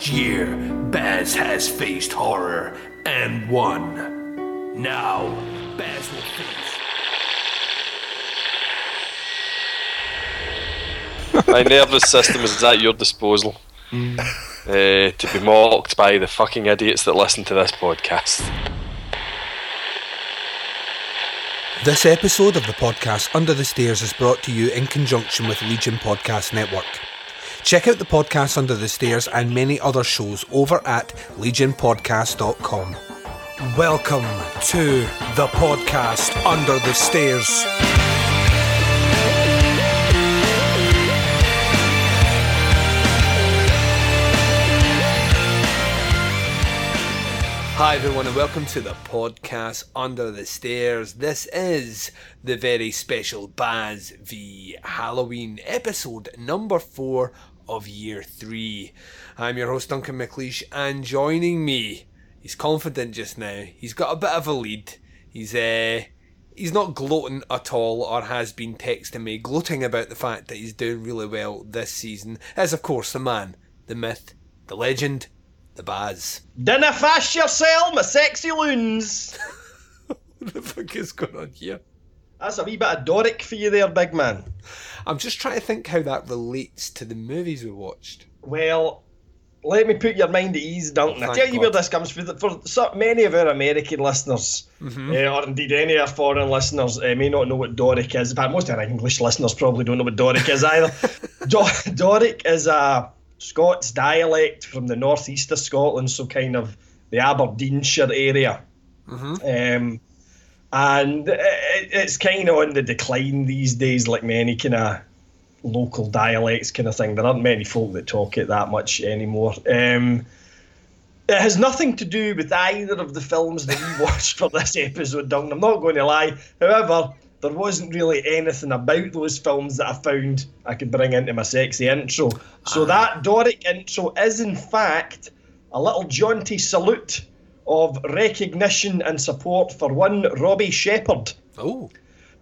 For the last year, Baz has faced horror and won. Now, Baz will face. My nervous system is at your disposal uh, to be mocked by the fucking idiots that listen to this podcast. This episode of the podcast Under the Stairs is brought to you in conjunction with Legion Podcast Network. Check out the podcast Under the Stairs and many other shows over at legionpodcast.com. Welcome to the podcast Under the Stairs. Hi, everyone, and welcome to the podcast Under the Stairs. This is the very special Baz v Halloween episode number four of year three. I'm your host, Duncan McLeish, and joining me, he's confident just now. He's got a bit of a lead. He's uh, he's not gloating at all, or has been texting me gloating about the fact that he's doing really well this season. As of course the man, the myth, the legend, the Baz. Dinna fast yourself, my sexy loons. What the fuck is going on here? That's a wee bit of Doric for you there, big man. I'm just trying to think how that relates to the movies we watched. Well, let me put your mind at ease, Duncan. I Thank tell you where this comes from. For so many of our American listeners, Mm-hmm. uh, or indeed any of our foreign listeners, uh, may not know what Doric is. But most of our English listeners probably don't know what Doric is either. Do- Doric is a Scots dialect from the northeast of Scotland, so kind of the Aberdeenshire area. Um, and it, it's kind of on the decline these days, like many kind of local dialects kind of thing. There aren't many folk that talk it that much anymore. Um, it has nothing to do with either of the films that we watched for this episode, Duncan. I'm not going to lie. However, there wasn't really anything about those films that I found I could bring into my sexy intro. So that Doric intro is, in fact, a little jaunty salute of recognition and support for one Robbie Shepherd. Oh,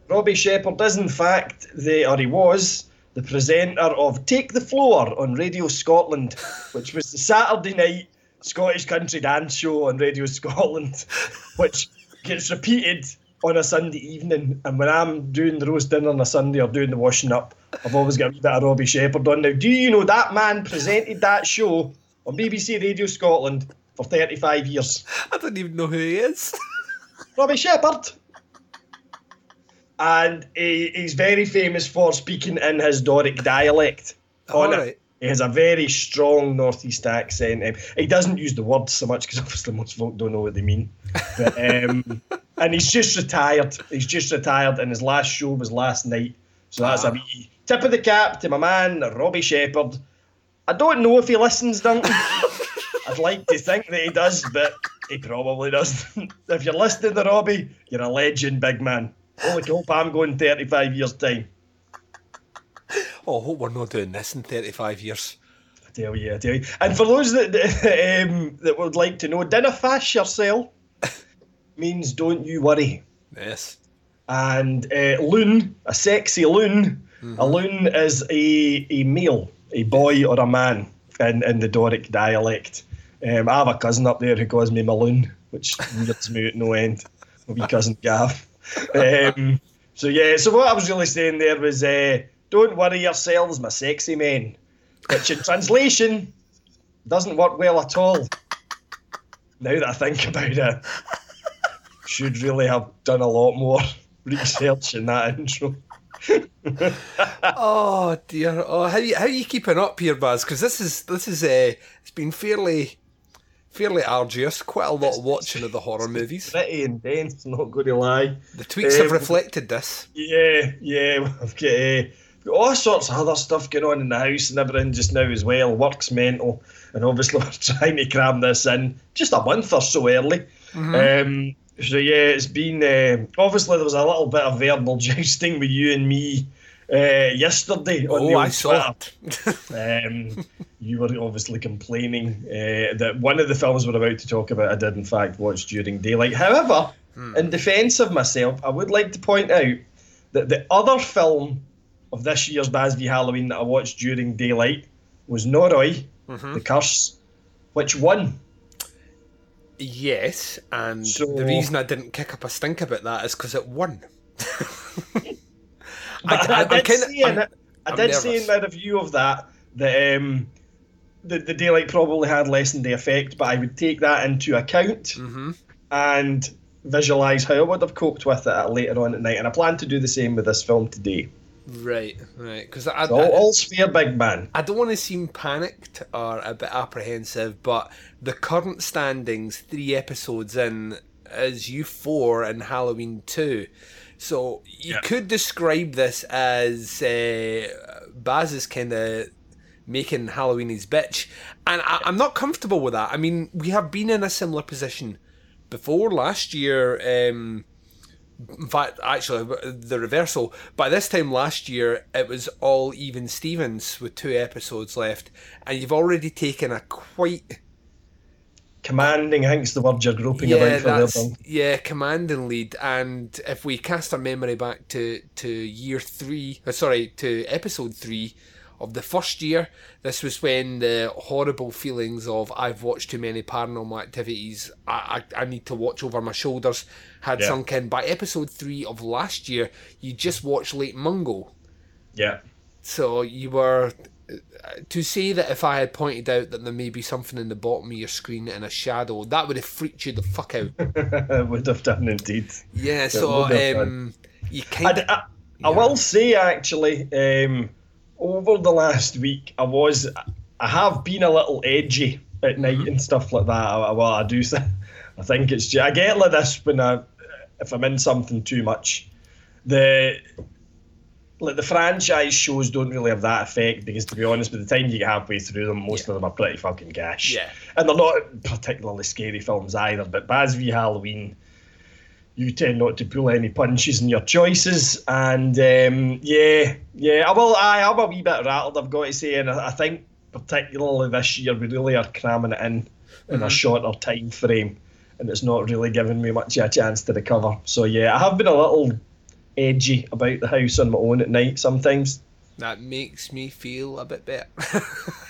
Robbie Shepherd is, in fact, the or he was the presenter of Take the Floor on Radio Scotland, which was the Saturday night Scottish country dance show on Radio Scotland, which gets repeated on a Sunday evening. And when I'm doing the roast dinner on a Sunday or doing the washing up, I've always got a bit of Robbie Shepherd on. Now, do you know that man presented that show on BBC Radio Scotland for 35 years? I don't even know who he is. Robbie Shepherd. And he, he's very famous for speaking in his Doric dialect. on it. Alright. He has a very strong northeast accent. Um, he doesn't use the words so much because obviously most folk don't know what they mean. But, um, and he's just retired. He's just retired, and his last show was last night. So that's a wee tip of the cap to my man Robbie Shepherd. I don't know if he listens, Duncan. I'd like to think that he does, but he probably doesn't. if you're listening to Robbie, you're a legend, big man. Only hope I'm going 35 years' time. Oh, I hope we're not doing this in 35 years. I tell you, I tell you. And for those that um, that would like to know, dinna fash yourself means don't you worry. Yes. And uh, loon, a sexy loon, a loon is a, a male, a boy or a man in, in the Doric dialect. Um, I have a cousin up there who calls me Maloon, which weirds me at no end. My cousin Gav. Um, so yeah, so what I was really saying there was, uh, don't worry yourselves, my sexy men. Which in translation doesn't work well at all. Now that I think about it, should really have done a lot more research in that intro. Oh dear. Oh, how you how you keeping up here, Baz? Because this is this is uh, it's been fairly fairly arduous. Quite a lot of watching of the horror movies. Pretty intense, not going to lie. The tweets have Um, reflected this. Yeah, yeah, I've got, uh, got all sorts of other stuff going on in the house and everything just now as well. Work's mental, and obviously we're trying to cram this in just a month or so early. Um, so yeah, it's been uh, obviously there was a little bit of verbal jousting with you and me uh, yesterday. On the Oh, I old saw. Um, you were obviously complaining uh, that one of the films we're about to talk about I did in fact watch during daylight. However, in defence of myself, I would like to point out that the other film of this year's v Halloween that I watched during daylight was Noroi, Mm-hmm. the curse, which won. Yes, and So- the reason I didn't kick up a stink about that is because it won. But I, did kinda- see in I'm- it, I I'm see in my review of that that um, the, the daylight probably had lessened the effect, but I would take that into account Mm-hmm. and visualise how I would have coped with it later on at night. And I plan to do the same with this film today. Right, right. Because I, So all, all's fair, big man. I don't want to seem panicked or a bit apprehensive, but the current standings, three episodes in, is you four and Halloween two. So you Yeah. could describe this as uh, Baz is kind of making Halloween his bitch, and I, I'm not comfortable with that. I mean, we have been in a similar position before last year. Um, in fact, actually, the reversal. By this time last year, it was all even Stevens with two episodes left, and you've already taken a quite Commanding, I think's the word you're groping yeah, about for there, yeah, commanding lead. And if we cast our memory back to to year three, uh, sorry, to episode three of the first year, this was when the horrible feelings of I've watched too many paranormal activities. I I, I need to watch over my shoulders had Yeah. sunk in. By episode three of last year, you just watched Lake Mungo. Yeah. So you were to say that if I had pointed out that there may be something in the bottom of your screen in a shadow, that would have freaked you the fuck out. would have done indeed. Yeah, so um, you kind I, I, will say actually, um, over the last week, I was, I have been a little edgy at night and stuff like that. I, well, I do. I think it's. I get like this when I, if I'm in something too much. The like the franchise shows don't really have that effect because to be honest, by the time you get halfway through them, most of them are pretty fucking gash. Yeah. and they're not particularly scary films either. But Baz v Halloween you tend not to pull any punches in your choices. And um, yeah, yeah, I will. I am a wee bit rattled, I've got to say, and I, I think particularly this year we really are cramming it in in a shorter time frame, and it's not really giving me much of a chance to recover. So yeah, I have been a little edgy about the house on my own at night sometimes. that makes me feel a bit better.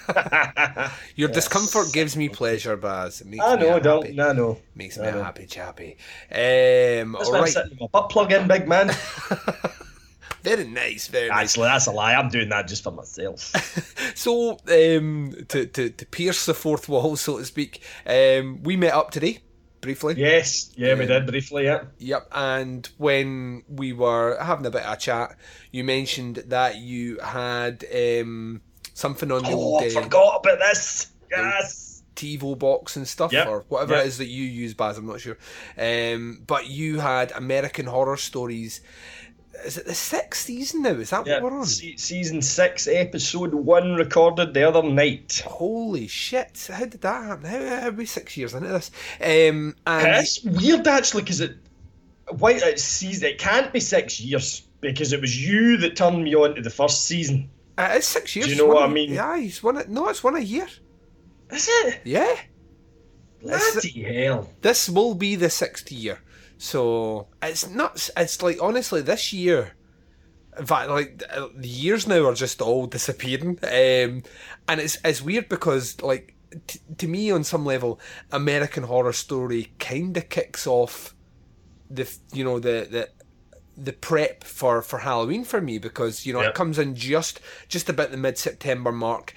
Your discomfort gives me pleasure, Baz. It makes I me know, happy. don't I know. Makes me I know. happy, chappy. Um, That's all right, sitting my butt plug in, big man. very nice, very nice. Actually, that's a lie. I'm doing that just for myself. So, um, to, to to pierce the fourth wall, so to speak, um, we met up today briefly. yes, yeah, we did briefly, yeah. Yep, and when we were having a bit of a chat, you mentioned that you had um, something on the Oh, old I forgot about this. Yes. TiVo box and stuff, Yep, or whatever yep. it is that you use, Baz. I'm not sure. Um, but you had American Horror Stories. Is it the sixth season now? Is that Yeah, what we're on? se- season six, episode one, recorded the other night. Holy shit! How did that happen? How, how are we six years into this? Um, and It's weird actually because it, why it season it can't be six years because it was you that turned me on to the first season. it is six years. Do you know what I mean? Yeah, it's one. No, it's one a year. Is it? Yeah. It's- Bloody hell! this will be the sixth year. So it's nuts. It's like honestly, this year, in fact, like uh, the years now are just all disappearing. Um, and it's it's weird because like t- to me on some level, American Horror Story kind of kicks off the you know the the the prep for for Halloween for me because you know it comes in just just about the mid September mark.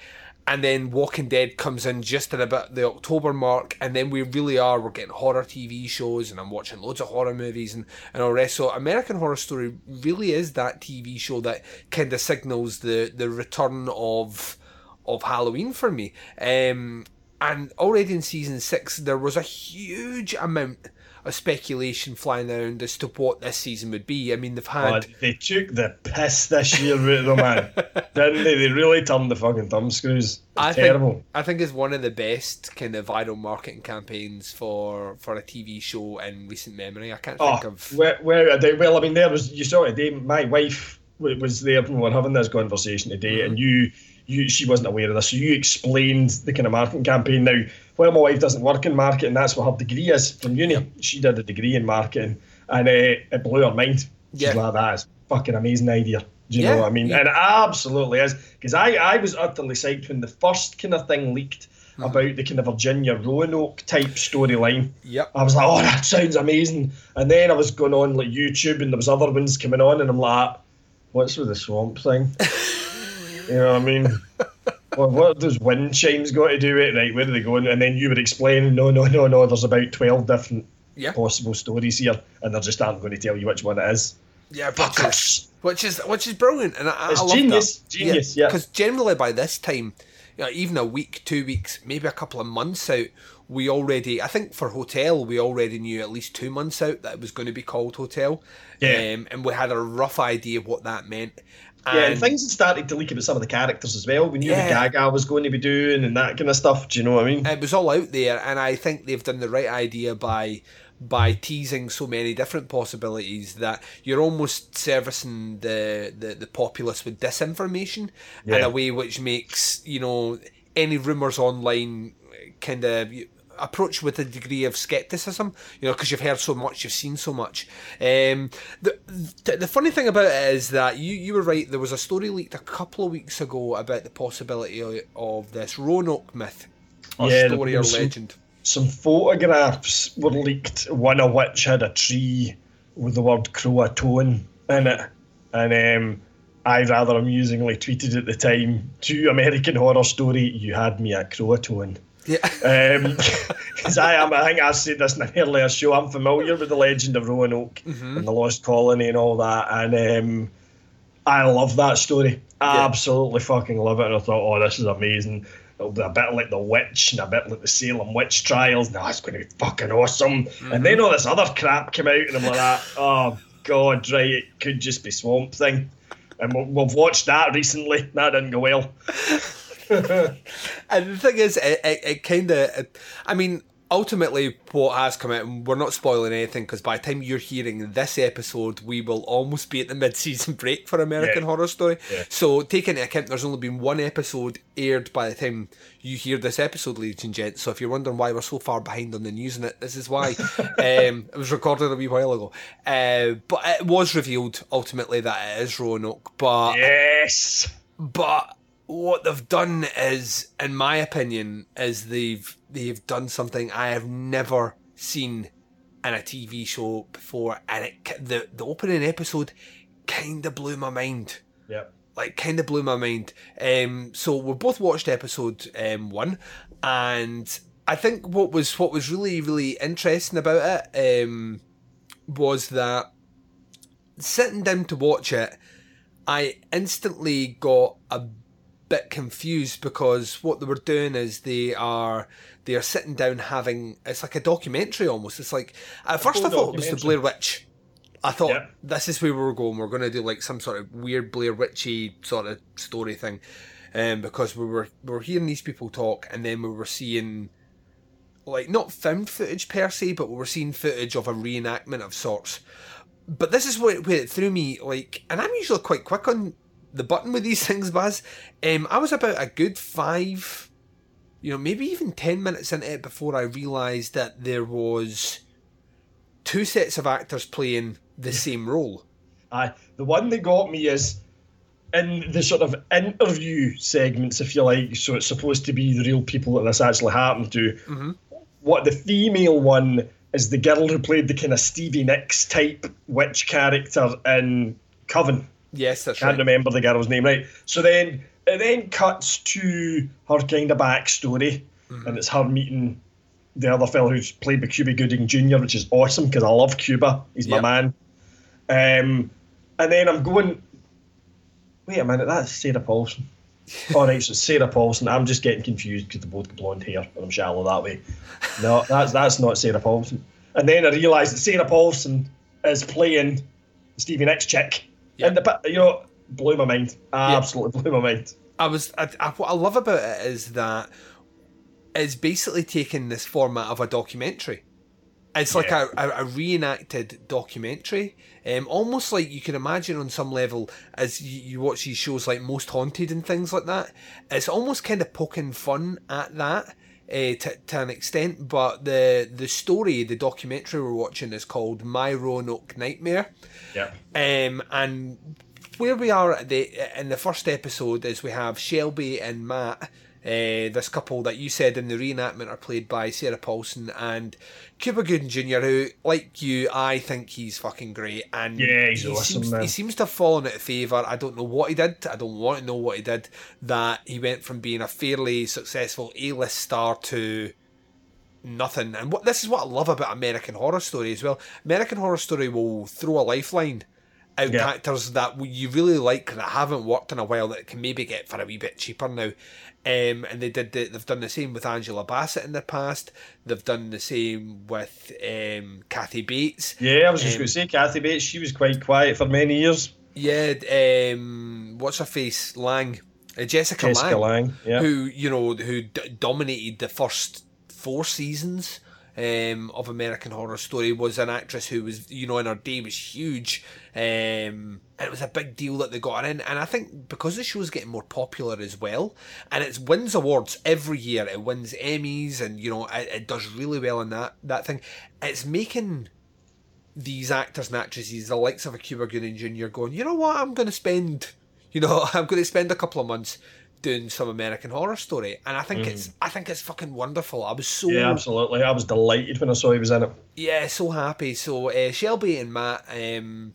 And then Walking Dead comes in just at about the October mark, and then we really are we're getting horror TV shows, and I'm watching loads of horror movies and, and all rest. So American Horror Story really is that TV show that kind of signals the the return of of Halloween for me. Um, and already in season six, there was a huge amount of speculation flying around as to what this season would be. I mean, they've had. Oh, they took the piss this year with them, man. Didn't they? They really turned the fucking thumb screws. I terrible. think I think it's one of the best kind of viral marketing campaigns for for a TV show in recent memory. I can't Oh, think of. where, where are they? Well, I mean, there was you saw it today. My wife was there we were having this conversation today, Mm-hmm. and you, you, she wasn't aware of this. So you explained the kind of marketing campaign. Now, while my wife doesn't work in marketing, that's what her degree is from uni. She did a degree in marketing, and uh, it blew her mind. She's Yeah. like, "That is fucking amazing idea." Do you Yeah, know what I mean? yeah. And it absolutely is. Because I, I was utterly psyched when the first kind of thing leaked Mm-hmm. about the kind of Virginia Roanoke type storyline. Yep. I was like, oh, that sounds amazing. And then I was going on like YouTube and there was other ones coming on and I'm like, what's with the swamp thing? you know what I mean? well, what does wind chimes got to do with it? Right, where are they going? And then you would explain, no, no, no, no, there's about 12 different Yeah. possible stories here and they're just aren't going to tell you which one it is. Yeah, Fuckers. which is which is brilliant, and I, It's I love genius, that. genius, yeah. Because generally by this time, you know, even a week, two weeks, maybe a couple of months out, we already, I think for Hotel, we already knew at least two months out that it was going to be called Hotel. Yeah. Um, and we had a rough idea of what that meant. And, Yeah, and things had started to leak about some of the characters as well. We knew Yeah. what Gaga was going to be doing and that kind of stuff. Do you know what I mean? it was all out there, and I think they've done the right idea by by teasing so many different possibilities that you're almost servicing the the, the populace with disinformation in a way which makes you know any rumors online kind of approach with a degree of skepticism you know because you've heard so much you've seen so much um the, the the funny thing about it is that you you were right there was a story leaked a couple of weeks ago about the possibility of, this roanoke myth or Yeah, story or was some- legend Some photographs were leaked. One of which had a tree with the word Croatoan in it. And um, I rather amusingly tweeted at the time to American Horror Story, you had me at Croatoan. Yeah um, Because I am, I think I've said this in an earlier show. I'm familiar with the legend of Roanoke mm-hmm. and the Lost Colony and all that, and um, I love that story. I absolutely fucking love it. And I thought, oh, this is amazing. It'll be a bit like the witch and a bit like the Salem witch trials. No, it's going to be fucking awesome. And mm-hmm. then all this other crap came out, and I'm like, that, ah, oh god, right? It could just be Swamp Thing. And we- we've watched that recently. That didn't go well. And the thing is, it, it, it kind of, I mean, ultimately, what has come out, and we're not spoiling anything because by the time you're hearing this episode, we will almost be at the mid season break for American Yeah. Horror Story. Yeah. So, taking into account, there's only been one episode aired by the time you hear this episode, ladies and gents. So, if you're wondering why we're so far behind on the news in it, this is why. um, it was recorded a wee while ago. Uh, but it was revealed ultimately that it is Roanoke. But Yes. but what they've done is, in my opinion, is they've they've done something I have never seen in a TV show before, and it the the opening episode kind of blew my mind. Yeah, Like, kind of blew my mind. Um, so we both watched episode um, one, and I think what was what was really really interesting about it um, was that sitting down to watch it, I instantly got a bit confused because what they were doing is they are they are sitting down having it's like a documentary almost. It's like at first I thought it was the. Blair Witch. I thought this is where we were going. We're going to do like some sort of weird Blair Witchy sort of story thing, um, because we were we were hearing these people talk and then we were seeing like not found footage per se, but we were seeing footage of a reenactment of sorts. But this is where, where it threw me, like, and I'm usually quite quick on the button with these things, Baz. Um, I was about a good five, you know, maybe even ten minutes into it before I realised that there was two sets of actors playing the same role. Aye, the one that got me is in the sort of interview segments, if you like. So it's supposed to be the real people that this actually happened to. Mm-hmm. What the female one is the girl who played the kind of Stevie Nicks type witch character in Coven. Yes, that's Can't right. remember the girl's name, right? So then it then cuts to her kind of backstory, Mm-hmm. and it's her meeting the other fellow who's played by Cuba Gooding Jr., which is awesome because I love Cuba. He's Yep. my man. Um, and then I'm going, wait a minute, that's Sarah Paulson. All right, so Sarah Paulson. I'm just getting confused because they both got blonde hair, and I'm shallow that way. No, that's that's not Sarah Paulson. And then I realised that Sarah Paulson is playing Stevie Nicks chick. Yeah. And the bit, you know, blew my mind. Absolutely blew my mind. I was I, I, what I love about it is that it's basically taken this format of a documentary. It's like Yeah. a, a, a reenacted documentary, um, almost like you can imagine on some level as you, you watch these shows like Most Haunted and things like that. It's almost kind of poking fun at that uh, to, to an extent, but the the story, the documentary we're watching is called My Roanoke Nightmare. Yeah. Um, and where we are at the in the first episode is we have Shelby and Matt. Uh, this couple that you said in the reenactment are played by Sarah Paulson and Cuba Gooding Jr., who, like you, I think he's fucking great. And Yeah, he's he awesome, seems, man. He seems to have fallen out of favour. I don't know what he did. I don't want to know what he did. That he went from being a fairly successful A-list star to nothing. And what this is what I love about American Horror Story as well. American Horror Story will throw a lifeline out Yeah. actors that you really like that haven't worked in a while that can maybe get for a wee bit cheaper now. Um, and they did the, they've done the same with Angela Bassett in the past. They've done the same with um, Kathy Bates. Yeah, I was just Um, going to say, Kathy Bates, she was quite quiet for many years. Yeah, um, what's her face? Lange, uh, Jessica, Jessica Lange, Lange, yeah. who you know who d- dominated the first four seasons um, of American Horror Story, was an actress who was you know in her day was huge, um, and it was a big deal that they got her in. And I think because the show's getting more popular as well, and it wins awards every year, it wins Emmys, and you know it, it does really well in that that thing. It's making these actors and actresses, the likes of a Cuba Gooding Jr., going, you know what, I'm going to spend, you know, I'm going to spend a couple of months doing some American Horror Story, and I think it's, I think it's fucking wonderful. I was so, Mm. Yeah, absolutely. I was delighted when I saw he was in it. yeah, so happy. So uh, Shelby and Matt, um,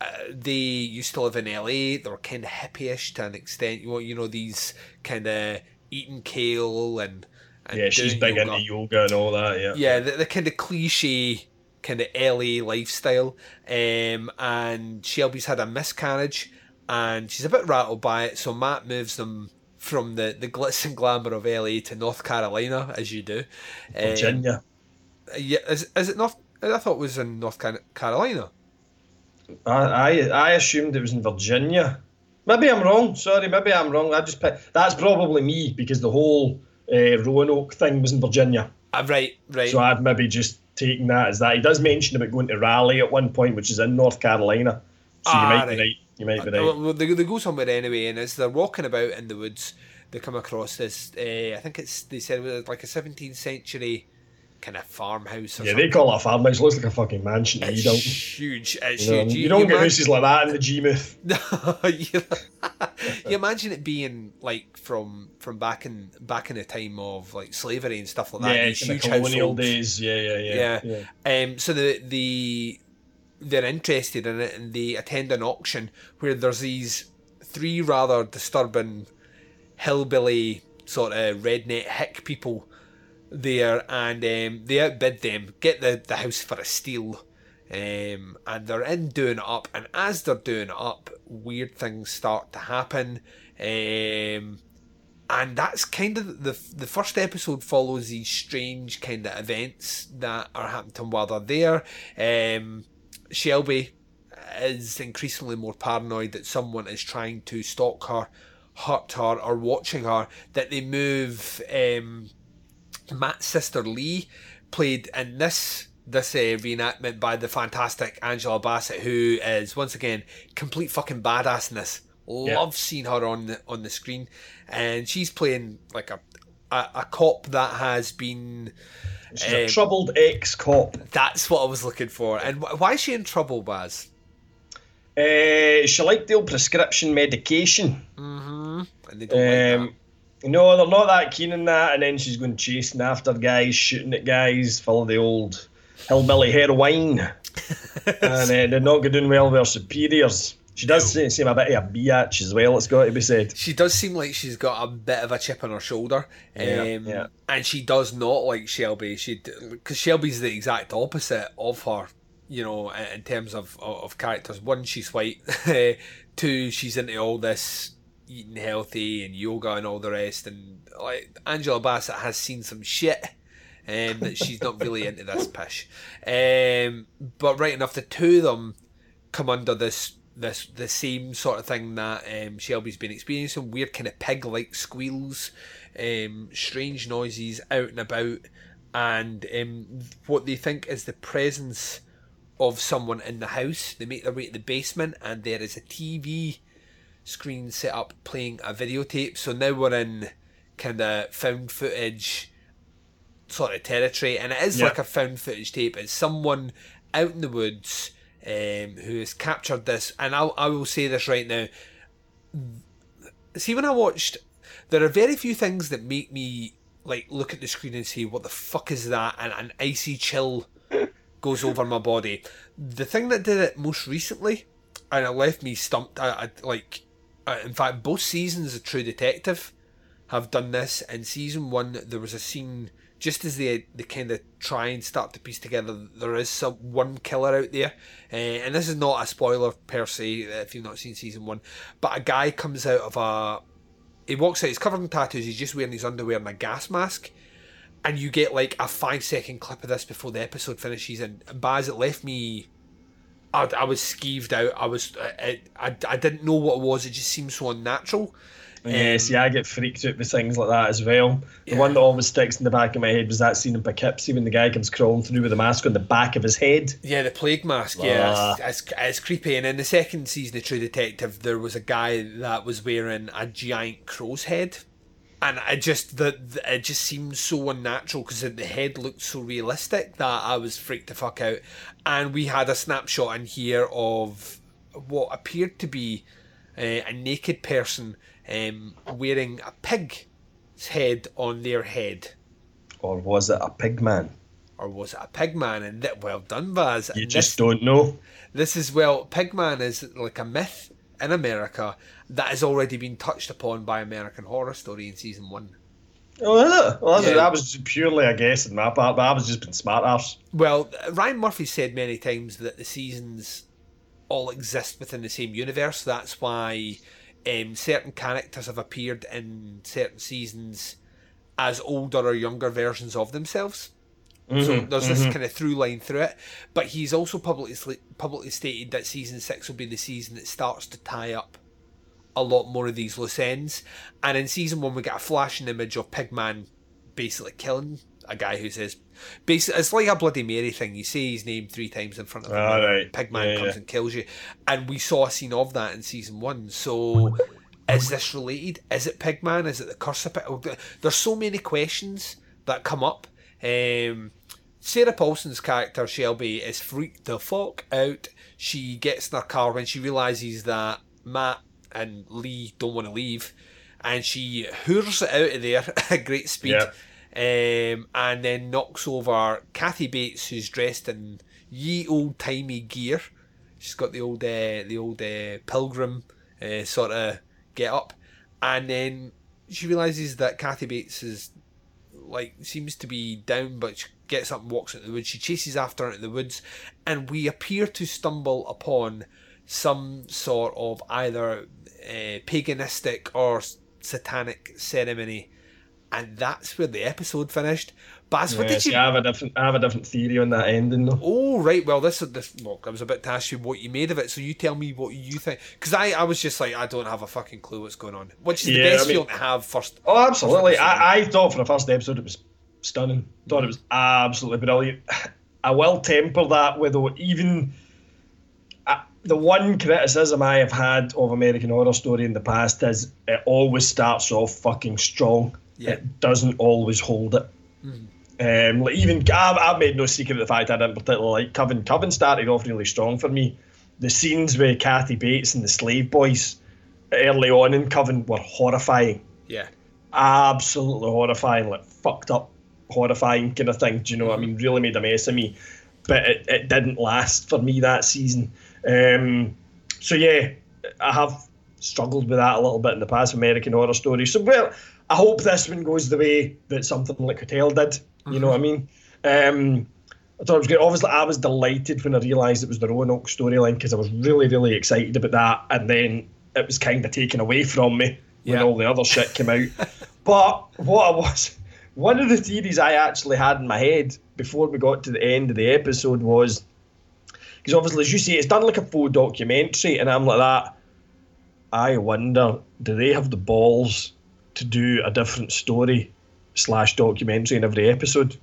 uh, they used to live in LA. They were kind of hippie-ish to an extent. You know, you know these kind of eating kale and, and Yeah, she's big yoga into yoga and all that, yeah. yeah, the, the kind of cliche kind of LA lifestyle. Um, and Shelby's had a miscarriage and she's a bit rattled by it. So Matt moves them from the, the glitz and glamour of LA to North Carolina, as you do. Virginia. yeah, is, is it North? I thought it was in North Carolina. I, I I assumed it was in Virginia. Maybe I'm wrong. Sorry, maybe I'm wrong. I just picked, that's probably me because the whole uh, Roanoke thing was in Virginia. Uh, right, right. So I've maybe just taken that as that. He does mention about going to Raleigh at one point, which is in North Carolina. So Ah, you might right. be right. You might be Uh, right. Well, they, they go somewhere anyway, and as they're walking about in the woods, they come across this. Uh, I think it's they said it was like a 17th century kind of farmhouse. Or Yeah, something. they call it a farmhouse. It looks like a fucking mansion. It's don't. huge. It's You, know, huge. you don't get imagine, houses like that in the G-Mouth. you, you imagine it being like from from back in back in the time of like slavery and stuff like that. Yeah, these in the huge colonial households. days. Yeah, yeah, yeah. Yeah. yeah. Um, so the the they're interested in it and they attend an auction where there's these three rather disturbing hillbilly sort of redneck hick people there and um, they outbid them, get the, the house for a steal. Um, and they're in doing it up, and as they're doing it up, weird things start to happen. Um, and that's kind of the the first episode follows these strange kind of events that are happening while they're there. Um, Shelby is increasingly more paranoid that someone is trying to stalk her, hurt her, or watching her. That they move um, Matt's sister Lee, played in this this uh, reenactment by the fantastic Angela Bassett, who is once again complete fucking badass in this. Love seeing her on the on the screen, and she's playing like a a, a cop that has been. She's a um, troubled ex-cop. That's what I was looking for. And wh- why is she in trouble, Baz? Uh, she liked the old prescription medication. And they don't like Um, no, they're not that keen on that. And then she's going chasing after guys, shooting at guys, full of the old hillbilly heroin. and uh, they're not doing well with her superiors. She does seem, seem a bit of a biatch as well, it's got to be said. She does seem like she's got a bit of a chip on her shoulder. Yeah, um, yeah. And she does not like Shelby. She Because Shelby's the exact opposite of her, you know, in in terms of, of, of characters. One, she's white. Two, she's into all this eating healthy and yoga and all the rest. And like Angela Bassett has seen some shit. Um, that she's not really into this pish, um, but right enough, the two of them come under this this the same sort of thing that um, Shelby's been experiencing. Weird kind of pig like squeals um, strange noises out and about. And um, what they think is the presence of someone in the house. They make their way to the basement and there is a TV screen set up playing a videotape. So now we're in kind of found footage sort of territory. And it is like a found footage tape. It's someone out in the woods um, who has captured this, and I, I will say this right now. See, when I watched, there are very few things that make me like look at the screen and say, "What the fuck is that?" and an icy chill goes over my body. The thing that did it most recently, and it left me stumped. I, I like, uh, in fact, both seasons of True Detective have done this. In season one, there was a scene just as they they kind of try and start to piece together. There is some one killer out there, uh, and this is not a spoiler per se if you've not seen season one. But a guy comes out of a he walks out. He's covered in tattoos. He's just wearing his underwear and a gas mask. And you get like a five second clip of this before the episode finishes. And Baz, it left me. I, I was skeeved out. I was. I, I, I didn't know what it was. It just seemed so unnatural. Yeah, um, see, I get freaked out with things like that as well. The yeah. one that always sticks in the back of my head was that scene in Poughkeepsie when the guy comes crawling through with a mask on the back of his head. Yeah, the plague mask. Yeah, ah. it's, it's, it's, creepy. And in the second season of True Detective, there was a guy that was wearing a giant crow's head, and I just the, it just seemed so unnatural because the head looked so realistic that I was freaked the fuck out. And we had a snapshot in here of what appeared to be uh, a naked person um, wearing a pig's head on their head. Or was it a pig man? Or was it a pig man? And that well done, Baz. You and just this, don't know. This is well, pigman is like a myth in America that has already been touched upon by American Horror Story in season one. Oh, is it? Well, yeah. that was purely a guess on my part, but I was just been smart ass. Well, Ryan Murphy said many times that the seasons all exist within the same universe. That's why um, certain characters have appeared in certain seasons as older or younger versions of themselves. Mm-hmm, so there's mm-hmm. this kind of through line through it. But he's also publicly publicly stated that season six will be the season that starts to tie up a lot more of these loose ends. And in season one, we get a flashing image of Pigman basically killing a guy who says, basically, it's like a Bloody Mary thing. You say his name three times in front of him, ah, right. Pigman yeah, comes yeah. and kills you. And we saw a scene of that in season one. So, is this related? Is it Pigman? Is it the curse of Pig? There's so many questions that come up. Um, Sarah Paulson's character Shelby is freaked the fuck out. She gets in her car when she realizes that Matt and Lee don't want to leave, and she hooves it out of there at great speed. Yeah um, and then knocks over Kathy Bates, who's dressed in ye old timey gear. She's got the old uh, the old uh, pilgrim uh, sort of get up, and then she realizes that Kathy Bates is like seems to be down, but she gets up and walks into the woods. She chases after her into the woods, and we appear to stumble upon some sort of either uh, paganistic or satanic ceremony and that's where the episode finished. Baz, what did you? I have a different, I have a different theory on that ending, though. Oh right, well this is this. Look, I was about to ask you what you made of it, so you tell me what you think, because I, I was just like, I don't have a fucking clue what's going on. Which is yeah, the best I mean, feeling to have first. Oh, absolutely. First I, I thought for the first episode it was stunning. Thought it was absolutely brilliant. I will temper that with though even uh, the one criticism I have had of American Horror Story in the past is it always starts off fucking strong yeah. it doesn't always hold it. Mm. Um, like even I've, I've, made no secret of the fact I didn't particularly like Coven. Coven started off really strong for me. The scenes with Kathy Bates and the slave boys early on in Coven were horrifying. Yeah, absolutely horrifying, like fucked up, horrifying kind of thing. Do you know? Mm. I mean, really made a mess of me. But it, it didn't last for me that season. Um, so yeah, I have struggled with that a little bit in the past American Horror Story. So well, I hope this one goes the way that something like Hotel did. Mm-hmm. You know what I mean? Um, I thought it was great. Obviously, I was delighted when I realised it was the Roanoke storyline because I was really, really excited about that. And then it was kind of taken away from me when all the other shit came out. but what I was, one of the theories I actually had in my head before we got to the end of the episode was because obviously, as you say, it's done like a full documentary, and I'm like that. I wonder, do they have the balls to do a different story slash documentary in every episode.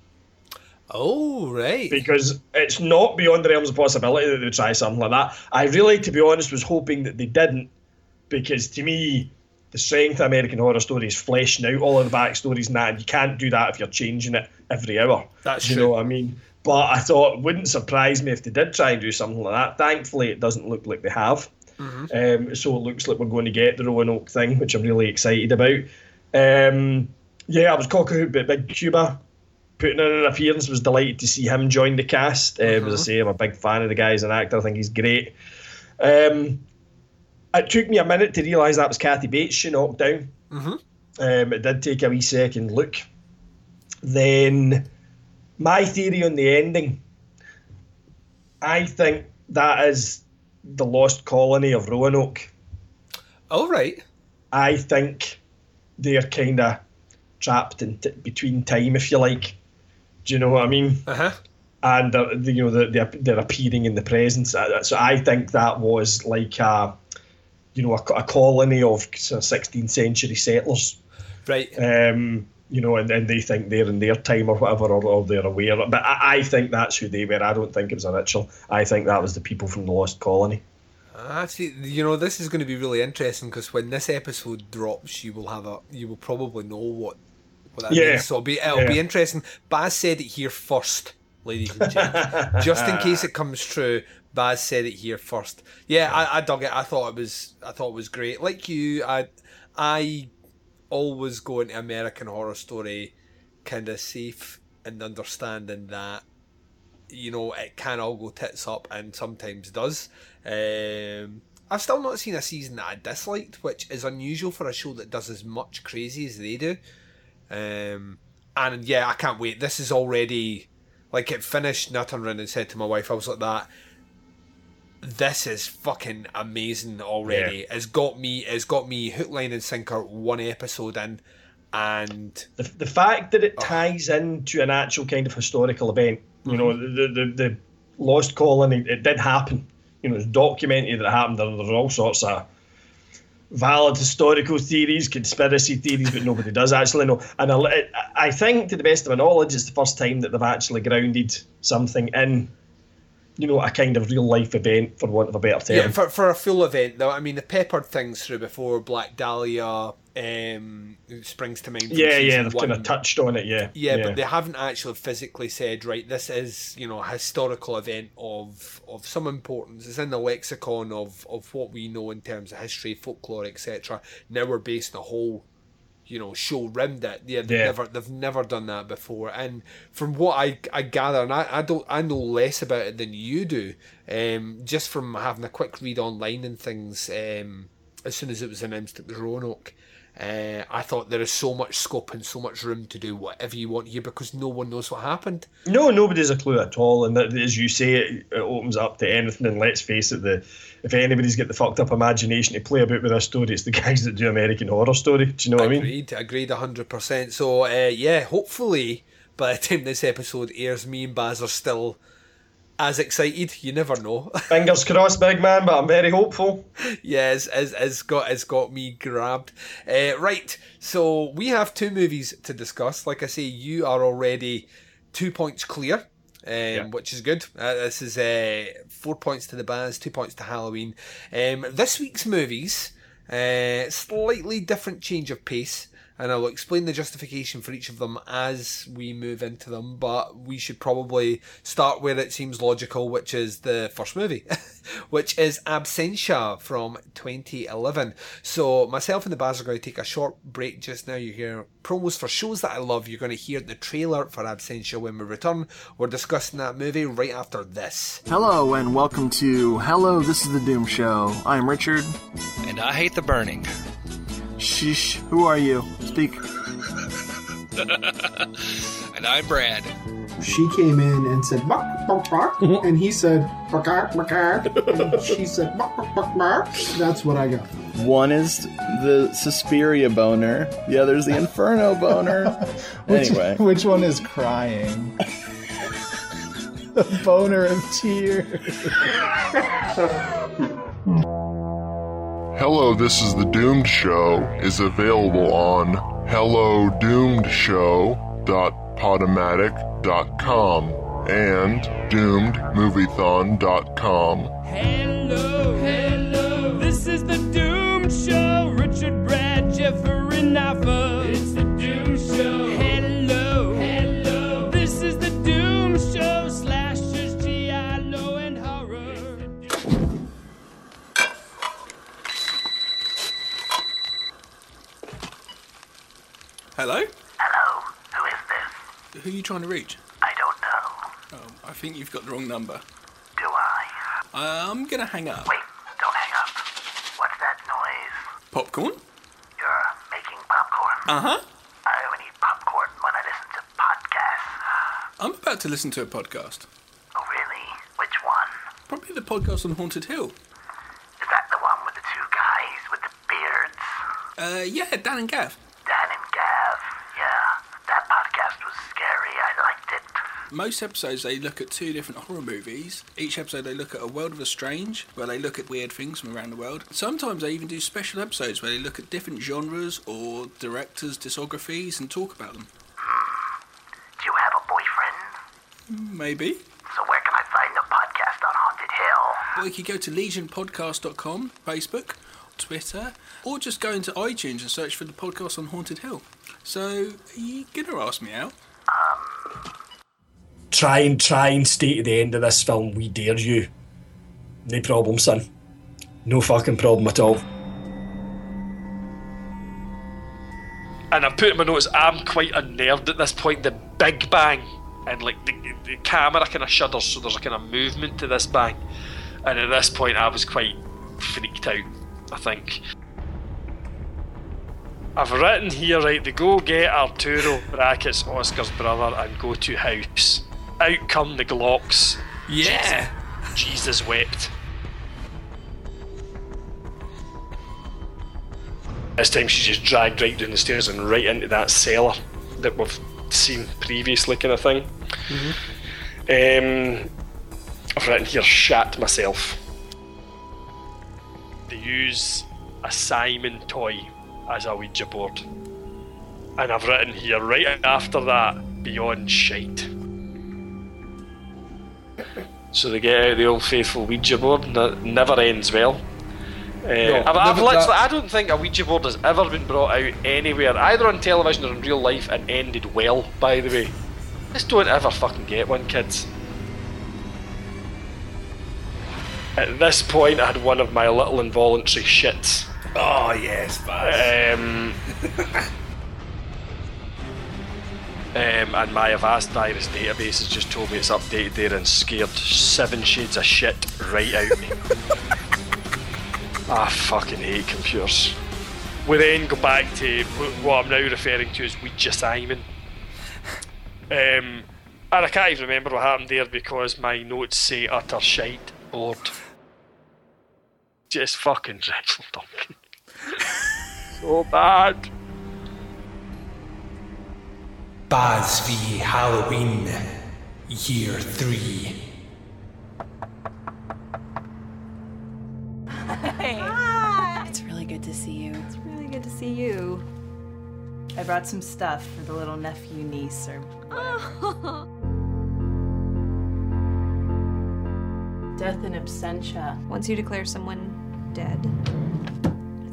Oh, right. Because it's not beyond the realms of possibility that they would try something like that. I really, to be honest, was hoping that they didn't, because to me, the strength of American Horror Story is fleshing out all of the backstories and that, and you can't do that if you're changing it every hour. That's true. you true. know what I mean. But I thought it wouldn't surprise me if they did try and do something like that. Thankfully, it doesn't look like they have. Um, so it looks like we're going to get the Roanoke thing, which I'm really excited about. Um, yeah, I was cock out about Big Cuba putting in an appearance. Was delighted to see him join the cast. Um, As I say, I'm a big fan of the guy as an actor. I think he's great. Um, it took me a minute to realise that was Kathy Bates she knocked down. Um, it did take a wee second look. Then, my theory on the ending, I think that is the lost colony of Roanoke. All right. I think they're kind of trapped in t- between time, if you like. Do you know what I mean? Uh huh. and uh, you know they're, they're, they're appearing in the presence. Uh, So I think that was like a, you know, a, a colony of 16th century settlers. Right. Um, you know, and, and they think they're in their time or whatever, or, or they're aware. But I, I think that's who they were. I don't think it was a ritual. I think that was the people from the Lost Colony. Ah, see, you know, this is going to be really interesting because when this episode drops, you will have a, you will probably know what, what that Yeah. means. So it'll be, it'll be Yeah. interesting. Baz said it here first, ladies and gentlemen, just in case it comes true. Baz said it here first. Yeah, I, I dug it. I thought it was, I thought it was great. Like you, I, I always go into American Horror Story kind of safe and understanding that you know it can all go tits up and sometimes does. Um, I've still not seen a season that I disliked, which is unusual for a show that does as much crazy as they do. Um, and yeah, I can't wait. This is already like it finished. and I turned around and said to my wife, I was like that. This is fucking amazing already. It's got me. It's got me hook, line, and sinker. One episode in, and the, the fact that it ties into an actual kind of historical event, you know, the, the, the Lost Colony, it did happen. You know, it's documented that it happened. There, there's all sorts of valid historical theories, conspiracy theories, but nobody does actually know. And I, I think, to the best of my knowledge, it's the first time that they've actually grounded something in, you know, a kind of real life event, for want of a better term. Yeah, for, for a full event though, I mean, they peppered things through before. Black Dahlia um, springs to mind. Yeah, yeah, they've one. kind of touched on it. Yeah, Yeah, but they haven't actually physically said, right, this is, you know, a historical event of of some importance. It's in the lexicon of, of what we know in terms of history, folklore, etc. Now we're basing a whole, you know, show around it. Yeah, they've Yeah. never they've never done that before. And from what I, I gather, and I, I don't I know less about it than you do, um, just from having a quick read online and things, um, as soon as it was announced it was Roanoke. Uh, I thought there is so much scope and so much room to do whatever you want here because no one knows what happened. No, nobody's a clue at all. And that, as you say, it, it opens up to anything. And let's face it, the if anybody's got the fucked up imagination to play about with this story, it's the guys that do American Horror Story. Do you know what I mean? Agreed, agreed, hundred percent. So uh, yeah, hopefully by the time this episode airs, me and Baz are still as excited. You never know. Fingers crossed, big man, but I'm very hopeful. yes, it's, it's got it's got me grabbed. Uh, right, so we have two movies to discuss. Like I say, you are already two points clear. Um, Which is good. Uh, this is uh, four points to the Baz, two points to Halloween. Um, this week's movies, uh, slightly different change of pace, and I will explain the justification for each of them as we move into them. But we should probably start where it seems logical, which is the first movie, which is Absentia from 2011. So myself and the Baz are going to take a short break just now. You hear promos for shows that I love. You're going to hear the trailer for Absentia when we return. We're discussing that movie right after this. Hello and welcome to Hello, this is the Doomed Show. I'm Richard. And I hate the burning. Shh, who are you? Speak. And I'm Brad. she came in and said bark bark bark and he said bark bark bark and she said bark bark bark bark that's what i got One is the Suspiria boner, the other's the Inferno boner. Which, anyway, which one is crying? the boner of tears. Hello, This is the Doomed Show is available on hellodoomedshow.podomatic.com and doomedmoviethon.com. Hello, hello, Hello? Hello, who is this? Who are you trying to reach? I don't know. Oh, I think you've got the wrong number. Do I? I'm gonna hang up. Wait, don't hang up. What's that noise? Popcorn? You're making popcorn. Uh huh. I only eat popcorn when I listen to podcasts. I'm about to listen to a podcast. Oh, really? Which one? Probably the podcast on Haunted Hill. Is that the one with the two guys with the beards? Uh, yeah, Dan and Gav. Dan and Gav. Yeah, that podcast was scary. I liked it. Most episodes they look at two different horror movies. Each episode they look at a world of the strange, where they look at weird things from around the world. Sometimes they even do special episodes where they look at different genres or directors' discographies and talk about them. Hmm. Do you have a boyfriend? Hmm, maybe. So where can I find the podcast on Haunted Hill? Or you could go to legionpodcast.com, Facebook, Twitter, or just go into iTunes and search for the podcast on Haunted Hill. So, are you gonna ask me out? Um. Try and try and stay to the end of this film. We dare you. No problem, son. No fucking problem at all. And I put in my notes, I'm quite unnerved at this point. The big bang and like the, the camera kind of shudders, so there's a kind of movement to this bang. And at this point, I was quite freaked out. I think. I've written here, right, they go get Arturo brackets Oscar's brother and go to house. Out come the Glocks. Yeah. Jesus wept. This time she's just dragged right down the stairs and right into that cellar that we've seen previously, kind of thing. Um, I've written here, shat myself. They use a Simon toy as a Ouija board. And I've written here, right after that, beyond shite. So they get out the old faithful Ouija board, and it never ends well. Uh, I've, I've literally—I don't think a Ouija board has ever been brought out anywhere, either on television or in real life, and ended well. By the way, just don't ever fucking get one, kids. At this point, I had one of my little involuntary shits. Oh, yes, Baz. Um, um, and my Avast virus database has just told me it's updated there and scared seven shades of shit right out of me. I fucking hate computers. We then go back to what I'm now referring to as Ouija Simon. Um, and I can't even remember what happened there because my notes say utter shite bored. Just fucking dreadful, Duncan. So bad. Baz v Halloween, Year 3. Hey. It's really good to see you. It's really good to see you. I brought some stuff for the little nephew, niece, or oh. whatever. Death in absentia. Once you declare someone dead,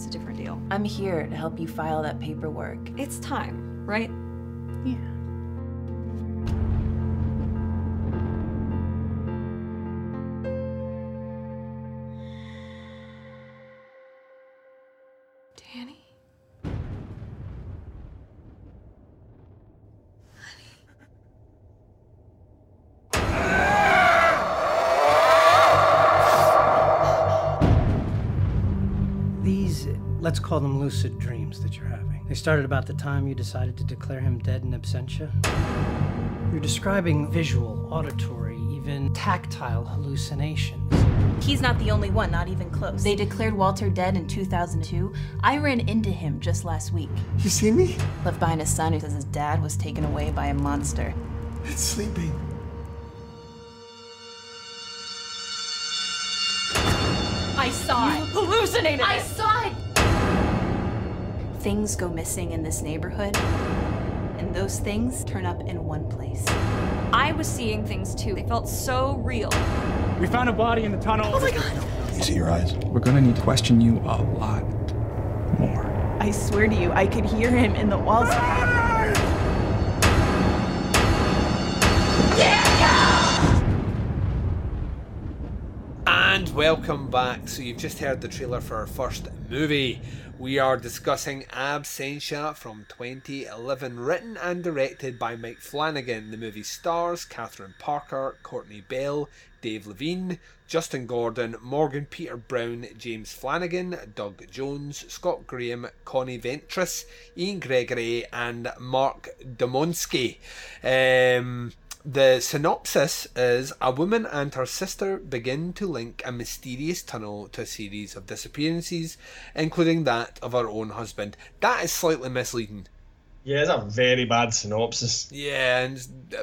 it's a different deal. I'm here to help you file that paperwork. It's time, right? Yeah. Call them lucid dreams that you're having. They started about the time you decided to declare him dead in absentia. You're describing visual, auditory, even tactile hallucinations. He's not the only one, not even close. They declared Walter dead in 2002. I ran into him just last week. You see me? Left behind a son who says his dad was taken away by a monster. It's sleeping. I saw You hallucinated I it. saw it! Things go missing in this neighborhood, and those things turn up in one place. I was seeing things too. They felt so real. We found a body in the tunnel. Oh my god. You see your eyes? We're gonna need to question you a lot more. I swear to you, I could hear him in the walls. And welcome back. So you've just heard the trailer for our first movie. We are discussing Absentia from 2011, written and directed by Mike Flanagan. The movie stars Catherine Parker, Courtney Bell, Dave Levine, Justin Gordon, Morgan Peter Brown, James Flanagan, Doug Jones, Scott Graham, Connie Ventris, Ian Gregory, and Mark Domonsky. Um, the synopsis is a woman and her sister begin to link a mysterious tunnel to a series of disappearances, including that of her own husband. That is slightly misleading. Yeah, it's a very bad synopsis. Yeah, and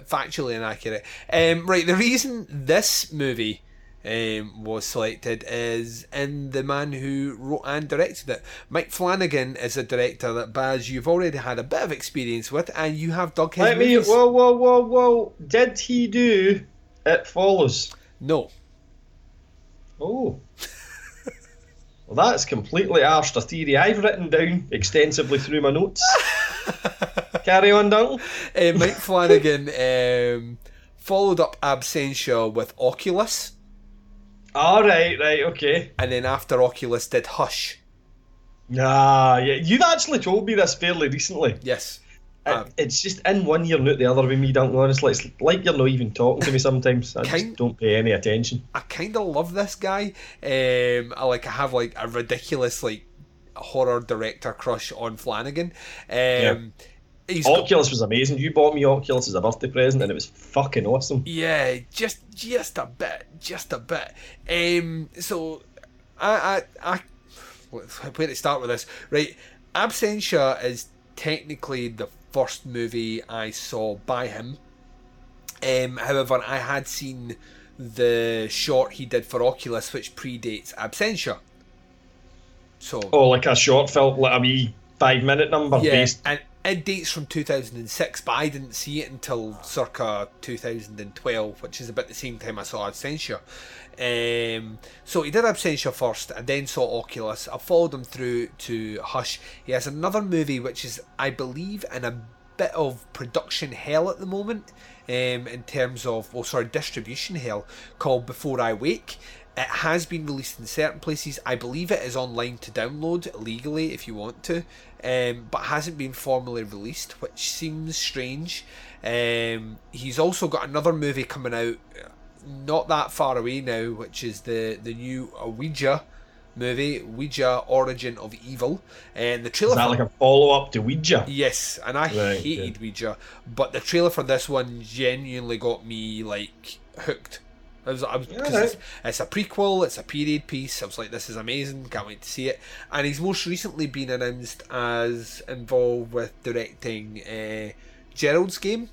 factually inaccurate. Um, right, the reason this movie um, was selected is in the man who wrote and directed it. Mike Flanagan is a director that Baz you've already had a bit of experience with, and you have dug his Let me. movies. Whoa, whoa, whoa, whoa! Did he do It Follows? No. Oh. well, that's completely arsed a theory I've written down extensively through my notes. Carry on, Duncan. Uh, Mike Flanagan um, followed up Absentia with Oculus. All right, right, okay. And then after Oculus did Hush. Nah, yeah, you've actually told me this fairly recently. Yes. It- it's just in one ear and out the other with me, Duncan, honestly. It's like you're not even talking to me sometimes. I just don't pay any attention. I kind of love this guy. Um, I like I have like a ridiculous like horror director crush on Flanagan. Um, he's got- Oculus was amazing. You bought me Oculus as a birthday present and it was fucking awesome. Yeah, just just a bit, just a bit. Um, so I I I where to start with this? Right, Absentia is technically the first movie I saw by him. Um, however, I had seen the short he did for Oculus, which predates Absentia. So Oh, like a short film, like a wee five minute number yeah, based. and it dates from 2006, but I didn't see it until circa 2012, which is about the same time I saw Absentia. Um, so he did Absentia first, and then saw Oculus. I followed him through to Hush. He has another movie which is, I believe, in a bit of production hell at the moment, um, in terms of, well, sorry, distribution hell, called Before I Wake. It has been released in certain places. I believe it is online to download legally if you want to, um, but hasn't been formally released, which seems strange. Um, he's also got another movie coming out uh, not that far away now, which is the the new Ouija movie, Ouija: Origin of Evil, and the trailer. Is that for- like a follow up to Ouija? Yes, and I Right, hated Ouija, but the trailer for this one genuinely got me like hooked. I was, I was, Alright. it's, it's a prequel, it's a period piece. I was like, this is amazing, can't wait to see it. And he's most recently been announced as involved with directing uh, Gerald's Game,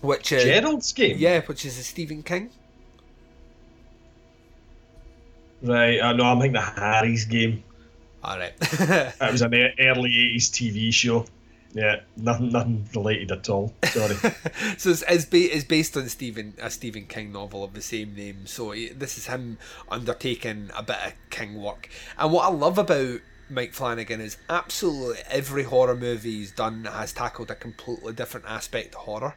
which is Gerald's Game? yeah, which is a Stephen King. Right, I know, I'm thinking the Harry's game. Alright. it was an early 80s TV show. Yeah, nothing nothing related at all. Sorry. so it's, it's, ba- it's based on Stephen a Stephen King novel of the same name. So he- this is him undertaking a bit of King work. And what I love about Mike Flanagan is absolutely every horror movie he's done has tackled a completely different aspect of horror,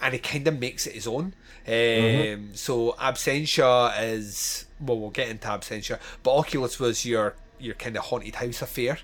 and he kind of makes it his own. Um, Mhm. So Absentia is well, we'll get into Absentia, but Oculus was your your kind of haunted house affair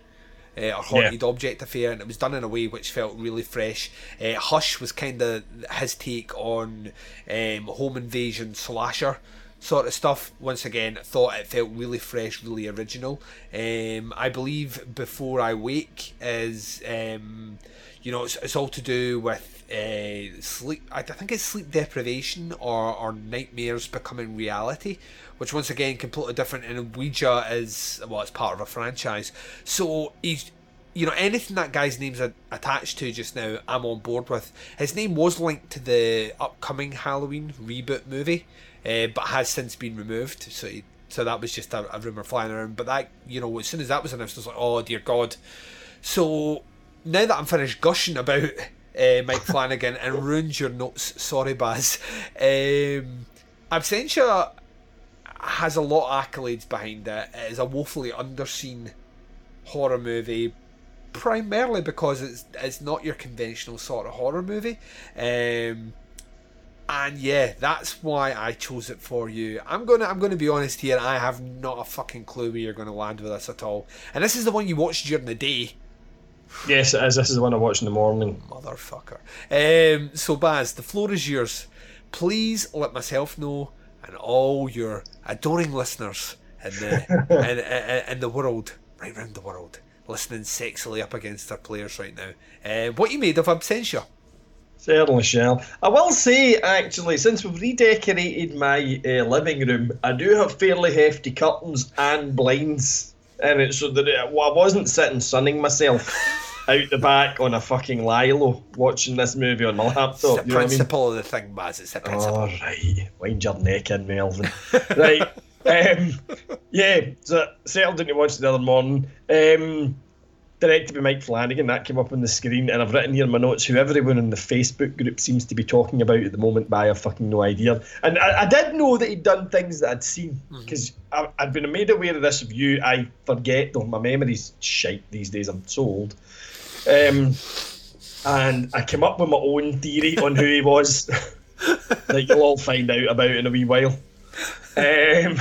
uh, or haunted object affair, and it was done in a way which felt really fresh. Uh, Hush was kind of his take on um, home invasion slasher sort of stuff. Once again, thought it felt really fresh, really original. Um, I believe Before I Wake is, um, you know, it's, it's all to do with uh, sleep. I think it's sleep deprivation or, or nightmares becoming reality, which once again completely different. And Ouija is well, it's part of a franchise. So he's you know anything that guy's name's attached to just now i'm on board with his name was linked to the upcoming halloween reboot movie uh, but has since been removed so he, so that was just a, a rumor flying around but that you know as soon as that was announced i was like oh dear god so now that i'm finished gushing about uh, mike flanagan and ruined your notes sorry baz um, absentia has a lot of accolades behind it. It is a woefully underseen horror movie primarily because it's it's not your conventional sort of horror movie. Um, and yeah, that's why I chose it for you. I'm gonna I'm gonna be honest here. I have not a fucking clue where you're gonna land with this at all. And this is the one you watched during the day, Yes, it is. This is the one I watched in the morning. motherfucker. Um, so Baz, the floor is yours. Please let myself know and all your adoring listeners in the in, in, in the world, right round the world, listening sexily up against their players right now. Uh, what you made of Absentia? Certainly shall. I will say, actually, since we've redecorated my uh, living room, I do have fairly hefty curtains and blinds in it, so that it, well, I wasn't sitting sunning myself out the back on a fucking Lilo watching this movie on my laptop. It's the you what I mean? principle of the thing, Baz. It's the principle. All right, wind your neck in, Melvin. right, um, yeah. So settled into watch the other morning. Um, directed by Mike Flanagan. That came up on the screen, and I've written here in my notes who everyone in the Facebook group seems to be talking about at the moment. But I have fucking no idea. And I, I did know that he'd done things that I'd seen because I'd been made aware of this review. I forget though. My memory's shite these days. I'm so old. Um, and I came up with my own theory on who he was that you'll all find out about in a wee while. Um,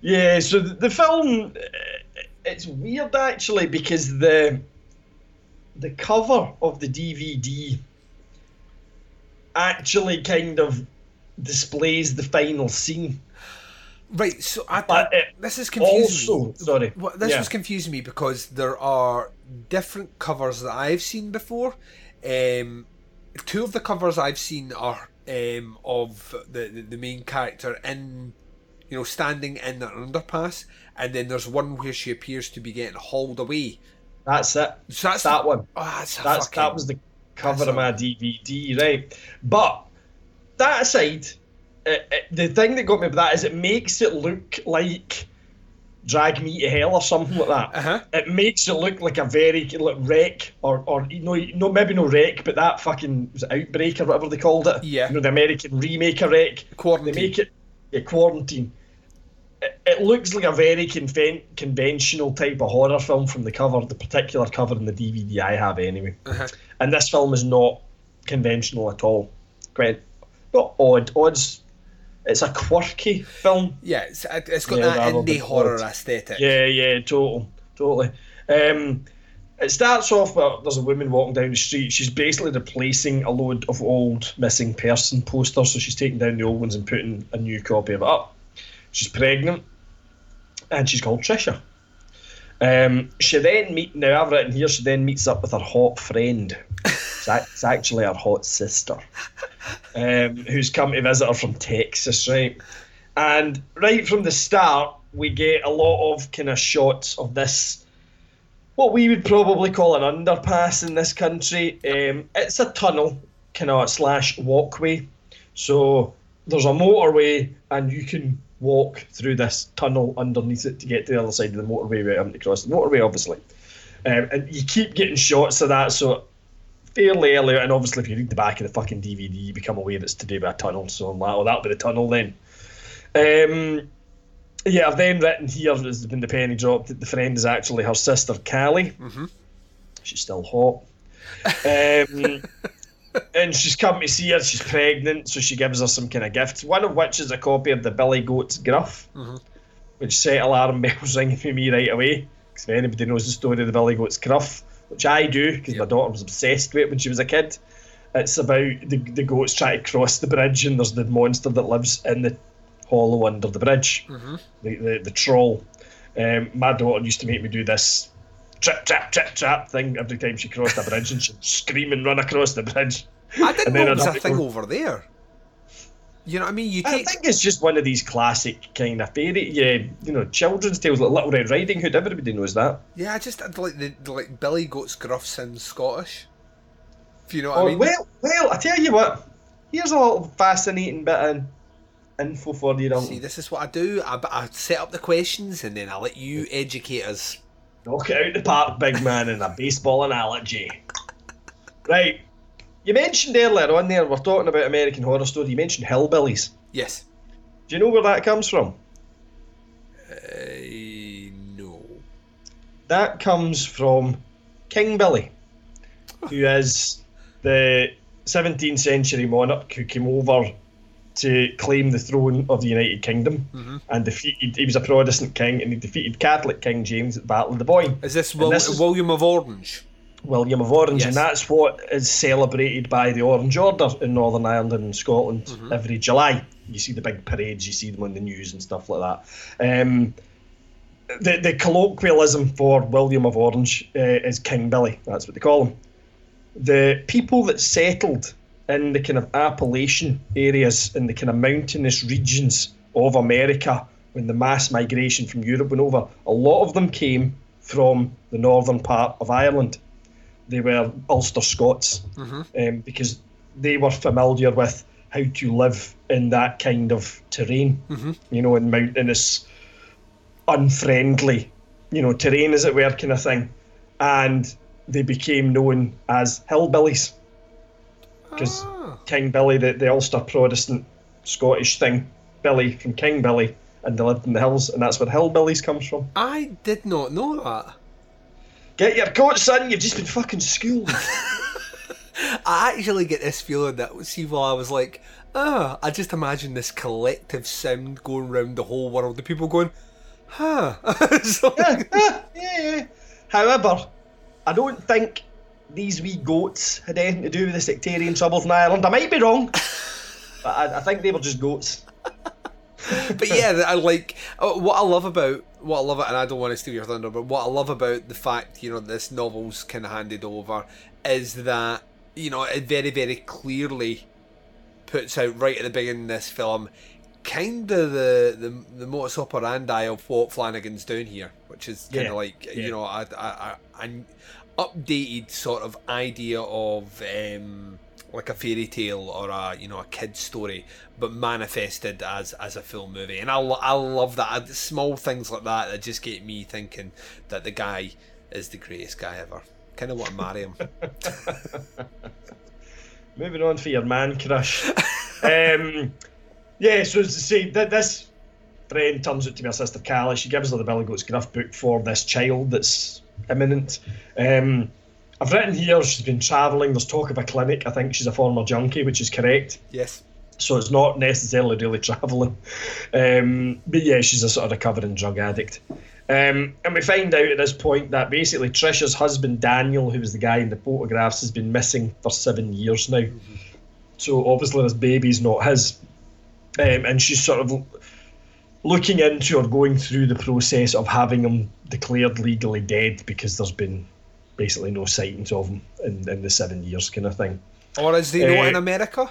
yeah, so the, the film, uh, it's weird actually because the the cover of the DVD actually kind of displays the final scene. Right, so I, it this is confusing. also- me. sorry, this yeah. was confusing me because there are different covers that I've seen before. Um, two of the covers I've seen are um, of the, the the main character in, you know, standing in an underpass, and then there's one where she appears to be getting hauled away. That's it. So that's that the- one. Oh, that's That's fucking- that was the cover of my DVD, right? But that aside, uh, uh, the thing that got me with that is it makes it look like Drag Me to Hell or something like that. Uh-huh. It makes it look like a very like REC or or you know no maybe no REC, but that fucking was it Outbreak or whatever they called it. Yeah. You know the American remake of REC. Quarantine. They make it yeah, quarantine. It, it looks like a very conven- conventional type of horror film from the cover, the particular cover in the DVD I have anyway. Uh-huh. And this film is not conventional at all. Quite not odd. Odd's it's a quirky film. Yeah, it's, it's got Yeah, that indie horror aesthetic. Yeah, yeah, total, totally. Um, it starts off with there's a woman walking down the street. She's basically replacing a load of old missing person posters. So she's taking down the old ones and putting a new copy of it up. She's pregnant, and she's called Trisha. Um, she then meet now I've written here. She then meets up with her hot friend. It's, actually her hot sister, um, who's come to visit her from Texas, right? And right from the start, we get a lot of kind of shots of this, what we would probably call an underpass in this country. Um, it's a tunnel, kind of slash walkway. So there's a motorway, and you can walk through this tunnel underneath it to get to the other side of the motorway without having to cross the motorway, obviously. Um, and you keep getting shots of that, so fairly early, and obviously if you read the back of the fucking DVD, you become aware that it's to do with a tunnel. So I'm like, oh, that'll be the tunnel then. Um, yeah, I've then written here has been the penny dropped that the friend is actually her sister Callie. Mm-hmm. She's still hot. Um, and she's come to see her. She's pregnant, so she gives her some kind of gifts. One of which is a copy of the Billy Goat's Gruff, Mhm. which set alarm bells ringing for me right away. Because if anybody knows the story of the Billy Goat's Gruff, which I do, because my daughter was obsessed with it when she was a kid, it's about the, the goats trying to cross the bridge, and there's the monster that lives in the hollow under the bridge, Mhm. the, the, the troll. Um, my daughter used to make me do this trip, trap, trip, trap thing every time she crossed a bridge, and she'd scream and run across the bridge. I didn't know I'd was a thing go- over there. You know what I mean? You I think it's just one of these classic kind of fairy, yeah, you know, children's tales like Little Red Riding Hood. Everybody knows that. yeah, I just like the, like Billy Goat's gruff sounds Scottish. If you know what Oh, I mean? well, well, I tell you what. Here's a little fascinating bit of info for you. Don't you see, this is what I do. I, I set up the questions and then I let you educate us. Knock it out the park, big man, in a baseball analogy. Right. You mentioned earlier on there, we're talking about American Horror Story. You mentioned hillbillies. Yes. Do you know where that comes from? Uh, no. that comes from King Billy, who is the 17th century monarch who came over to claim the throne of the United Kingdom Mhm. and defeated. He was a Protestant king and he defeated Catholic King James at the Battle of the Boyne. Is this, Wil- this is- William of Orange? William of Orange, Yes. and that's what is celebrated by the Orange Order in Northern Ireland and Scotland Mhm. every July. You see the big parades, you see them on the news and stuff like that. Um, the the colloquialism for William of Orange uh, is King Billy. That's what they call him. The people that settled in the kind of Appalachian areas in the kind of mountainous regions of America when the mass migration from Europe went over, a lot of them came from the northern part of Ireland. They were Ulster Scots Mhm. um, because they were familiar with how to live in that kind of terrain, Mhm. you know, in mountainous, unfriendly, you know, terrain, as it were, kind of thing. And they became known as hillbillies. Because King Billy, the, the Ulster Protestant Scottish thing, Billy from King Billy, and they lived in the hills, and that's where hillbillies comes from. I did not know that. Get your coat, son, you've just been fucking schooled. I actually get this feeling that see while I was like, ah, I just imagine this collective sound going round the whole world. The people going, huh. So- yeah, yeah. However, I don't think these wee goats had anything to do with the sectarian troubles in Ireland. I might be wrong, but I, I think they were just goats. But yeah, I like uh, what I love about what I love, it, and I don't want to steal your thunder, but what I love about the fact you know this novel's kind of handed over is that you know it very very clearly puts out right at the beginning of this film kind of the, the the modus operandi of what Flanagan's doing here, which is kind of Yeah, like yeah. you know a, a, a, an updated sort of idea of um, like a fairy tale or a you know a kid's story, but manifested as as a full movie. And I, I love that Uh, small things like that that just get me thinking that the guy is the greatest guy ever. Kind of want to marry him. Moving on for your man crush. um, yeah, so as I say, th- this friend turns out to be her sister Callie. She gives her the Billy Goat's Gruff book for this child that's imminent. Um, I've written here she's been travelling. There's talk of a clinic. I think she's a former junkie, which is correct. Yes. So it's not necessarily really travelling. Um, but yeah, she's a sort of recovering drug addict. Um, and we find out at this point that basically Trisha's husband Daniel, who was the guy in the photographs, has been missing for seven years now. So obviously this baby's not his. Um, and she's sort of looking into or going through the process of having him declared legally dead because there's been basically no sightings of him in, in the seven years kind of thing. Or as they know Uh, in America,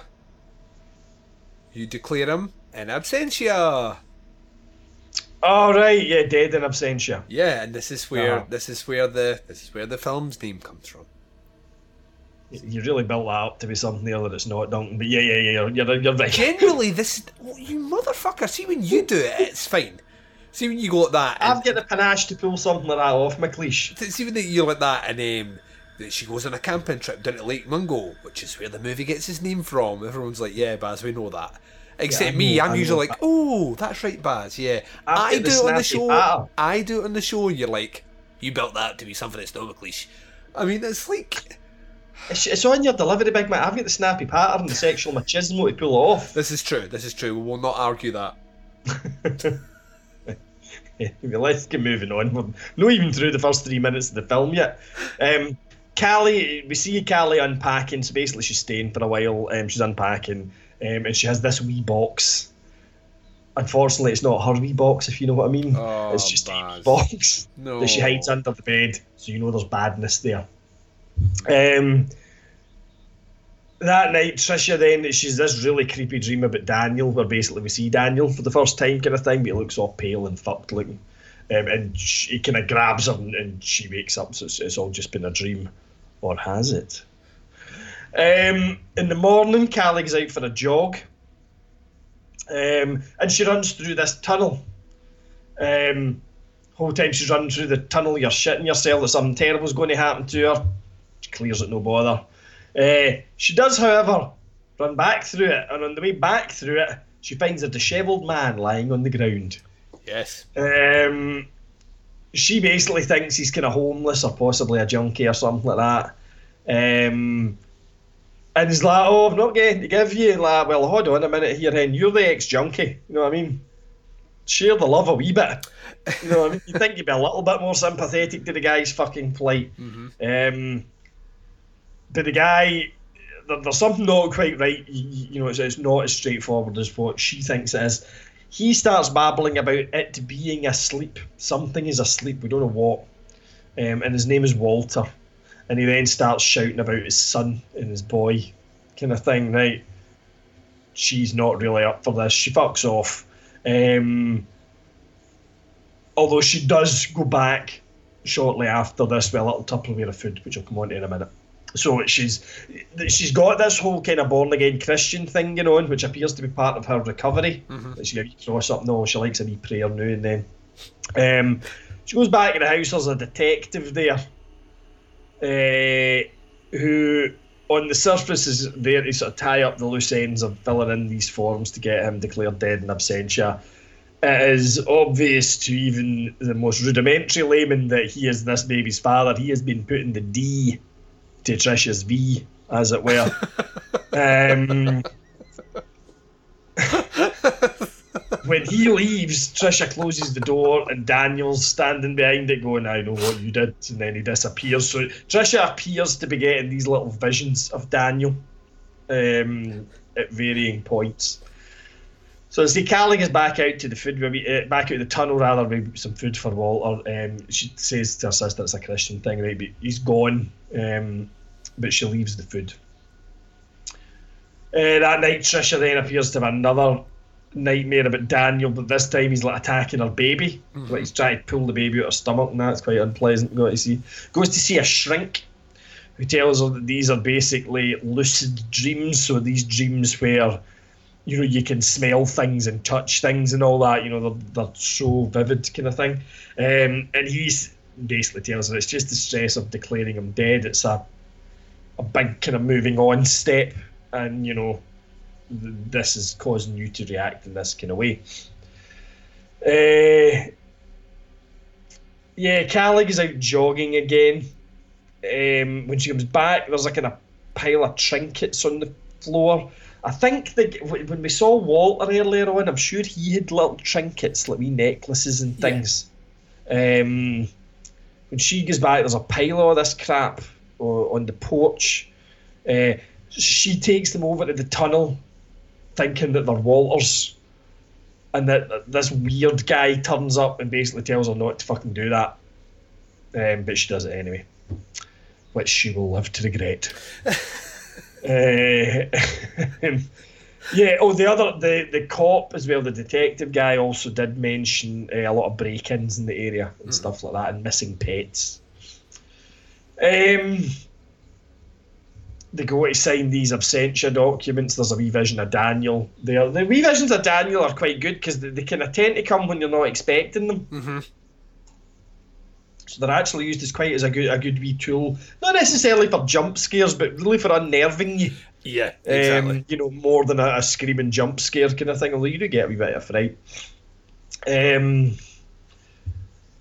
you declare him in absentia. Oh right, yeah, dead in absentia. Yeah, and this is where Uh-huh. this is where the this is where the film's name comes from. You really built that up to be something there that it's not, Duncan. But yeah, yeah, yeah, you're, you're, right. Genuinely, this you motherfucker. See when you do it, it's fine. See when you go like that. I've got the panache to pull something like that off, McLeish. See when you're like that, and um, that she goes on a camping trip down to Lake Mungo, which is where the movie gets its name from. Everyone's like, "Yeah, Baz, we know that." Except I me, know, I'm I usually like, "Oh, that's right, Baz. Yeah, I do it on the show. pattern. I do it on the show, and you're like, you built that to be something that's not McLeish. I mean, it's like It's, it's on your delivery, big man. I've got the snappy pattern, the sexual machismo to pull off. this is true. This is true. We will not argue that. Let's get moving on. We're not even through the first three minutes of the film yet. Um, Callie, we see Callie unpacking. So basically, she's staying for a while. Um, she's unpacking, um, and she has this wee box. Unfortunately, it's not her wee box, if you know what I mean. Oh, it's just a Baz. box No. that she hides under the bed, so you know there's badness there. Um, that night, Tricia then she's this really creepy dream about Daniel, where basically we see Daniel for the first time, kind of thing, but he looks all pale and fucked looking, um, and she, he kind of grabs her, and, and she wakes up. So it's, it's all just been a dream, or has it? Um, in the morning, Callie goes out for a jog, um, and she runs through this tunnel. Um, whole time she's running through the tunnel, you're shitting yourself that something terrible's going to happen to her. She clears it no bother. Uh, she does, however, run back through it, and on the way back through it, she finds a dishevelled man lying on the ground. Yes. Um, she basically thinks he's kind of homeless or possibly a junkie or something like that. Um, and he's like, "Oh, I'm not getting to give you." Like, well, hold on a minute here, then You're the ex-junkie. You know what I mean? Share the love a wee bit. You know what I mean? You think you'd be a little bit more sympathetic to the guy's fucking plight. Um, but the guy, there, there's something not quite right. You, you know, it's, it's not as straightforward as what she thinks it is. He starts babbling about it being asleep. Something is asleep. We don't know what. Um, and his name is Walter. And he then starts shouting about his son and his boy, kind of thing. Right? She's not really up for this. She fucks off. Um, although she does go back shortly after this with a little Tupperware of food, which I'll come on to in a minute. So she's she's got this whole kind of born again Christian thing going on, which appears to be part of her recovery. That She wee cross up, no, she likes a wee prayer now and then. Um, she goes back to the house. There's a detective there, uh, who on the surface is there to sort of tie up the loose ends of filling in these forms to get him declared dead in absentia. It is obvious to even the most rudimentary layman that he is this baby's father. He has been putting the D to Trisha's V, as it were. um, when he leaves, Trisha closes the door and Daniel's standing behind it going, I know what you did. And then he disappears. So Trisha appears to be getting these little visions of Daniel um, at varying points. So as the Callie is back out to the food, uh, back out the tunnel rather, with some food for Walter. Um, she says to her sister it's a Christian thing, right? But he's gone, um, but she leaves the food. Uh, that night, Trisha then appears to have another nightmare about Daniel, but this time he's like attacking her baby. Like he's trying to pull the baby out of her stomach, and that's quite unpleasant. Got to see. Goes to see a shrink who tells her that these are basically lucid dreams. So these dreams where you know you can smell things and touch things and all that. You know they're, they're so vivid, kind of thing. Um, and he's basically tells her it's just the stress of declaring him dead. It's a a big kind of moving on step, and you know th- this is causing you to react in this kind of way. Uh, yeah, Callie is out jogging again. Um, when she comes back, there's like a kind of pile of trinkets on the floor. I think the, when we saw Walter earlier on, I'm sure he had little trinkets, like wee necklaces and things. Um, when she goes back, there's a pile of this crap on the porch. Uh, she takes them over to the tunnel, thinking that they're Walter's, and that this weird guy turns up and basically tells her not to fucking do that. Um, but she does it anyway, which she will live to regret. uh, yeah. Oh, the other the the cop as well, the detective guy also did mention uh, a lot of break-ins in the area and stuff like that, and missing pets. Um, they go to sign these absentia documents. There's a wee vision of Daniel there. The wee visions of Daniel are quite good because they, they kind of tend to come when you're not expecting them. Mm-hmm. So they're actually used as quite as a good a good wee tool, not necessarily for jump scares, but really for unnerving you. Yeah, exactly. Um, you know, more than a, a screaming jump scare kind of thing. Although you do get a wee bit of fright. Um,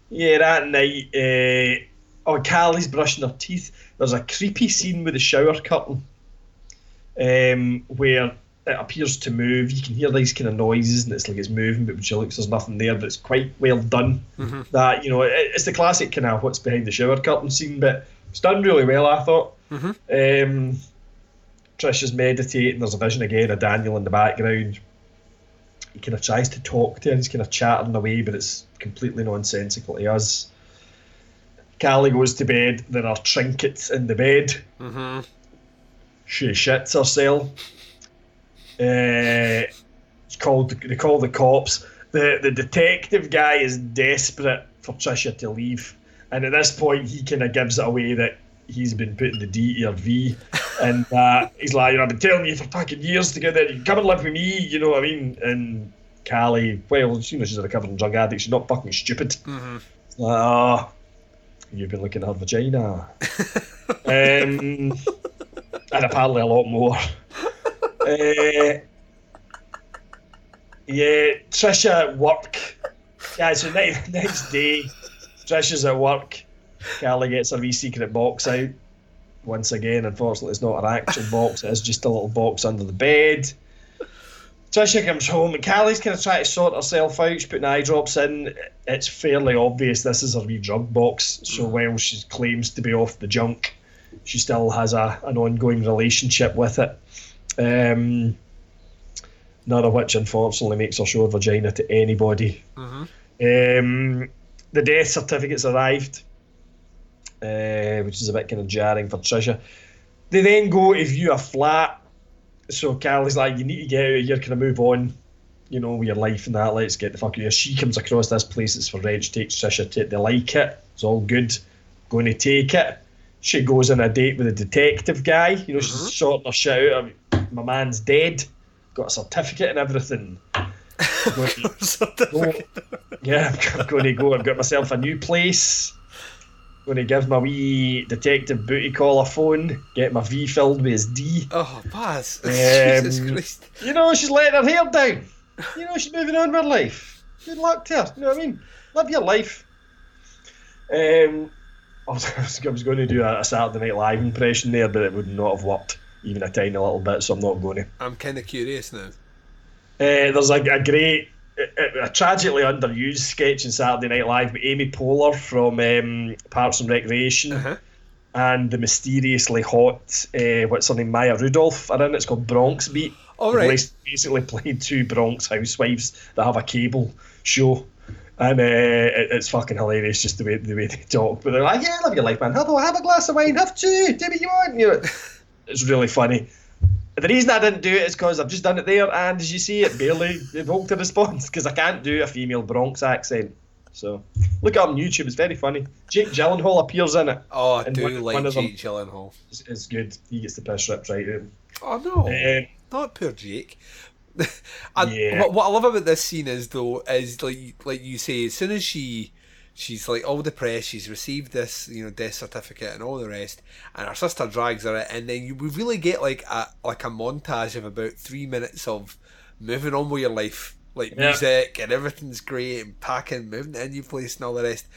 yeah, that night, uh, oh, Callie's brushing her teeth. There's a creepy scene with the shower curtain, um, where it appears to move. You can hear these kind of noises, and it's like it's moving, but when she looks, there's nothing there. But it's quite well done. Mhm. That you know, it, it's the classic kind of what's behind the shower curtain scene, but it's done really well. I thought. Mhm. Um, Trish is meditating. There's a vision again of Daniel in the background. He kind of tries to talk to her. He's kind of chattering away, but it's completely nonsensical to us. Callie goes to bed. There are trinkets in the bed. Mm-hmm. She shits herself. Uh, it's called. They call the cops. The the detective guy is desperate for Trisha to leave, and at this point he kind of gives it away that he's been putting the D her V, and uh, he's like, you know, I've been telling you for fucking years to get there. You can come and live with me. You know what I mean? And Callie, well, you know, she's a recovering drug addict. She's not fucking stupid. Mm-hmm. It's you've been looking at her vagina. um, and apparently a lot more. uh, yeah, Trisha at work. Yeah, so next, next day, Trisha's at work. Callie gets her wee secret box out. Once again, unfortunately, it's not an actual box. It's just a little box under the bed. Trisha comes home and Callie's kind of trying to sort herself out. She's putting eye drops in. It's fairly obvious this is her wee drug box. So while she claims to be off the junk, she still has a an ongoing relationship with it. Um, none of which, unfortunately, makes her show her vagina to anybody. Um, the death certificates arrived, uh, which is a bit kind of jarring for Trisha. They then go to view a flat. So Carly's like, you need to get out of here, kind of move on, you know, with your life and that. Let's get the fuck out of here. She comes across this place that's for rent. She takes Trisha to it. They like it. It's all good. Going to take it. She goes on a date with a detective guy. You know, she's sorting her shit out. I mean, my man's dead. Got a certificate and everything. Going to go- yeah, I'm going to go. I've got myself a new place. Going to give my wee detective booty call a phone. Get my V filled with his D. Oh, Baz. Um, Jesus Christ. You know, she's letting her hair down. You know, she's moving on with her life. Good luck to her. You know what I mean? Live your life. Um, I was, I was going to do a, a Saturday Night Live impression there, but it would not have worked even a tiny little bit, so I'm not going to. I'm kind of curious now. Uh, there's a, a great, a, tragically underused sketch in Saturday Night Live with Amy Poehler from um, Parks and Recreation and the mysteriously hot, uh, what's her name, Maya Rudolph are in. It's called Bronx Beat. All They Basically playing two Bronx housewives that have a cable show. And uh, it, it's fucking hilarious just the way the way they talk. But they're like, yeah, I love your life, man. Have a, have a glass of wine. Have two. Do what you want. You know, it's really funny. The reason I didn't do it is because I've just done it there, and as you see, it barely evoked a response because I can't do a female Bronx accent. So look it up on YouTube; it's very funny. Jake Gyllenhaal appears in it. Oh, I do one- like one Jake Gyllenhaal. is, is good. He gets the piss ripped right out. Oh no, Um, not poor Jake. and Yeah. what, what I love about this scene is though is like like you say, as soon as she she's like all depressed, she's received this you know death certificate and all the rest, and her sister drags her, in, and then you, we really get like a like a montage of about three minutes of moving on with your life, like Yeah. music and everything's great and packing, moving to a new place and all the rest.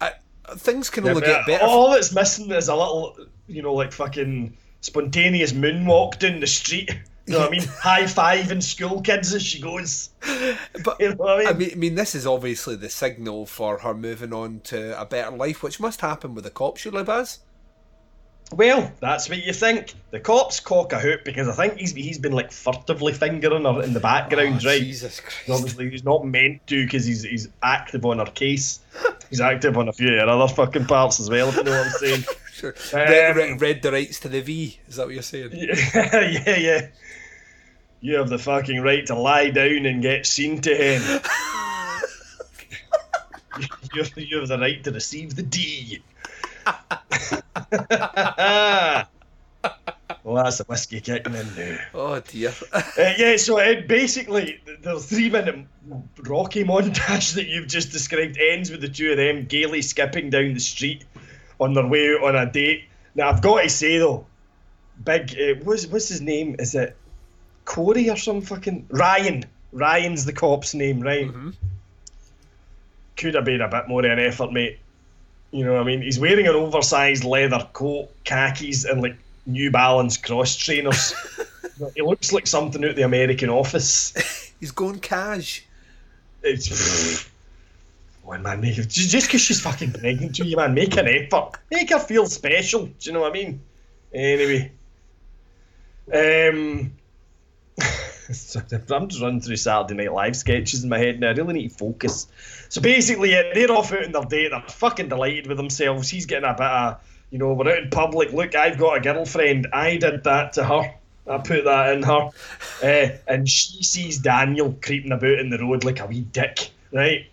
I, things can Yeah, only get better. All that's missing is a little, you know, like fucking spontaneous moonwalk down the street. You know what I mean? High five and school kids as she goes. But you know what I mean? I mean, I mean, this is obviously the signal for her moving on to a better life, which must happen with the cop, surely, Baz. Well, that's what you think. The cops cock a hoop because I think he's he's been like furtively fingering her in the background, Oh, right? Jesus Christ. Obviously, he's not meant to because he's he's active on her case. He's active on a few of her other fucking parts as well. If you know what I'm saying. Sure. Um, read, read, read the rights to the V. Is that what you're saying? Yeah, yeah, yeah. You have the fucking right to lie down and get seen to him. you, you have the right to receive the D. well, that's the whiskey kicking in now. Oh dear. Uh, yeah, so uh, basically, the, the three minute Rocky montage that you've just described ends with the two of them gaily skipping down the street on their way out on a date. Now, I've got to say though, big, uh, what's, what's his name? Is it Corey or some fucking. Ryan. Ryan's the cop's name, right? Could have been a bit more of an effort, mate. You know what I mean? He's wearing an oversized leather coat, khakis, and like New Balance cross trainers. he looks like something out of the American Office. He's going cash. It's. One man, make it, just because she's fucking pregnant to you, man, make an effort. Make her feel special. Do you know what I mean? Anyway. Um. I'm just running through Saturday Night Live sketches in my head now. I really need to focus. So basically, yeah, they're off out on their date. They're fucking delighted with themselves. He's getting a bit of, you know, we're out in public. Look, I've got a girlfriend. I did that to her. I put that in her. Uh, and she sees Daniel creeping about in the road like a wee dick, right?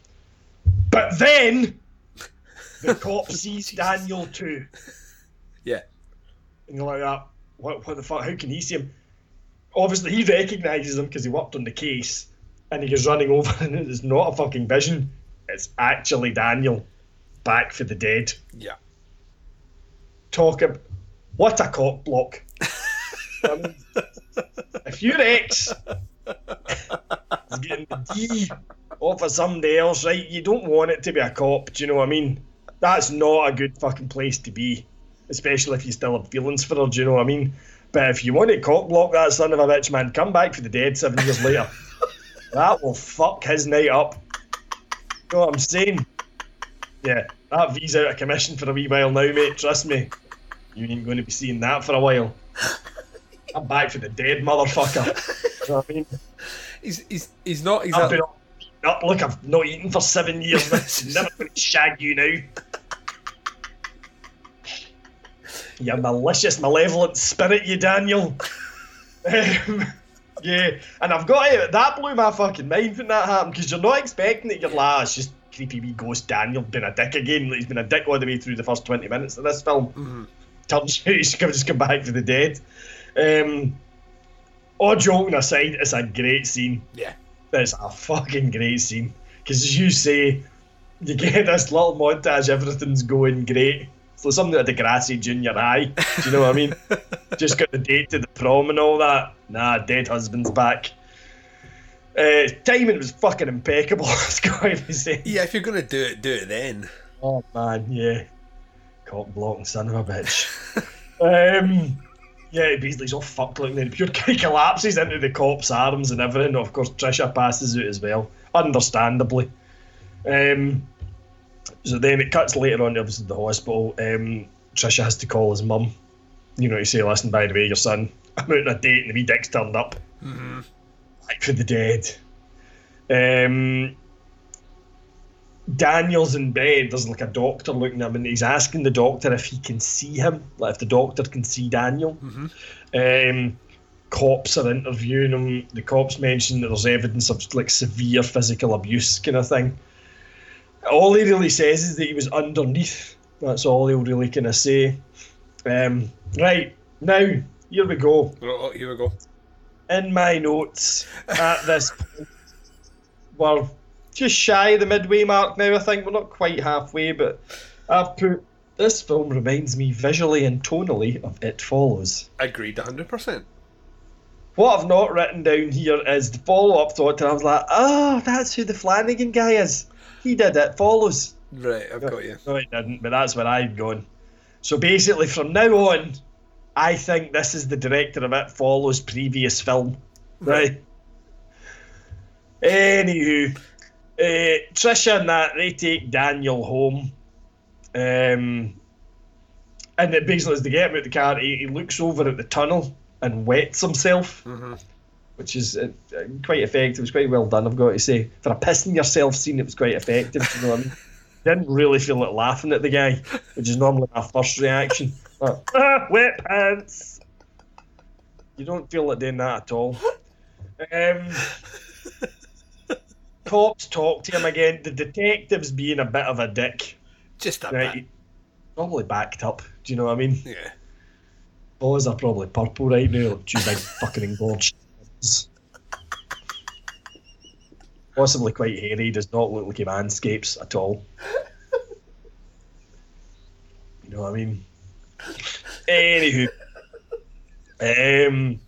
But then the cop sees Daniel too. Yeah. And you're like, ah, what, what the fuck? How can he see him? Obviously, he recognises him because he worked on the case. And he goes running over, and it's not a fucking vision. It's actually Daniel back for the dead. Yeah. Talk about what a cop block. I mean, um, if your ex is getting the D off of somebody else, right, you don't want it to be a cop, do you know what I mean? that's not a good fucking place to be, especially if you still have feelings for her. Do you know what I mean? But if you want to cock block that son of a bitch, man, come back for the dead seven years later. that will fuck his night up. You know what I'm saying? Yeah, that V's out of commission for a wee while now, mate. Trust me. You ain't going to be seeing that for a while. I'm back for the dead motherfucker. you know what I mean? He's he's he's not I've exactly. been up. Look, I've not eaten for seven years. I'm never going to shag you now. You malicious, malevolent spirit, you Daniel. Um, yeah, and I've got it. That blew my fucking mind when that happened because you're not expecting it. You're like, "Ah, it's just creepy wee ghost Daniel being a dick again. He's been a dick all the way through the first twenty minutes of this film. Turns out he's just come back for the dead. Um, all joking aside, it's a great scene. Yeah. It's a fucking great scene. Because as you say, you get this little montage, everything's going great. So something like Degrassi Junior High. Do you know what I mean? Just got the date to the prom and all that. Nah, dead husband's back. Uh, timing was fucking impeccable. It's got to said. Yeah, if you're gonna do it, do it then. Oh man, yeah. Cock blocking son of a bitch. um, yeah, Beasley's all fucked like then pure he collapses into the cop's arms and everything. Of course, Trisha passes out as well, understandably. Um, so then it cuts later on, obviously, the hospital. Um, Trisha has to call his mum, you know, to say, listen, by the way, your son, I'm out on a date and the wee dick's turned up. Mm-hmm. Back for the dead. Um, Daniel's in bed. There's like a doctor looking at him, and he's asking the doctor if he can see him, like if the doctor can see Daniel. Um, cops are interviewing him. The cops mention that there's evidence of like severe physical abuse, kind of thing. All he really says is that he was underneath. That's all he'll really kind of say. Um, right now, here we go Oh, here we go. in my notes at this point, we're just shy of the midway mark now. I think we're not quite halfway, but I've put this film reminds me visually and tonally of It Follows. Agreed, hundred percent. What I've not written down here is the follow up thought, and I was like, oh, that's who the Flanagan guy is. He did It Follows. Right, I've got you. No, he didn't, but that's where I've gone. So basically, from now on, I think this is the director of It Follows' previous film. Right. Anywho, uh, Trisha and that, they take Daniel home. Um, and it basically, as they get him out of the car, he, he looks over at the tunnel and wets himself, which is uh, quite effective. It was quite well done, I've got to say. For a pissing yourself scene, it was quite effective. You know what I mean? Didn't really feel like laughing at the guy, which is normally my first reaction. Like, ah, wet pants. You don't feel like doing that at all. Um, cops talk to him again. The detective's being a bit of a dick. Just a right. bit. Probably backed up. Do you know what I mean? Yeah. Boys are probably purple right now, two big fucking engorged. Possibly quite hairy, does not look like he manscapes at all. You know what I mean? Anywho. Um,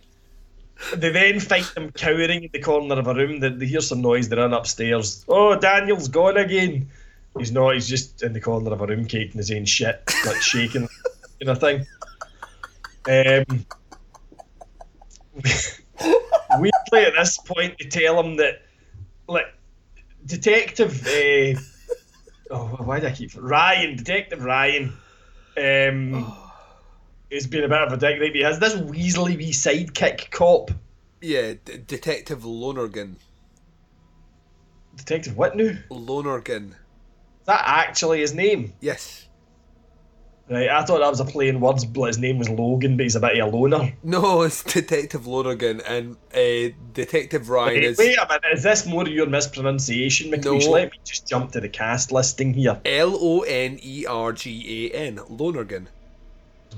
they then find him cowering in the corner of a room. They, they hear some noise, they run upstairs. Oh, Daniel's gone again. He's not, he's just in the corner of a room caking his own shit, like shaking, kind of thing. Um, weirdly, at this point, they tell him that, like, Detective. Uh, oh, why do I keep Ryan? Detective Ryan. Um, has been a bit of a dick. Right? He has this weaselly wee sidekick cop. Yeah, D- Detective Lonergan. Detective what now? Is Lonergan. that actually his name? Yes. Right, I thought that was a play in words, but his name was Logan, but he's a bit of a loner. No, it's Detective Lonergan and uh, Detective Ryan Wait, is wait a minute, is this more your mispronunciation, McLeish? No. Let me just jump to the cast listing here. L O N E R G A N. Lonergan.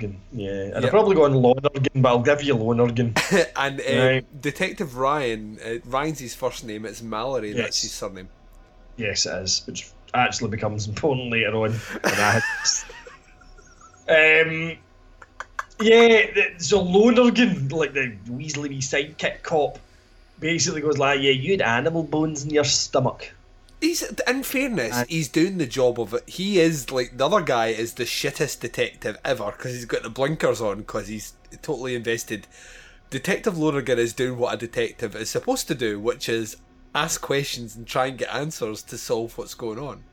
Yeah, Yep. I'm probably going Lonergan, but I'll give you Lonergan. and uh, Right. Detective Ryan, uh, Ryan's his first name, it's Mallory, that's Yes. his surname. Yes, it is, which actually becomes important later on. when I had- um, yeah, the, so Lonergan, like the Weasley wee sidekick cop, basically goes like, "Yeah, you had animal bones in your stomach." He's in fairness, he's doing the job of it. He is like the other guy is the shittest detective ever because he's got the blinkers on because he's totally invested. Detective Lonergan is doing what a detective is supposed to do, which is ask questions and try and get answers to solve what's going on.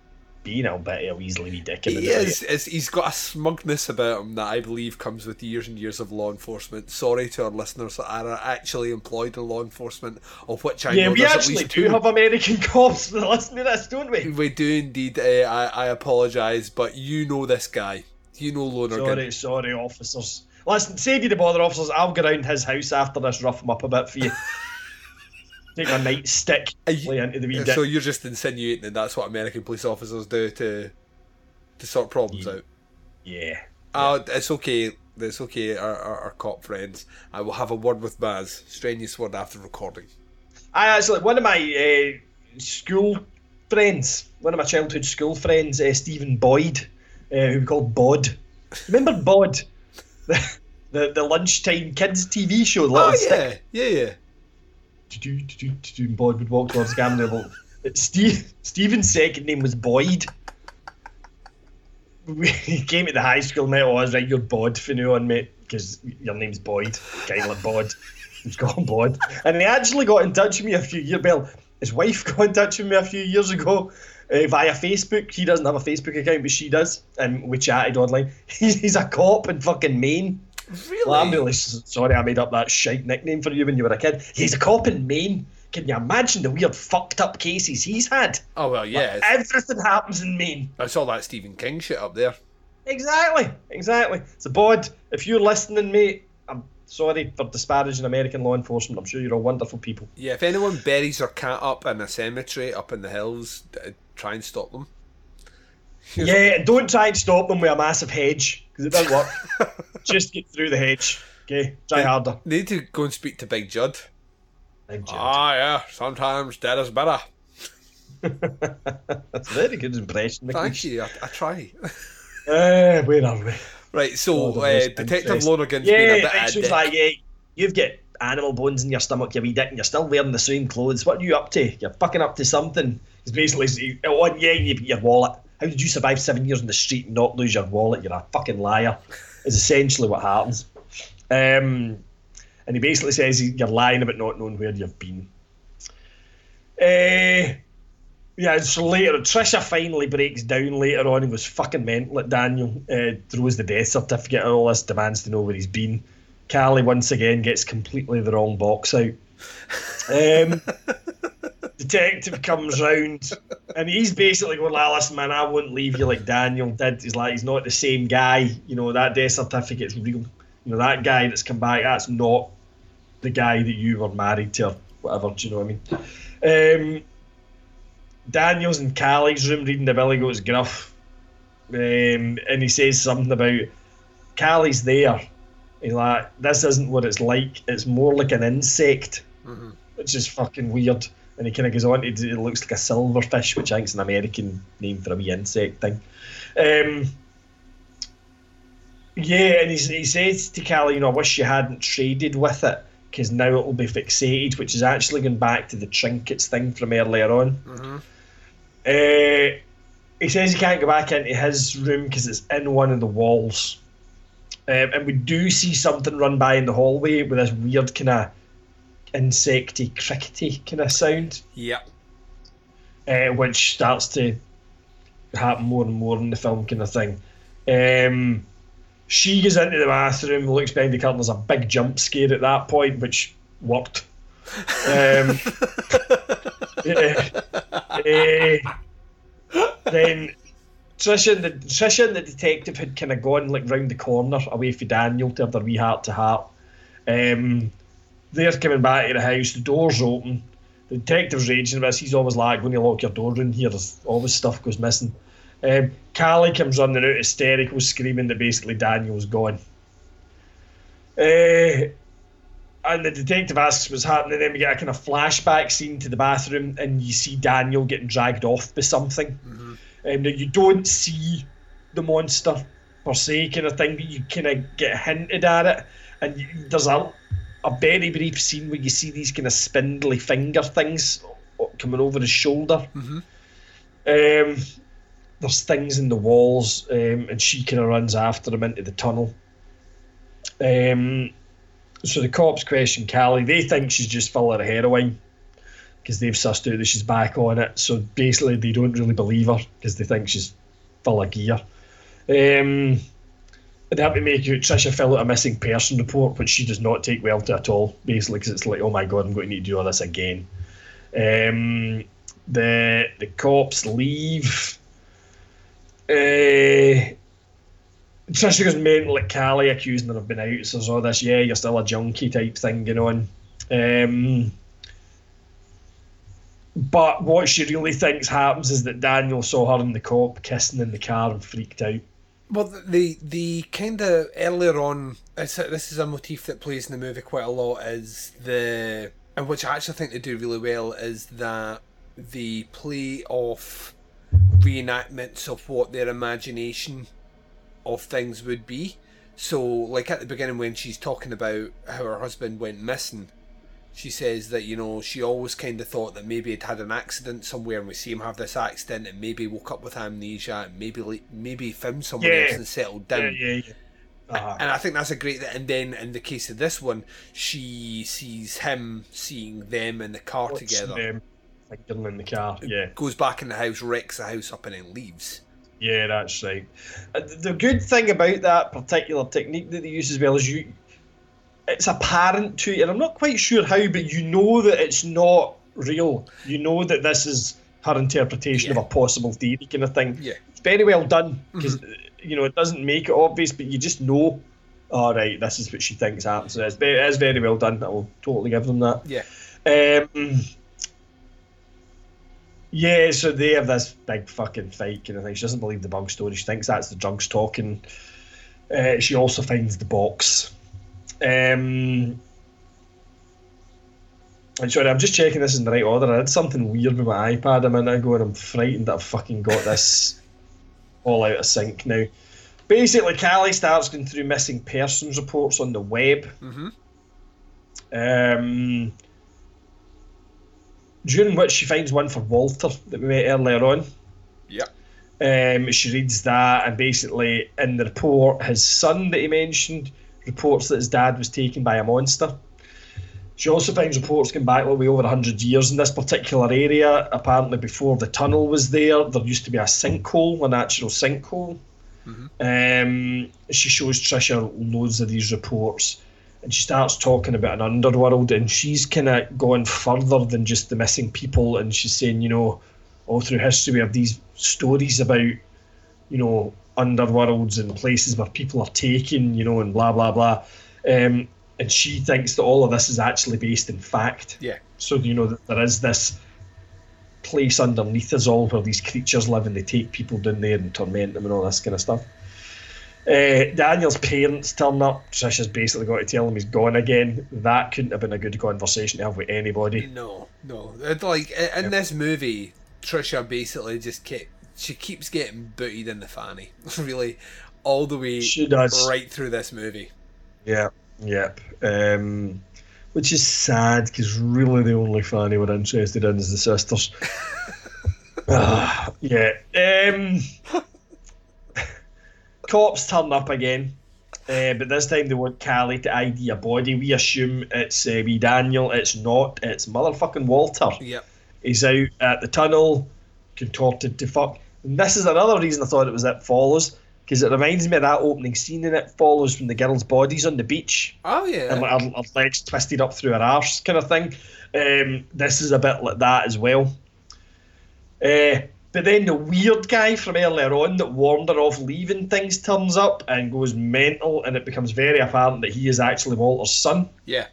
A bit of a Weasley wee dick in He the day. is, is. He's got a smugness about him that I believe comes with years and years of law enforcement. Sorry to our listeners that are actually employed in law enforcement, of which I yeah, know we actually do two. have American cops that listen to this, don't we? We do indeed. Uh, I, I apologise, but you know this guy. You know Lonergan. Sorry, sorry, officers. Listen, save you the bother, officers. I'll go round his house after this, rough him up a bit for you. Take my nightstick, lay into the wee dick. So you're just insinuating that that's what American police officers do to to sort problems out. Yeah. Uh, it's okay. It's okay. Our, our, our cop friends. I will have a word with Baz. Strenuous word after recording. I actually, one of my uh, school friends, one of my childhood school friends, uh, Stephen Boyd, uh, who we called Bod. Remember Bod? The, the, the lunchtime kids TV show, little Oh stick. yeah, yeah, yeah. do, do, do, do, and Bod would walk towards. Well, Steve, Stephen's second name was Boyd. He came to the high school, mate. Oh, I was right, you're Bod for now on, mate, because your name's Boyd. Guy like Bod. He's got Bod. And he actually got in touch with me a few years Well, his wife got in touch with me a few years ago uh, via Facebook. He doesn't have a Facebook account, but she does. And we chatted online. He's a cop in fucking Maine. Really? Well, I'm really sorry I made up that shite nickname for you when you were a kid. He's a cop in Maine. Can you imagine the weird fucked up cases he's had? Oh well, yeah. it's- Everything happens in Maine. I saw that Stephen King shit up there. Exactly, exactly. So, Bod, if you're listening, mate, I'm sorry for disparaging American law enforcement. I'm sure you're all wonderful people. Yeah, if anyone buries their cat up in a cemetery up in the hills, try and stop them. Yeah, and don't try and stop them with a massive hedge because it doesn't work. Just get through the hedge. Okay, try harder. Need to go and speak to Big Judd. Big Judd. Ah, yeah. Sometimes dead is better. That's a very good impression. Thank you. I, I try. Uh, where are we? Right, so Oh, uh, Detective Lonergan's yeah, been a bit right, of a it's dick. like, yeah, you've got animal bones in your stomach, you wee dick, and you're still wearing the same clothes. What are you up to? You're fucking up to something. It's basically, oh, yeah, your wallet. How did you survive seven years in the street and not lose your wallet? You're a fucking liar. Is essentially what happens. Um, and he basically says you're lying about not knowing where you've been. Uh, yeah, so later, Trisha finally breaks down later on and goes fucking mental at Daniel, uh, throws the death certificate and all this, demands to know where he's been. Callie once again gets completely the wrong box out. Um, detective comes round and he's basically going, like, listen, man, I wouldn't leave you like Daniel did. He's like, he's not the same guy. You know, that death certificate's real. You know, that guy that's come back, that's not the guy that you were married to or whatever. Do you know what I mean? Um, Daniel's in Callie's room reading the Billy Goat's Gruff. Um, and he says something about Callie's there. He's like, this isn't what it's like. It's more like an insect, which is fucking weird. And he kind of goes on to it looks like a silverfish, which I think is an American name for a wee insect thing. Um, yeah, and he's, he says to Callie, you know, I wish you hadn't traded with it because now it'll be fixated, which is actually going back to the trinkets thing from earlier on. Mm-hmm. Uh, he says he can't go back into his room because it's in one of the walls. Um, and we do see something run by in the hallway with this weird kind of insecty, crickety kind of sound, Yep. uh, which starts to happen more and more in the film, kind of thing. Um, she goes into the bathroom, looks behind the curtain. There's a big jump scare at that point, which worked. Um, yeah. Eh, then Trisha and the Trisha and the detective had kind of gone like round the corner away from Daniel to have their wee heart to heart. Um, they're coming back to the house. The door's open. The detective's raging about this. He's always like, when you lock your door in here, there's always stuff goes missing. Um, Callie comes running out hysterical, screaming that basically Daniel's gone. Uh, and the detective asks what's happening. Then we get a kind of flashback scene to the bathroom, and you see Daniel getting dragged off by something. Um, now you don't see the monster per se, kind of thing, but you kind of get hinted at it. And you, there's a a very brief scene where you see these kind of spindly finger things coming over his shoulder. Mhm. Um, there's things in the walls, um, and she kind of runs after him into the tunnel. Um, so the cops question Callie. They think she's just full of heroin because they've sussed out that she's back on it. So basically, they don't really believe her because they think she's full of gear. Um, they have to make Trisha fill out a missing person report, which she does not take well to at all. Basically, because it's like, oh my god, I'm going to need to do all this again. Um, the the cops leave. Uh, Trisha goes mental at Callie, accusing her of being out. So there's all this, yeah, you're still a junkie type thing going on. Um, but what she really thinks happens is that Daniel saw her and the cop kissing in the car and freaked out. Well, the the kind of earlier on, this is a motif that plays in the movie quite a lot. Is the and which I actually think they do really well is that the play off reenactments of what their imagination of things would be. So, like at the beginning when she's talking about how her husband went missing, she says that you know she always kind of thought that maybe he'd had an accident somewhere and we see him have this accident and maybe woke up with amnesia and maybe like, maybe found someone Yeah. else and settled down. Yeah, yeah. Uh-huh. And I think that's a great. And then in the case of this one, she sees him seeing them in the car together. them fingering in the car. Yeah, Goes back in the house, wrecks the house up, and then leaves. yeah, that's right. Uh, The good thing about that particular technique that they use as well is you, it's apparent to you, and I'm not quite sure how, but you know that it's not real. You know that this is her interpretation of a possible theory kind of thing. Yeah. It's very well done because you know it doesn't make it obvious, but you just know. All right, this is what she thinks happens. So it's very, it is very well done. I will totally give them that. Yeah. Um, yeah, so they have this big fucking fight kind of thing. She doesn't believe the bug story. She thinks that's the drugs talking. Uh, she also finds the box. Um, and sorry, I'm just checking this in the right order. I did something weird with my iPad a minute ago, and I'm frightened that I've fucking got this all out of sync now. Basically, Callie starts going through missing persons reports on the web. Mm-hmm. Um, during which she finds one for Walter that we met earlier on. Yeah. Um, she reads that, and basically, in the report, his son that he mentioned reports that his dad was taken by a monster. She also finds reports going back way over 100 years in this particular area. Apparently, before the tunnel was there, there used to be a sinkhole, a natural sinkhole. Um, she shows Trisha loads of these reports, and she starts talking about an underworld, and she's kind of going further than just the missing people, and she's saying, you know, all through history we have these stories about, you know, underworlds and places where people are taken, you know, and blah blah blah. Um, and she thinks that all of this is actually based in fact. Yeah. So you know that there is this place underneath us all where these creatures live and they take people down there and torment them and all this kind of stuff. Uh, Daniel's parents turn up. Trisha's basically got to tell him he's gone again. That couldn't have been a good conversation to have with anybody. No, no. It's like in this movie, Trisha basically just kept she keeps getting booted in the fanny, really, all the way She does. right through this movie. Yeah, yep. Um, which is sad because really the only fanny we're interested in is the sisters. Ah, yeah. Um, cops turn up again, uh, but this time they want Callie to ID a body. We assume it's uh, wee Daniel. It's not. It's motherfucking Walter. Yep. He's out at the tunnel, contorted to fuck. And this is another reason I thought it was It Follows, because it reminds me of that opening scene in It Follows when the girl's body's on the beach. Oh yeah. And like, her, her legs twisted up through her arse kind of thing. Um, this is a bit like that as well. Uh, but then the weird guy from earlier on that warned her off leaving things turns up and goes mental, and it becomes very apparent that he is actually Walter's son. Yeah.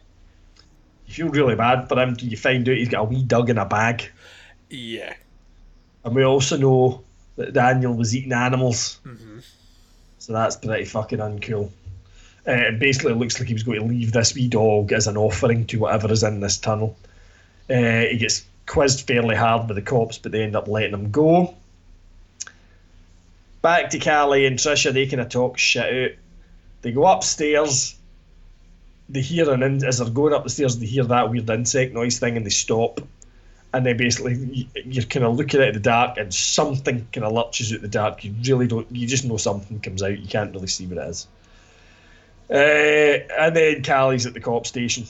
You feel really bad for him till you find out he's got a wee dog in a bag. Yeah. And we also know that Daniel was eating animals. Mm-hmm. So that's pretty fucking uncool. Uh, it basically looks like he was going to leave this wee dog as an offering to whatever is in this tunnel. Uh, he gets quizzed fairly hard by the cops, but they end up letting him go. Back to Callie and Trisha, they kind of talk shit out. They go upstairs. They hear an in- as they're going up the stairs, they hear that weird insect noise thing, and they stop. And then basically you- you're kind of looking at the dark, and something kind of lurches out of the dark. You really don't. You just know something comes out. You can't really see what it is. Uh, and then Callie's at the cop station,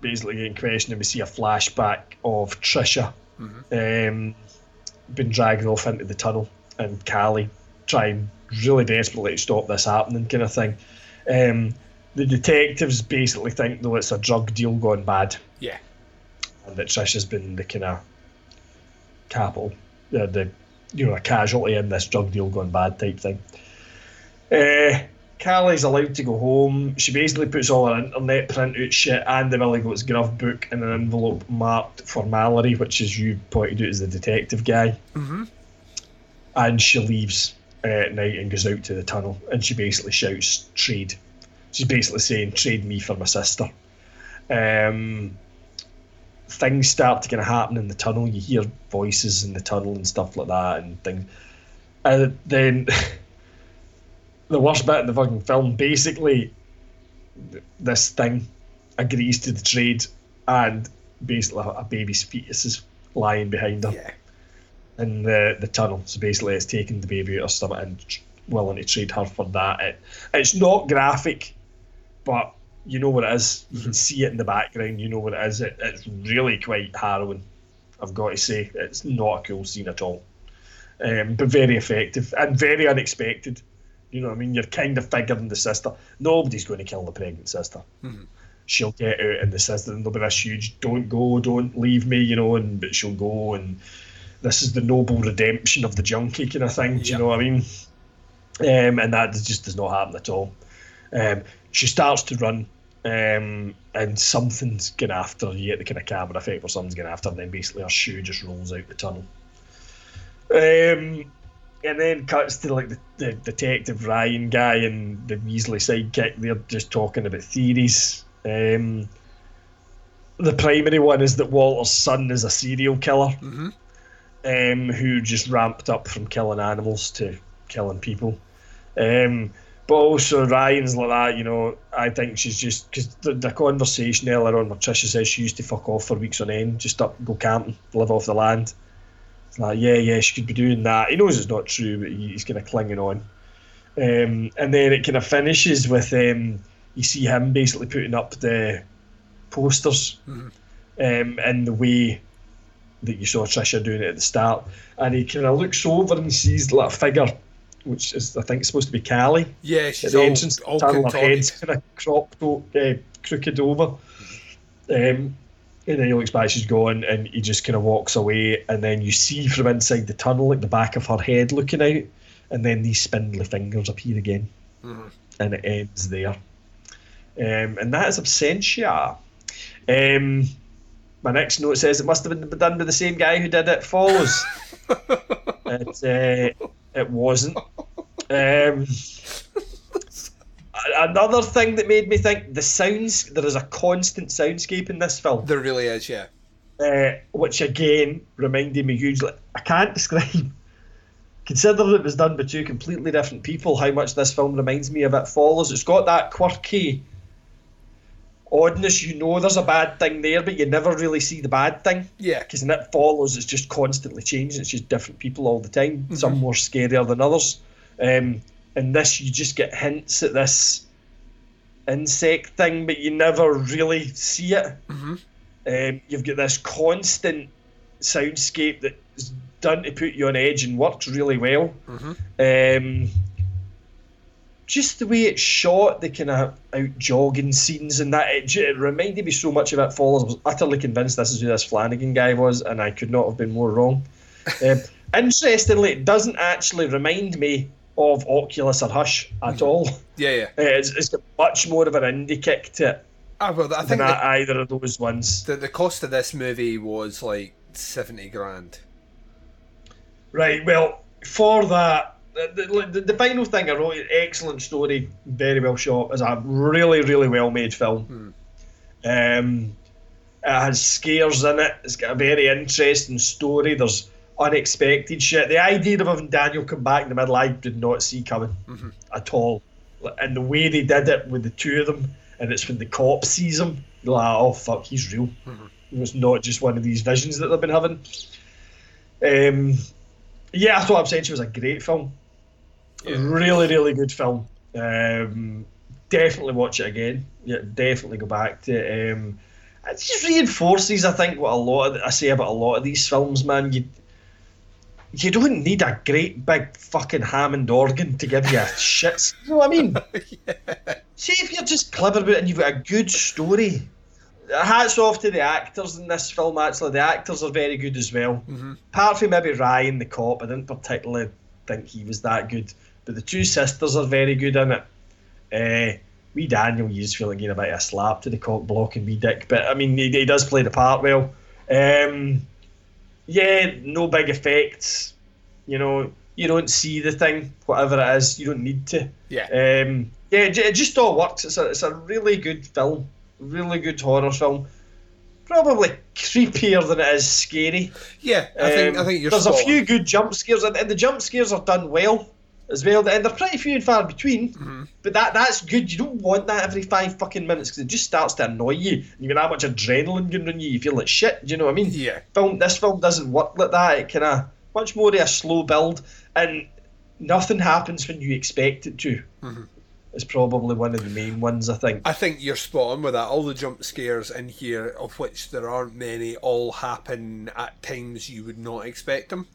basically getting questioned, and we see a flashback of Trisha um, been dragged off into the tunnel, and Callie trying really desperately to stop this happening, kind of thing. Um, the detectives basically think though it's a drug deal gone bad. And that Trisha's been the kind of capital, uh, the you know a casualty in this drug deal gone bad type thing. Uh, Callie's allowed to go home. She basically puts all her internet printout shit and the Billy Goat's Gruff book in an envelope marked for Mallory, which is you pointed out as the detective guy. Mm-hmm. And she leaves uh, at night and goes out to the tunnel and she basically shouts, Trade. She's basically saying, Trade me for my sister. Um, things start to kind of happen in the tunnel. You hear voices in the tunnel and stuff like that, and things. And then the worst bit of the fucking film, basically, this thing agrees to the trade, and basically a baby's fetus is lying behind her in the the tunnel. So basically, it's taking the baby out of her stomach and willing to trade her for that. It, it's not graphic, but you know what it is. You can see it in the background. You know what it is. It, it's really quite harrowing. I've got to say, it's not a cool scene at all, um, but very effective and very unexpected. You know what I mean? You're kind of figuring the sister. Nobody's going to kill the pregnant sister. She'll get out, and the sister, and there'll be this huge "Don't go, don't leave me," you know, and but she'll go, and this is the noble redemption of the junkie kind of thing. Do you know what I mean? Um, and that just does not happen at all. Um, she starts to run, um, and something's going after. You get the kind of camera effect where something's going after and then basically her shoe just rolls out the tunnel. Um, and then cuts to like the, the detective Ryan guy and the Weasley sidekick. They're just talking about theories. Um, the primary one is that Walter's son is a serial killer Mm-hmm. um, who just ramped up from killing animals to killing people. Um, but also Ryan's like that, you know. I think she's just because the, the conversation earlier on where Trisha says she used to fuck off for weeks on end, just up go camping, live off the land. It's like yeah, yeah, she could be doing that. He knows it's not true, but he- he's kind of clinging on. Um, and then it kind of finishes with um, you see him basically putting up the posters um, in the way that you saw Trisha doing it at the start, and he kind of looks over and sees like a figure, which is I think supposed to be Callie. Yeah, At the all, entrance, all tunnel, her head's kind of cropped, uh, crooked over. Um, and then he looks back, she's gone, and he just kind of walks away. And then you see from inside the tunnel, like the back of her head looking out, and then these spindly fingers appear again, Mhm. and it ends there. Um, and that is Absentia. Um, my next note says it must have been done by the same guy who did It Follows. it, uh, it wasn't. Um, another thing that made me think the sounds there is a constant soundscape in this film. There really is, yeah. Uh, which again reminded me hugely. I can't describe, considering it was done by two completely different people, how much this film reminds me of It Follows. It's got that quirky oddness. You know there's a bad thing there, but you never really see the bad thing. Yeah. Because in It Follows, it's just constantly changing. It's just different people all the time. Some more scarier than others. Um, in this, you just get hints at this insect thing, but you never really see it. Mm-hmm. Um, you've got this constant soundscape that's done to put you on edge and works really well. Mm-hmm. Um, just the way it's shot, the kind of out jogging scenes and that, it, it reminded me so much of It Follows. I was utterly convinced this is who this Flanagan guy was, and I could not have been more wrong. um, interestingly, it doesn't actually remind me of Oculus or Hush at all. Yeah, yeah. Uh, It's, much more of an indie kick to it Ah, well, I than think the, either of those ones. the, the cost of this movie was like 70 grand. Right, well, for that, the, the, the final thing I wrote, excellent story, very well shot, is a really, really well made film. Um, it has scares in it, it's got a very interesting story, there's unexpected shit. The idea of having Daniel come back in the middle, I did not see coming at all. And the way they did it with the two of them, and it's when the cop sees him, you're like, oh fuck, he's real. It was not just one of these visions that they've been having. Um, yeah, I thought Absentia was a great film. Really, really good film. Um, definitely watch it again. Yeah, definitely go back to it. Um, it just reinforces, I think, what a lot of, I say about a lot of these films, man. You you don't need a great big fucking Hammond organ to give you a shit. You know what I mean? See if you're just clever about it and you've got a good story. Hats off to the actors in this film. Actually, the actors are very good as well. Apart from maybe Ryan, the cop, I didn't particularly think he was that good. But the two sisters are very good in it. Uh, wee Daniel, you just feel like getting a bit of a slap to the cock block and wee Dick. But I mean, he, he does play the part well. Um, yeah, no big effects. You know, you don't see the thing, whatever it is. You don't need to. Yeah. Um, yeah, it, just all works. It's a, it's a really good film, really good horror film. Probably creepier than it is scary. Yeah, I think I Um, think you're. There's a few on. good jump scares, and, and the jump scares are done well as well. And they're pretty few and far between. Mm-hmm. But that that's good. You don't want that every five fucking minutes because it just starts to annoy you. And you got that much adrenaline going on you. You feel like shit. Do you know what I mean? Yeah. Film. This film doesn't work like that. It kind of much more of a slow build, and nothing happens when you expect it to. Mhm. It's probably one of the main ones, I think. I think you're spot on with that. All the jump scares in here, of which there aren't many, all happen at times you would not expect them.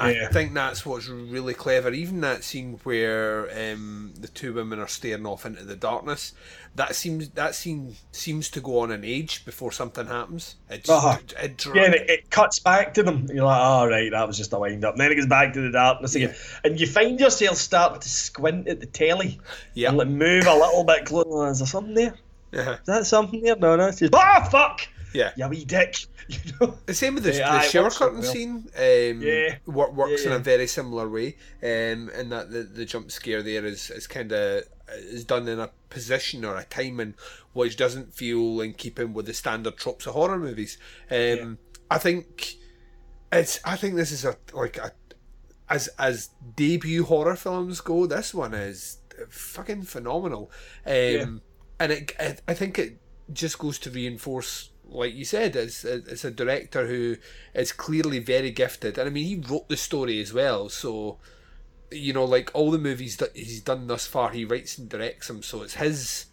I Yeah. think that's what's really clever. Even that scene where um, the two women are staring off into the darkness, that seems that scene seems to go on an age before something happens. It just, Uh-huh. it dra- Yeah, and it, it cuts back to them. You're like, oh, right, that was just a wind up. And then it goes back to the darkness again. And you find yourself starting to squint at the telly. Yeah. And like move a little bit closer. Is there something there? Yeah. Is that something there? No, no. It's just, ah, fuck! Yeah. You wee dick. The same with the, Yeah, the shower curtain well. scene. Um, Yeah. wor- works Yeah, in a very similar way. Um, in that the, the jump scare there is, is kind of is done in a position or a timing which doesn't feel in keeping with the standard tropes of horror movies. Um, I think it's. I think this is a like a as as debut horror films go. This one is fucking phenomenal. Um, Yeah. and it, it, I think it just goes to reinforce, like you said, it's it's a director who is clearly very gifted, and I mean he wrote the story as well, so you know, like all the movies that he's done thus far, he writes and directs them, so it's his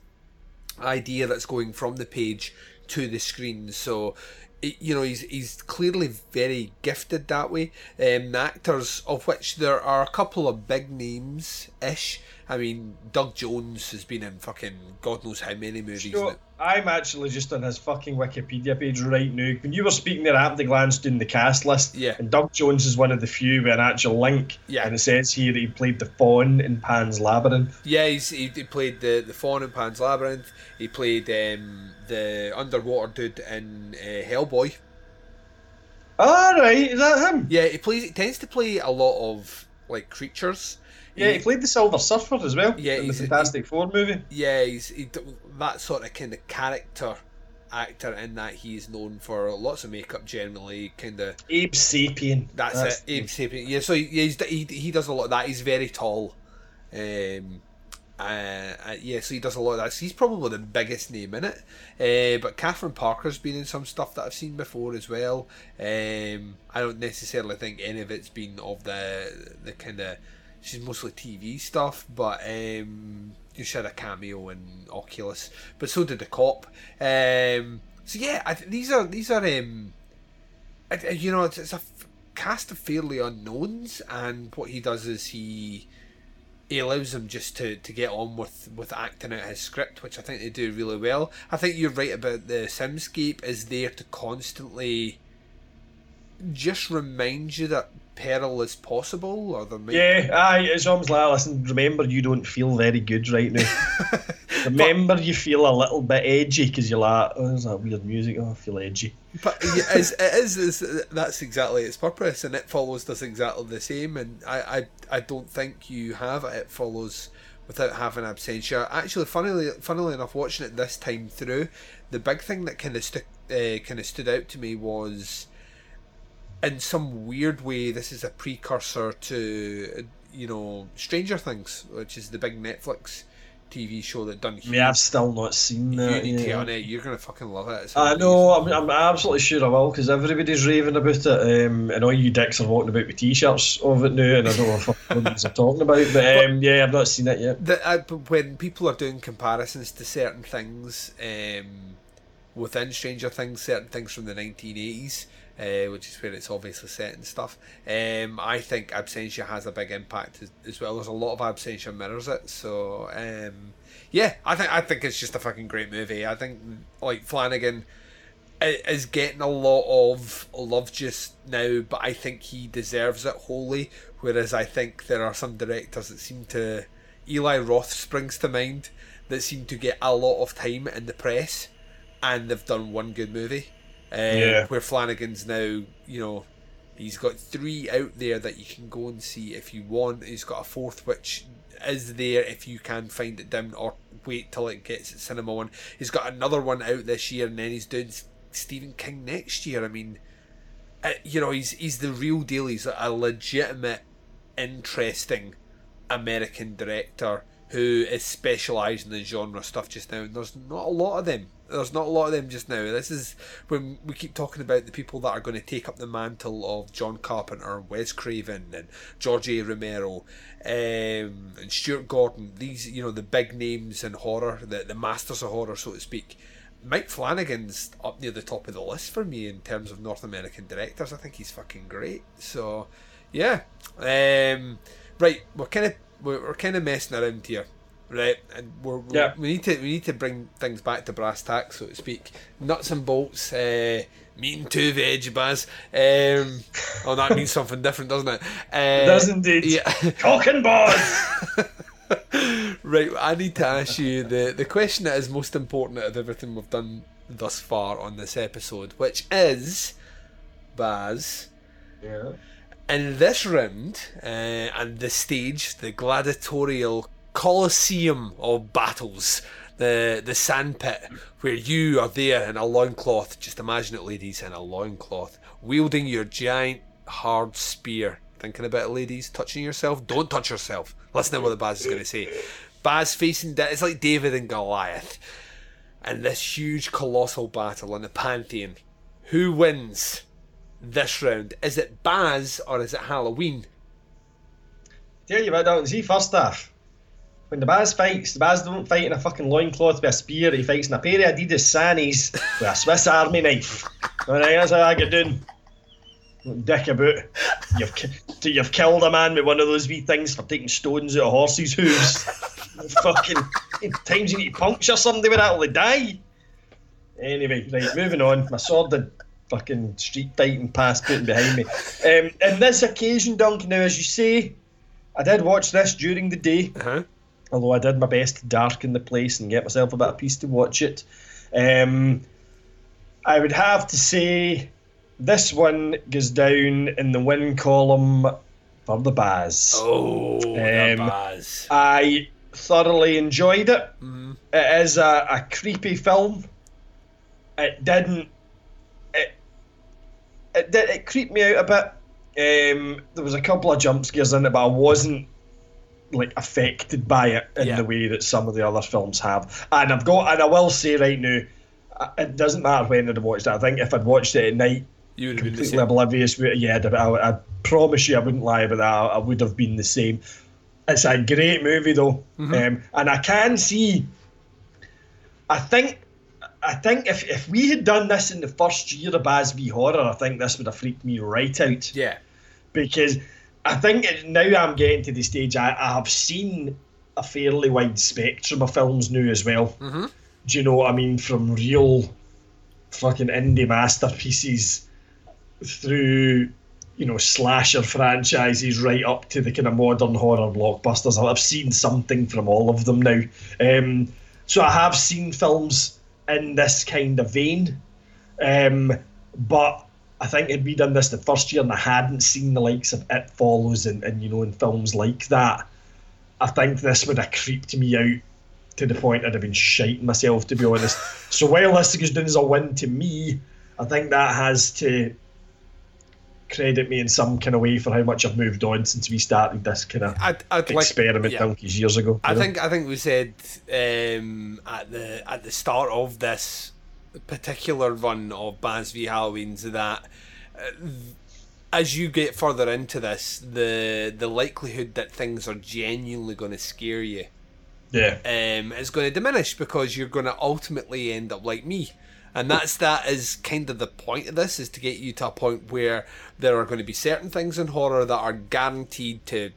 idea that's going from the page to the screen. So, you know, he's he's clearly very gifted that way. Um, the actors, of which there are a couple of big names ish. I mean, Doug Jones has been in fucking God knows how many movies. Now. I'm actually just on his fucking Wikipedia page right now. When you were speaking there, I happened to glance down the cast list. Yeah. And Doug Jones is one of the few with an actual link. Yeah. And it says here that he played the Faun in Pan's Labyrinth. Yeah, he's, he, he played the the faun in Pan's Labyrinth. He played um, the underwater dude in uh, Hellboy. Alright, is that him? Yeah, he plays. He tends to play a lot of like creatures. Yeah, he played the Silver Surfer as well. Yeah, in the Fantastic Four movie. Yeah, he's he, that sort of kind of character actor in that he's known for lots of makeup generally, kind of. Abe Sapien. That's, it, Abe Sapien. Yeah, so he, he's, he he does a lot of that. He's very tall. Um, uh, uh, yeah, so he does a lot of that. So he's probably the biggest name in it. Uh, but Catherine Parker's been in some stuff that I've seen before as well. Um, I don't necessarily think any of it's been of the the kind of. She's mostly TV stuff, but um, she had a cameo in Oculus. But so did the cop. Um, so yeah, I th- these are these are um, I- you know it's, it's a f- cast of fairly unknowns, and what he does is he he allows them just to, to get on with, with acting out his script, which I think they do really well. I think you're right about the soundscape is there to constantly just remind you that peril as possible, or there might Yeah, aye, it's almost like, listen, remember you don't feel very good right now. remember you feel a little bit edgy because you're like, oh, there's that weird music, oh, I feel edgy. But yeah, it's, it is, is that's exactly its purpose, and it follows does exactly the same. And I, I, I don't think you have it follows without having absentia. Actually, funnily, funnily enough, watching it this time through, the big thing that kind of stuck, uh, kind of stood out to me was, in some weird way, this is a precursor to, uh, you know, Stranger Things, which is the big Netflix TV show that done. I mean, I've still not seen You that. need to yeah. on it. You're gonna fucking love it. I know, I'm, I'm absolutely sure I will because everybody's raving about it, um, and all you dicks are walking about with t-shirts of it now, and I don't know what they're talking about, but um, yeah, I've not seen it yet. The, uh, but when people are doing comparisons to certain things um, within Stranger Things, certain things from the 1980s, uh, which is where it's obviously set and stuff, um, I think Absentia has a big impact as, as well. There's a lot of Absentia mirrors it, so um, yeah, I think I think it's just a fucking great movie. I think like Flanagan is getting a lot of love just now, but I think he deserves it wholly. Whereas I think there are some directors that seem to, Eli Roth springs to mind, that seem to get a lot of time in the press, and they've done one good movie. Um, Yeah. Where Flanagan's now, you know, he's got three out there that you can go and see if you want. He's got a fourth which is there if you can find it down or wait till it gets at cinema one. He's got another one out this year, and then he's doing Stephen King next year. I mean, uh, you know, he's he's the real deal. He's a legitimate, interesting American director who is specialising in the genre stuff just now. And there's not a lot of them. There's not a lot of them just now. This is when we keep talking about the people that are going to take up the mantle of John Carpenter, Wes Craven, and George A. Romero, um, and Stuart Gordon. These, you know, the big names in horror, the the masters of horror, so to speak. Mike Flanagan's up near the top of the list for me in terms of North American directors. I think he's fucking great. So, yeah. Um, right, we're kind of we're, we're kind of messing around here, right? And we're, we're- Yeah. we need to we need to bring things back to brass tacks, so to speak. Nuts and bolts. Uh, meeting two veg, Baz. Um, oh, that means something different, doesn't it? Uh, It does indeed. Yeah. Cock and balls! Right, I need to ask you the, the question that is most important out of everything we've done thus far on this episode, which is, Baz, Yeah. In this round uh, and the stage, the gladiatorial coliseum of battles, the the sandpit, where you are there in a loincloth, just imagine it, ladies, in a loincloth, wielding your giant hard spear. Thinking about it, ladies, touching yourself? Don't touch yourself. Listen to what the Baz is going to say. Baz facing, Da- it's like David and Goliath. And this huge colossal battle in the Pantheon. Who wins this round? Is it Baz or is it Halloween? Tell you about that, see first off. When the Baz fights, the Baz don't fight in a fucking loincloth with a spear, he fights in a pair of Adidas Sannies with a Swiss Army knife. Alright, that's how I get doing. Dick about. You've, you've killed a man with one of those wee things for taking stones out of horses' hooves. fucking times you need to puncture somebody with that will they die. Anyway, right, moving on. My sword had fucking street fighting past putting behind me. Um, in this occasion, Duncan, now as you say, I did watch this during the day. Uh-huh. Although I did my best to darken the place and get myself a bit of peace to watch it. Um, I would have to say this one goes down in the win column for the Baz. Oh, the Um, Baz. I thoroughly enjoyed it. Mhm. It is a, a creepy film. It didn't. It it did it creeped me out a bit. Um, there was a couple of jump scares in it, but I wasn't like affected by it in Yeah. the way that some of the other films have. And I've got, and I will say right now, uh, it doesn't matter when I'd have watched it. I think if I'd watched it at night, You would been completely same. oblivious. Yeah, I, I, promise you, I wouldn't lie about that. I, I would have been the same. It's a great movie though, Mhm. um, and I can see. I think, I think if if we had done this in the first year of Baz v Horror, I think this would have freaked me right out. Yeah. Because I think now I'm getting to the stage I, I have seen a fairly wide spectrum of films now as well. Mm-hmm. Do you know what I mean? From real fucking indie masterpieces through, you know, slasher franchises right up to the kind of modern horror blockbusters. I've seen something from all of them now. Um, so I have seen films in this kind of vein. Um, but I think had we done this the first year and I hadn't seen the likes of It Follows and, and you know, in films like that, I think this would have creeped me out to the point I'd have been shiting myself, to be honest. so while this goes down as a win to me, I think that has to credit me in some kind of way for how much I've moved on since we started this kind of I'd, I'd like- experiment yeah. donkeys years ago. I know? think I think we said um, at the at the start of this particular run of Baz v Halloween's that uh, as you get further into this, the the likelihood that things are genuinely going to scare you Yeah. um, is going to diminish because you're going to ultimately end up like me. And that's that is kind of the point of this is to get you to a point where there are going to be certain things in horror that are guaranteed to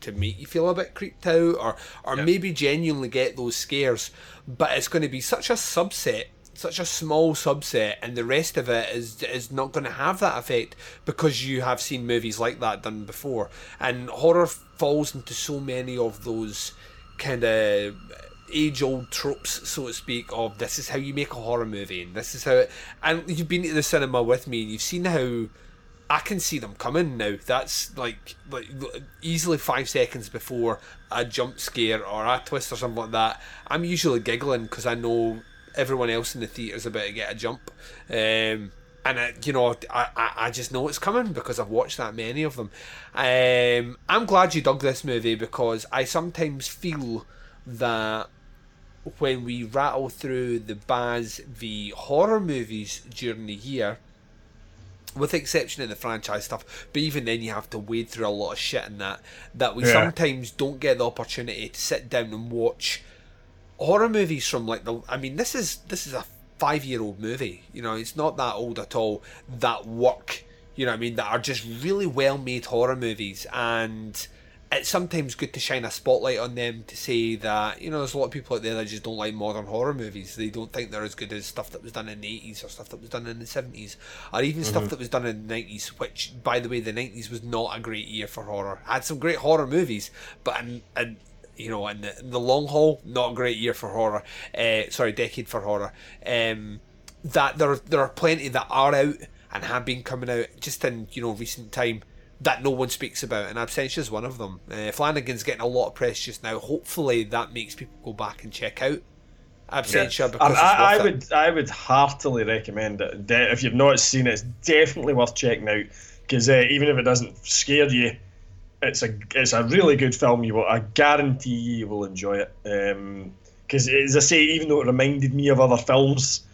to make you feel a bit creeped out or or maybe genuinely get those scares. But it's going to be such a subset, such a small subset, and the rest of it is is not going to have that effect because you have seen movies like that done before. And horror falls into so many of those kind of age old tropes, so to speak, of this is how you make a horror movie, and this is how it. And you've been to the cinema with me, and you've seen how I can see them coming now. That's like like easily five seconds before a jump scare or a twist or something like that. I'm usually giggling because I know everyone else in the theatre's about to get a jump. Um, and I, you know, I, I, I just know it's coming because I've watched that many of them. Um, I'm glad you dug this movie because I sometimes feel that when we rattle through the Baz v horror movies during the year, with the exception of the franchise stuff, but even then you have to wade through a lot of shit in that, that we Yeah. sometimes don't get the opportunity to sit down and watch horror movies from like the I mean this is this is a five year old movie. You know, it's not that old at all that work, you know what I mean, that are just really well made horror movies and it's sometimes good to shine a spotlight on them to say that, you know, there's a lot of people out there that just don't like modern horror movies. They don't think they're as good as stuff that was done in the 80s or stuff that was done in the 70s or even stuff Mhm. that was done in the 90s, which, by the way, the 90s was not a great year for horror. I Had some great horror movies, but in you know, in the, in the long haul, not a great year for horror. Uh, sorry, decade for horror. Um, that there there are plenty that are out and have been coming out just in you know recent time that no one speaks about, and Absentia is one of them. Uh, Flanagan's getting a lot of press just now. Hopefully, that makes people go back and check out Absentia Yeah. because I, I it's worth it. would I would heartily recommend it. De- if you've not seen it, it's definitely worth checking out because uh, even if it doesn't scare you, it's a it's a really good film. You will I guarantee you will enjoy it. Um, because as I say, even though it reminded me of other films,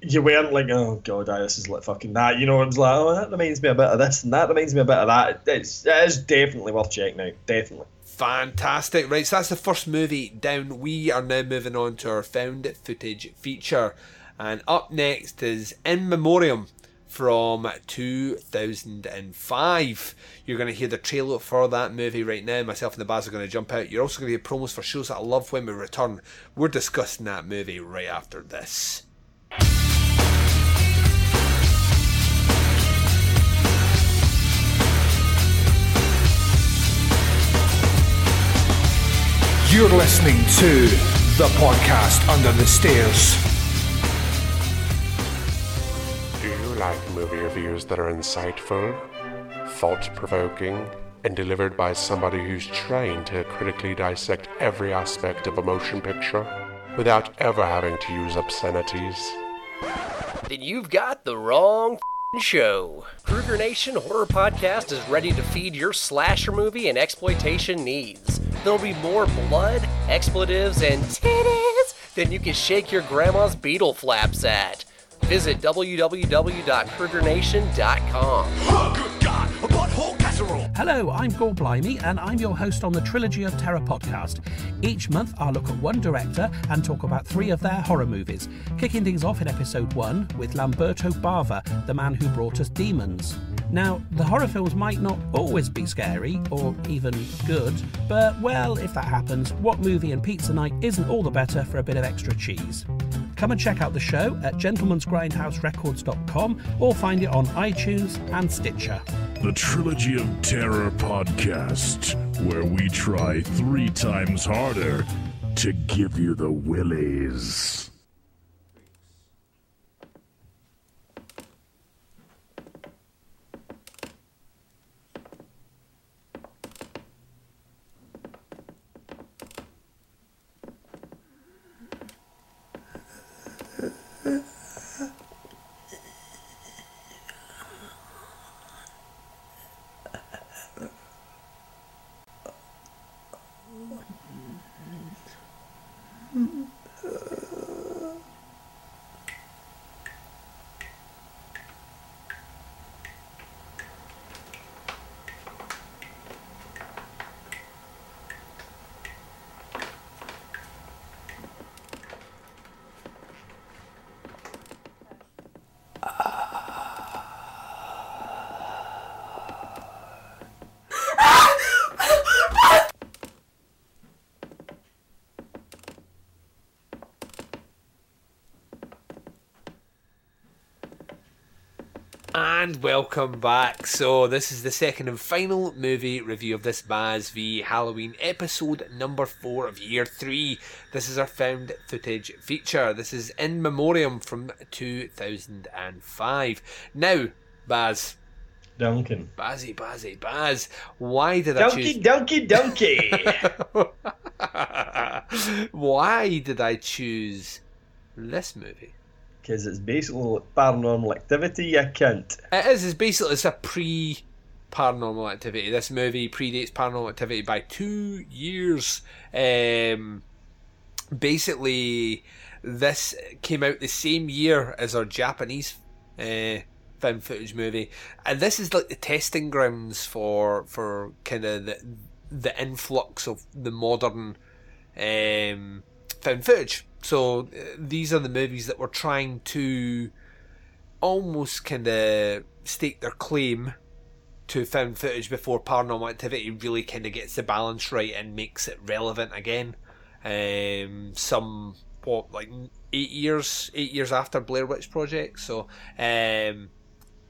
you weren't like, oh god, aye, this is like fucking that. You know, it was like, oh, that reminds me a bit of this and that reminds me a bit of that. It's it is definitely worth checking out. Definitely. Fantastic. Right, so that's the first movie down. We are now moving on to our found footage feature. And up next is In Memoriam from 2005. You're going to hear the trailer for that movie right now. Myself and the Baz are going to jump out. You're also going to hear promos for shows that I love when we return. We're discussing that movie right after this. You're listening to the podcast Under the Stairs. Like movie reviews that are insightful, thought provoking, and delivered by somebody who's trained to critically dissect every aspect of a motion picture without ever having to use obscenities? Then you've got the wrong show. Kruger Nation Horror Podcast is ready to feed your slasher movie and exploitation needs. There'll be more blood, expletives, and titties than you can shake your grandma's beetle flaps at. Visit www.krugernation.com. Hello, I'm Gore Blimey, and I'm your host on the Trilogy of Terror podcast. Each month, I'll look at one director and talk about three of their horror movies, kicking things off in episode one with Lamberto Bava, the man who brought us Demons. Now, the horror films might not always be scary or even good, but well, if that happens, what movie and pizza night isn't all the better for a bit of extra cheese? Come and check out the show at gentlemansgrindhouserecords.com or find it on iTunes and Stitcher. The Trilogy of Terror podcast, where we try three times harder to give you the willies. And welcome back. So, this is the second and final movie review of this Baz v Halloween episode number four of year three. This is our found footage feature. This is In Memoriam from 2005. Now, Baz. Duncan. Bazzy, Bazzy, Baz. Why did I choose. Donkey, donkey, donkey. Why did I choose this movie? Because it's basically paranormal activity, you cunt. It is. It's basically it's a pre paranormal activity. This movie predates paranormal activity by two years. Um, basically, this came out the same year as our Japanese uh, found footage movie, and this is like the testing grounds for for kind of the the influx of the modern um, found footage. So uh, these are the movies that were trying to almost kind of stake their claim to found footage before paranormal activity really kind of gets the balance right and makes it relevant again. Um, some what like eight years, eight years after Blair Witch Project. So, um,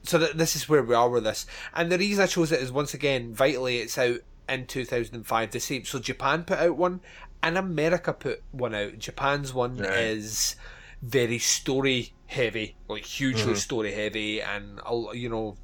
so th- this is where we are with this. And the reason I chose it is once again, vitally, it's out in 2005. The same. So Japan put out one, and America put one out. Japan's one Right. is very story heavy, like hugely Mhm. story heavy, and you know.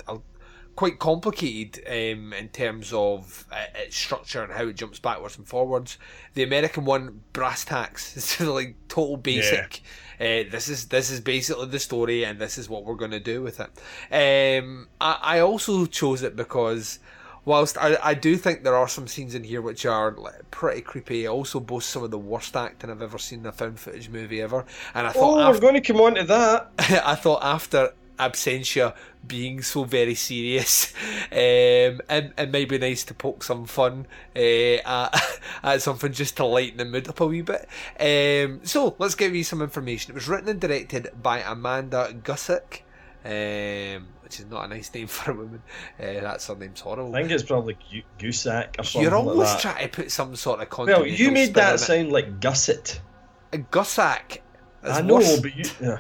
Quite complicated um, in terms of uh, its structure and how it jumps backwards and forwards. The American one, brass tacks, it's like total basic. Uh, this is this is basically the story, and this is what we're going to do with it. Um, I, I also chose it because whilst I, I do think there are some scenes in here which are like, pretty creepy, it also boasts some of the worst acting I've ever seen in a found footage movie ever. And I thought Oh, we're going to come on to that. I thought after Absentia being so very serious, um, it, it might be nice to poke some fun uh, at, at something just to lighten the mood up a wee bit. Um, so let's give you some information. It was written and directed by Amanda Gusick. Um, which is not a nice name for a woman. Uh, that's her name's horrible. I think it's probably Goosack or something You're like always that. trying to put some sort of Well, you made that sound like gusset. A Gussack. I know, but you. Yeah.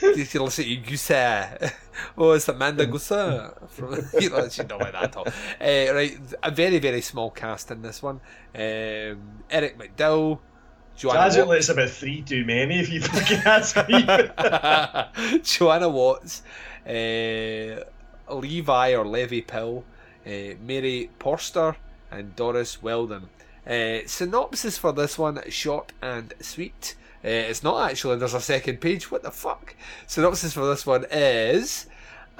you can listen to Gusa. Oh, it's Amanda Gusa. From, you know, she don't like that at all. Uh, right, a very, very small cast in this one. Um, Eric McDowell, Joanna Jazz Watts, about three too many if you fucking ask me. Joanna Watts, uh, Levi or Levy Pill, uh, Mary Porster, and Doris Weldon. Uh, synopsis for this one short and sweet. Uh, it's not actually, there's a second page. What the fuck? Synopsis for this one is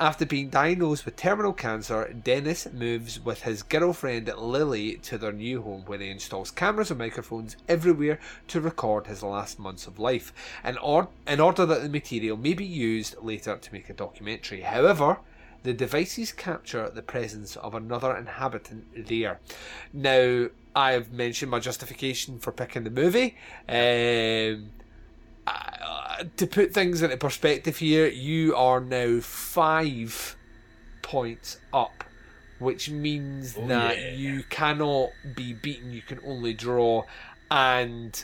After being diagnosed with terminal cancer, Dennis moves with his girlfriend Lily to their new home where he installs cameras and microphones everywhere to record his last months of life, in, or- in order that the material may be used later to make a documentary. However, the devices capture the presence of another inhabitant there. Now, I've mentioned my justification for picking the movie. Um, uh, to put things into perspective here, you are now five points up, which means Oh, that yeah. you cannot be beaten, you can only draw. And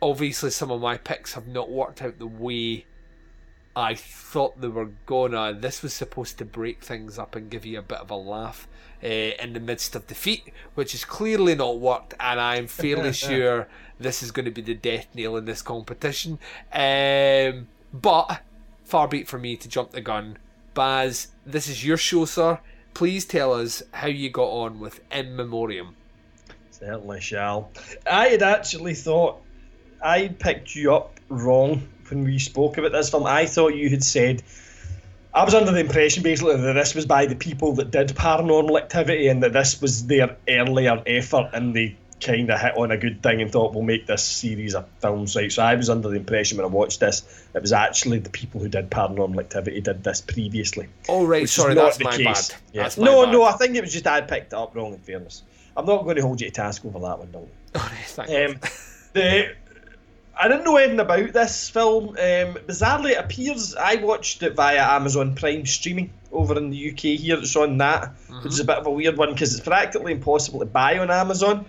obviously, some of my picks have not worked out the way I thought they were gonna. This was supposed to break things up and give you a bit of a laugh uh, in the midst of defeat, which has clearly not worked, and I'm fairly sure this is going to be the death nail in this competition. Um, but far be it from me to jump the gun. Baz, this is your show, sir. Please tell us how you got on with In Memoriam. Certainly shall. I had actually thought I picked you up wrong when we spoke about this film. I thought you had said I was under the impression basically that this was by the people that did paranormal activity and that this was their earlier effort and they kind of hit on a good thing and thought we'll make this series of films right. So I was under the impression when I watched this it was actually the people who did paranormal activity did this previously. Oh, right, sorry, not that's the my case. bad. Yeah. That's my no, bad. no, I think it was just I picked it up wrong. In fairness, I'm not going to hold you to task over that one, Dalton. Um, the I didn't know anything about this film. Um, bizarrely, it appears I watched it via Amazon Prime streaming over in the UK. Here, it's on that, which is a bit of a weird one because it's practically impossible to buy on Amazon.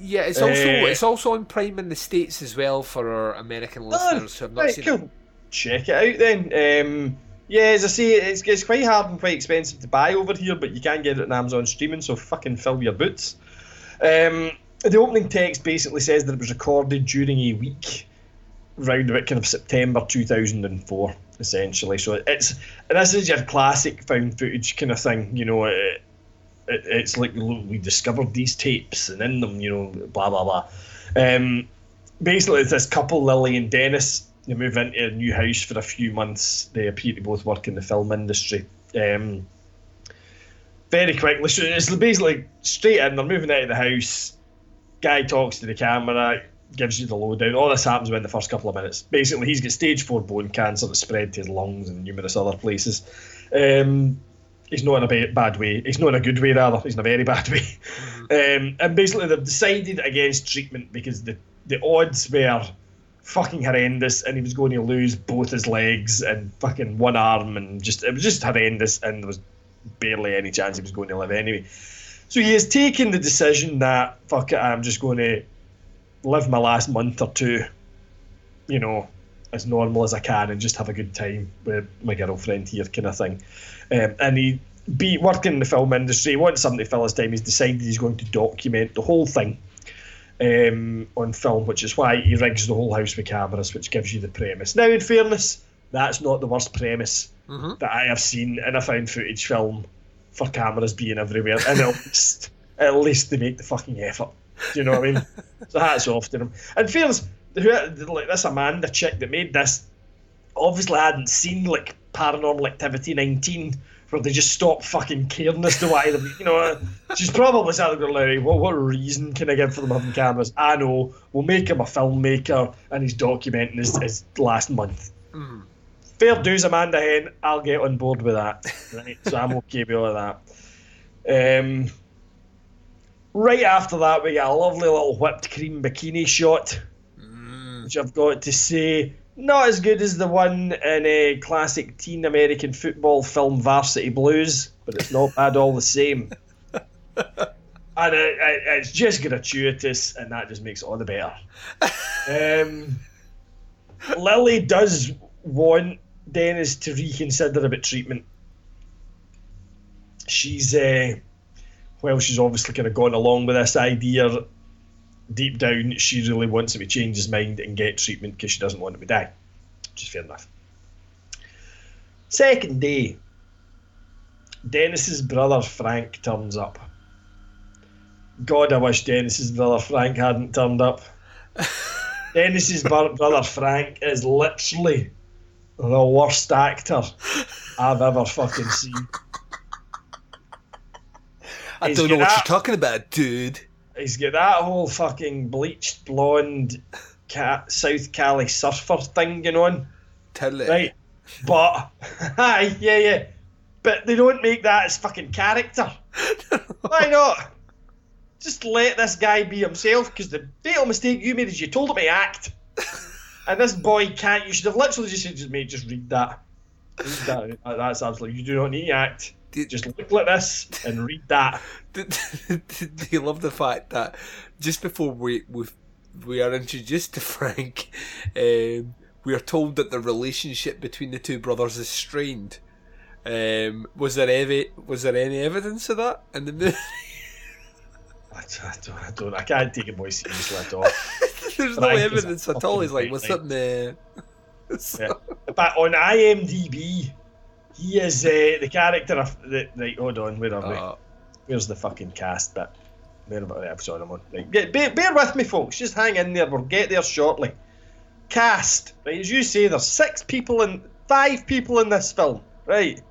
Yeah, it's also Uh, it's also on Prime in the States as well for our American listeners who have not Right, seen cool. it. Check it out then. Um, Yeah, as I say, it's, it's quite hard and quite expensive to buy over here, but you can get it on Amazon streaming, so fucking fill your boots. Um, the opening text basically says that it was recorded during a week round about kind of September 2004, essentially. So it's this is your classic found footage kind of thing, you know. It, it, it's like look, we discovered these tapes, and in them, you know, blah blah blah. Um, basically, it's this couple, Lily and Dennis. They move into a new house for a few months. They appear to both work in the film industry. Um, very quickly, so it's basically straight in. They're moving out of the house. Guy talks to the camera, gives you the lowdown. All this happens within the first couple of minutes. Basically, he's got stage four bone cancer that's spread to his lungs and numerous other places. Um, he's not in a ba- bad way. He's not in a good way, rather. He's in a very bad way. Um, and basically, they've decided against treatment because the, the odds were fucking horrendous, and he was going to lose both his legs and fucking one arm, and just it was just horrendous, and there was barely any chance he was going to live anyway. So he has taken the decision that fuck it, I'm just going to live my last month or two, you know, as normal as I can and just have a good time with my girlfriend here, kind of thing. Um, and he be working in the film industry, he wants something to fill his time. He's decided he's going to document the whole thing um, on film, which is why he rigs the whole house with cameras, which gives you the premise. Now, in fairness, that's not the worst premise Mhm. that I have seen in a found footage film for cameras being everywhere, and at least at least they make the fucking effort. Do you know what I mean? so hats off to them. And fairness, who like this Amanda chick that made this obviously hadn't seen like Paranormal Activity 19, where they just stop fucking caring as to why them. You know, uh, she's probably sat there going, Larry, what, what reason can I give for them having cameras? I know, we'll make him a filmmaker and he's documenting his, his last month. Fair dues, Amanda Hen. I'll get on board with that. Right, so I'm okay with all of that. Um, right after that, we get a lovely little whipped cream bikini shot, which I've got to say, not as good as the one in a classic teen American football film Varsity Blues, but it's not bad all the same. And it, it, it's just gratuitous, and that just makes it all the better. Um, Lily does want Dennis to reconsider about treatment. She's, uh, well, she's obviously kind of gone along with this idea. Deep down, she really wants him to change his mind and get treatment because she doesn't want him to die, which is fair enough. Second day, Dennis's brother Frank turns up. God, I wish Dennis's brother Frank hadn't turned up. Dennis's brother Frank is literally the worst actor I've ever fucking seen. I He's don't know what that- you're talking about, dude. He's got that whole fucking bleached blonde cat South Cali surfer thing going on. Tell it. Right. But aye, yeah, yeah. But they don't make that as fucking character. Why not? Just let this guy be himself, because the fatal mistake you made is you told him to act. And this boy can't. You should have literally just said, "Just mate, just read that." Read that. That's absolutely. You do not need to act. Just look like this and read that. Do you love the fact that just before we we, we are introduced to Frank, um, we are told that the relationship between the two brothers is strained. Um, was there evi- was there any evidence of that in the movie? I don't, I don't. I can't take a boy seriously at all. There's no evidence at all. He's like, what's up there? Yeah. But on IMDb, he is uh, the character of. The, right, hold on, where are we? Uh, Where's the fucking cast bit? Where about the episode I'm on? Right, get, bear, bear with me, folks. Just hang in there. We'll get there shortly. Cast. Right, as you say, there's six people in, five people in this film. Right.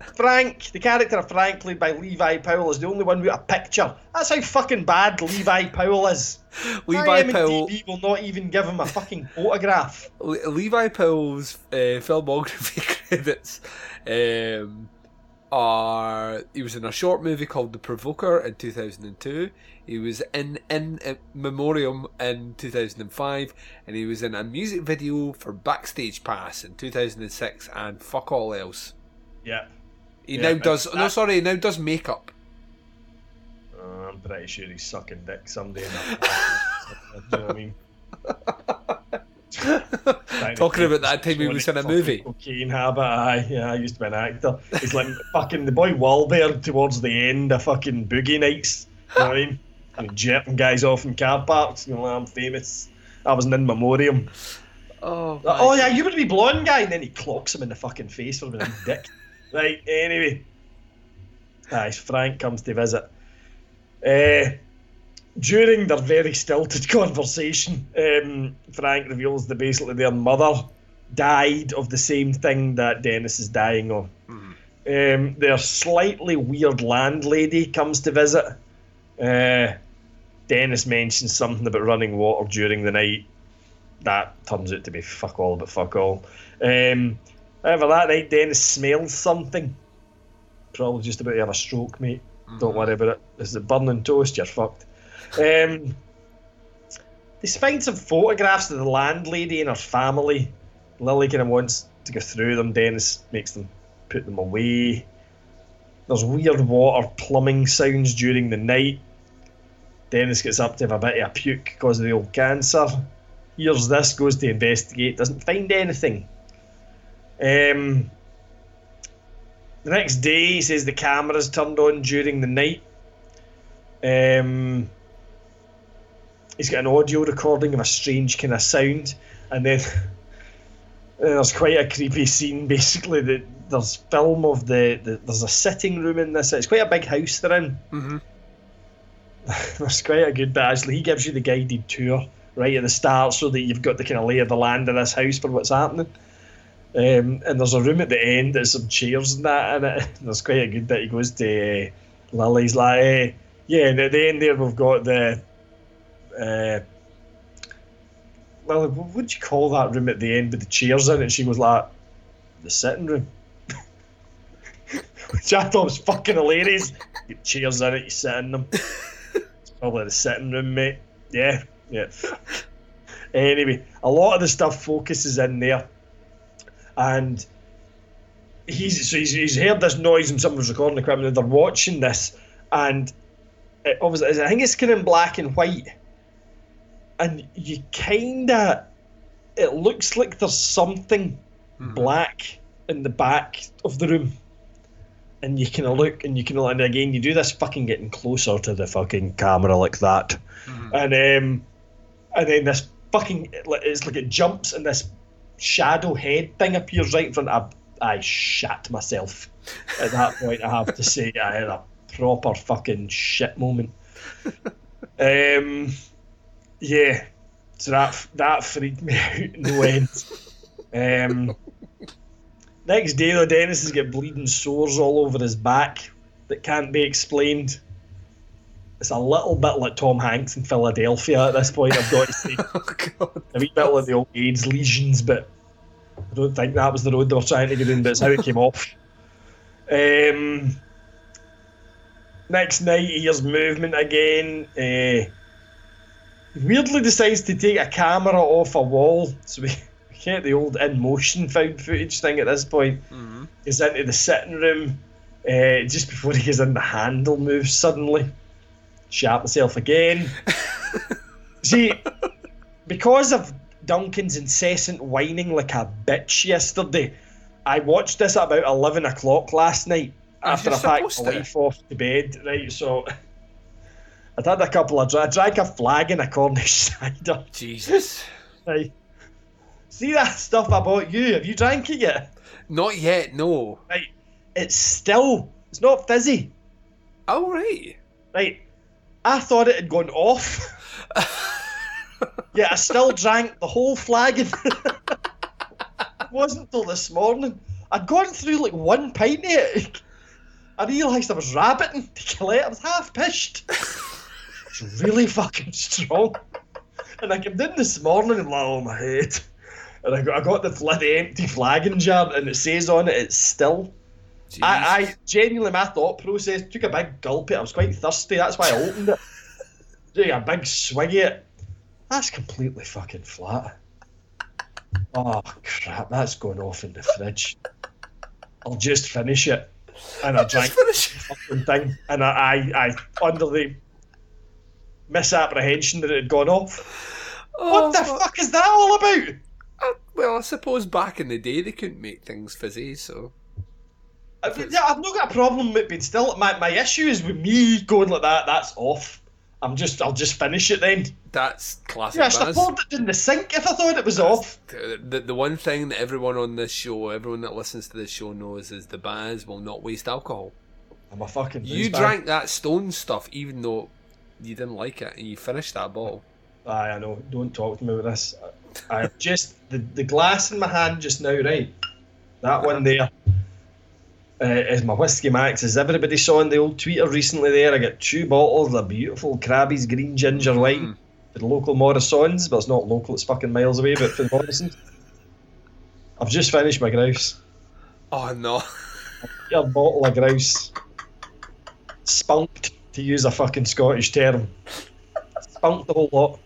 Frank, the character of Frank, played by Levi Powell, is the only one with a picture. That's how fucking bad Levi Powell is. Levi IMDb Powell- will not even give him a fucking photograph. Le- Levi Powell's uh, filmography credits um, are he was in a short movie called The Provoker in 2002. He was in in uh, Memoriam in 2005, and he was in a music video for Backstage Pass in 2006, and fuck all else. Yeah. He Yeah, now does no sorry, he now does makeup. Uh, I'm pretty sure he's sucking dick someday. In that you know what I mean? back in the Talking about that time he was in a movie. Cocaine habit, aye. Yeah, I used to be an actor. He's like fucking the boy Wahlberg towards the end of fucking Boogie Nights. You know what I mean? And jerking guys off in car parks. You know, I'm famous. I was an in memoriam. Oh, oh yeah, you were the blonde guy, and then he clocks him in the fucking face for being a dick. Right, anyway. Aye, Frank comes to visit. Uh, during their very stilted conversation, um, Frank reveals that basically their mother died of the same thing that Dennis is dying of. Um, their slightly weird landlady comes to visit. Uh, Dennis mentions something about running water during the night. That turns out to be fuck all but fuck all. Um, however, that night Dennis smells something. Probably just about to have a stroke, mate. Don't worry about it. it. Is it burning toast? You're fucked. Um, they find some photographs of the landlady and her family. Lily kind of wants to go through them. Dennis makes them put them away. There's weird water plumbing sounds during the night. Dennis gets up to have a bit of a puke because of the old cancer. Hears this, goes to investigate, doesn't find anything. Um, the next day, he says the camera's turned on during the night. Um, he's got an audio recording of a strange kind of sound, and then there's quite a creepy scene. Basically, that there's film of the, the there's a sitting room in this. It's quite a big house they're in. Mm-hmm. There's quite a good bit actually. He gives you the guided tour right at the start, so that you've got the kind of lay of the land of this house for what's happening. Um, and there's a room at the end. There's some chairs and that in it. There's quite a good bit. He goes to uh, Lily's like, eh, yeah. And at the end there, we've got the. Uh, Lily, what would you call that room at the end with the chairs in it? She goes like, the sitting room. Which I thought was fucking hilarious. Get chairs in it, you sit in them. it's probably the sitting room, mate. Yeah, yeah. anyway, a lot of the stuff focuses in there, and he's so he's, he's heard this noise and someone's recording the equipment, and they're watching this, and it obviously I think it's kind of black and white, and you kinda it looks like there's something black in the back of the room. And you can look, and you can, and again, you do this fucking getting closer to the fucking camera like that, and um, and then this fucking, it's like it jumps, and this shadow head thing appears right in front. I, I shat myself at that point. I have to say, I had a proper fucking shit moment. Um, yeah, so that that freaked me out no end. Um, next day, though, Dennis has got bleeding sores all over his back that can't be explained. It's a little bit like Tom Hanks in Philadelphia at this point. I've got to say, a wee bit like the old AIDS lesions, but I don't think that was the road they were trying to get in. But it's how it came off. Um, next night, he hears movement again. Uh, he weirdly decides to take a camera off a wall, so we, get the old in motion found footage thing at this point. He's into the sitting room. Uh, just before he gets in, the handle moves suddenly. Shat myself again. See, because of Duncan's incessant whining like a bitch yesterday, I watched this at about 11 o'clock last night after I packed my wife off to bed. Right, so I'd had a couple of. Drinks. I drank a flag and a Cornish cider. Jesus. Right. See that stuff I bought you? Have you drank it yet? Not yet, no. Right. It's still. It's not fizzy. Oh, right. Right. I thought it had gone off. yeah, I still drank the whole flagon. it wasn't till this morning. I'd gone through like one pint of it. I realised I was rabbiting to kill it. I was half pissed. It's really fucking strong. And I came in this morning and like, oh my head. And I got, I got the, the empty flagon jar and it says on it, it's still. I, I genuinely, my thought process took a big gulp it. I was quite thirsty. That's why I opened it. Took a big swig of it. That's completely fucking flat. Oh crap! That's going off in the fridge. I'll just finish it, and I drank the fucking thing, and I, I, I under the misapprehension that it had gone off. Oh, what the fuck is that all about? Uh, well, I suppose back in the day they couldn't make things fizzy, so. I- yeah, I've not got a problem with being still. My, my issue is with me going like that. That's off. I'm just. I'll just finish it then. That's classic. Yeah, I should have poured it in the sink if I thought it was off. The, the, one thing that everyone on this show, everyone that listens to this show knows is the Baz will not waste alcohol. I'm a fucking. You drank that stone stuff even though you didn't like it and you finished that bottle. Aye, I know. Don't talk to me about this. I I just the, the glass in my hand just now, right? That one there uh, is my whiskey max. As everybody saw in the old Twitter recently, there I got two bottles of beautiful Crabbie's green ginger wine for the local Morrisons, but it's not local. It's fucking miles away. But for the Morrisons, I've just finished my grouse. Oh no! A bottle of grouse, spunked to use a fucking Scottish term. Spunked the whole lot.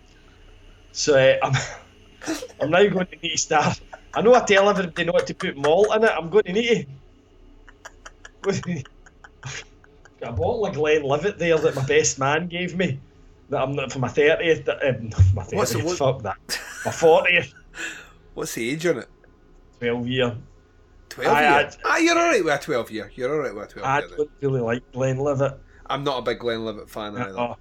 So uh, I'm, I'm now going to need to start. I know I tell everybody not to put malt in it. I'm going to need to. Got a bottle of Glenlivet there that my best man gave me. That I'm not for my thirtieth. Um, my thirtieth. Fuck that. My fortieth. What's the age on it? Twelve year. 12 I- year? ah, you're alright with a 12 year. You're alright with a 12 I year. then. don't really like Glenlivet. I'm not a big Glenlivet fan either. Oh,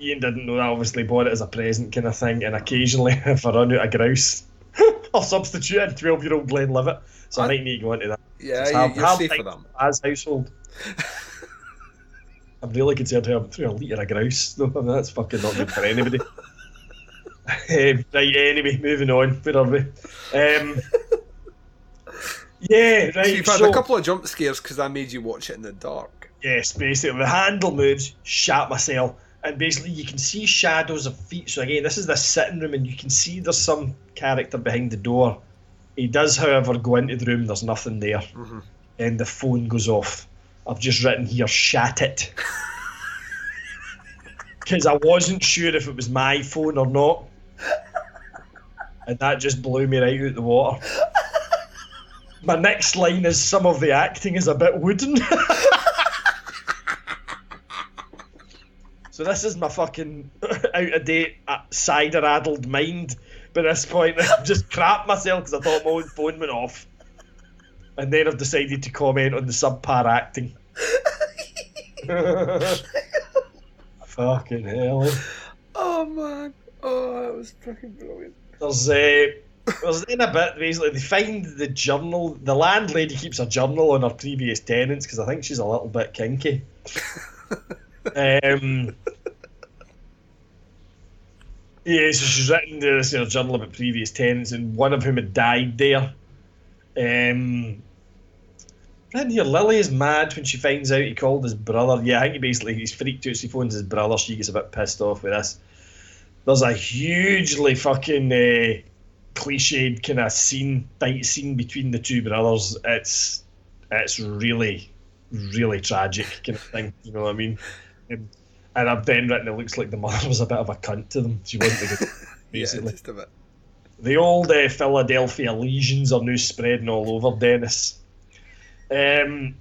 Ian didn't know that. Obviously bought it as a present kind of thing, and occasionally, if I run out of grouse, I'll substitute a twelve-year-old Glenlivet. So I, might need to go into that. Yeah, you- have- you're have safe for them. As household. I'm really concerned having through a litre of grouse. No, I mean, that's fucking not good for anybody. um, right, anyway, moving on. Where are we? Um, yeah, right. So you've had so- a couple of jump scares because I made you watch it in the dark. Yes, basically the handle moves, shat myself, and basically you can see shadows of feet. So again, this is the sitting room, and you can see there's some character behind the door. He does, however, go into the room. There's nothing there, and the phone goes off. I've just written here, shat it, because I wasn't sure if it was my phone or not, and that just blew me right out of the water. My next line is some of the acting is a bit wooden. So this is my fucking out of date, uh, cider addled mind. But at this point, I've just crapped myself because I thought my own phone went off. And then I've decided to comment on the subpar acting. fucking hell. Oh man. Oh, that was fucking brilliant. There's uh, there's in a bit basically they find the journal. The landlady keeps a journal on her previous tenants because I think she's a little bit kinky. um, yeah, so she's written this in her journal about previous tenants, and one of whom had died there. Um, then here, Lily is mad when she finds out he called his brother. Yeah, I think he basically he's freaked out. So he phones his brother. She gets a bit pissed off with this. There's a hugely fucking uh, cliched kind of scene, fight scene between the two brothers. It's it's really, really tragic kind of thing. You know what I mean? Um, and I've then written it looks like the mother was a bit of a cunt to them. She wasn't a good, basically. Yeah, just a bit. The old uh, Philadelphia legions are now spreading all over Dennis. Um,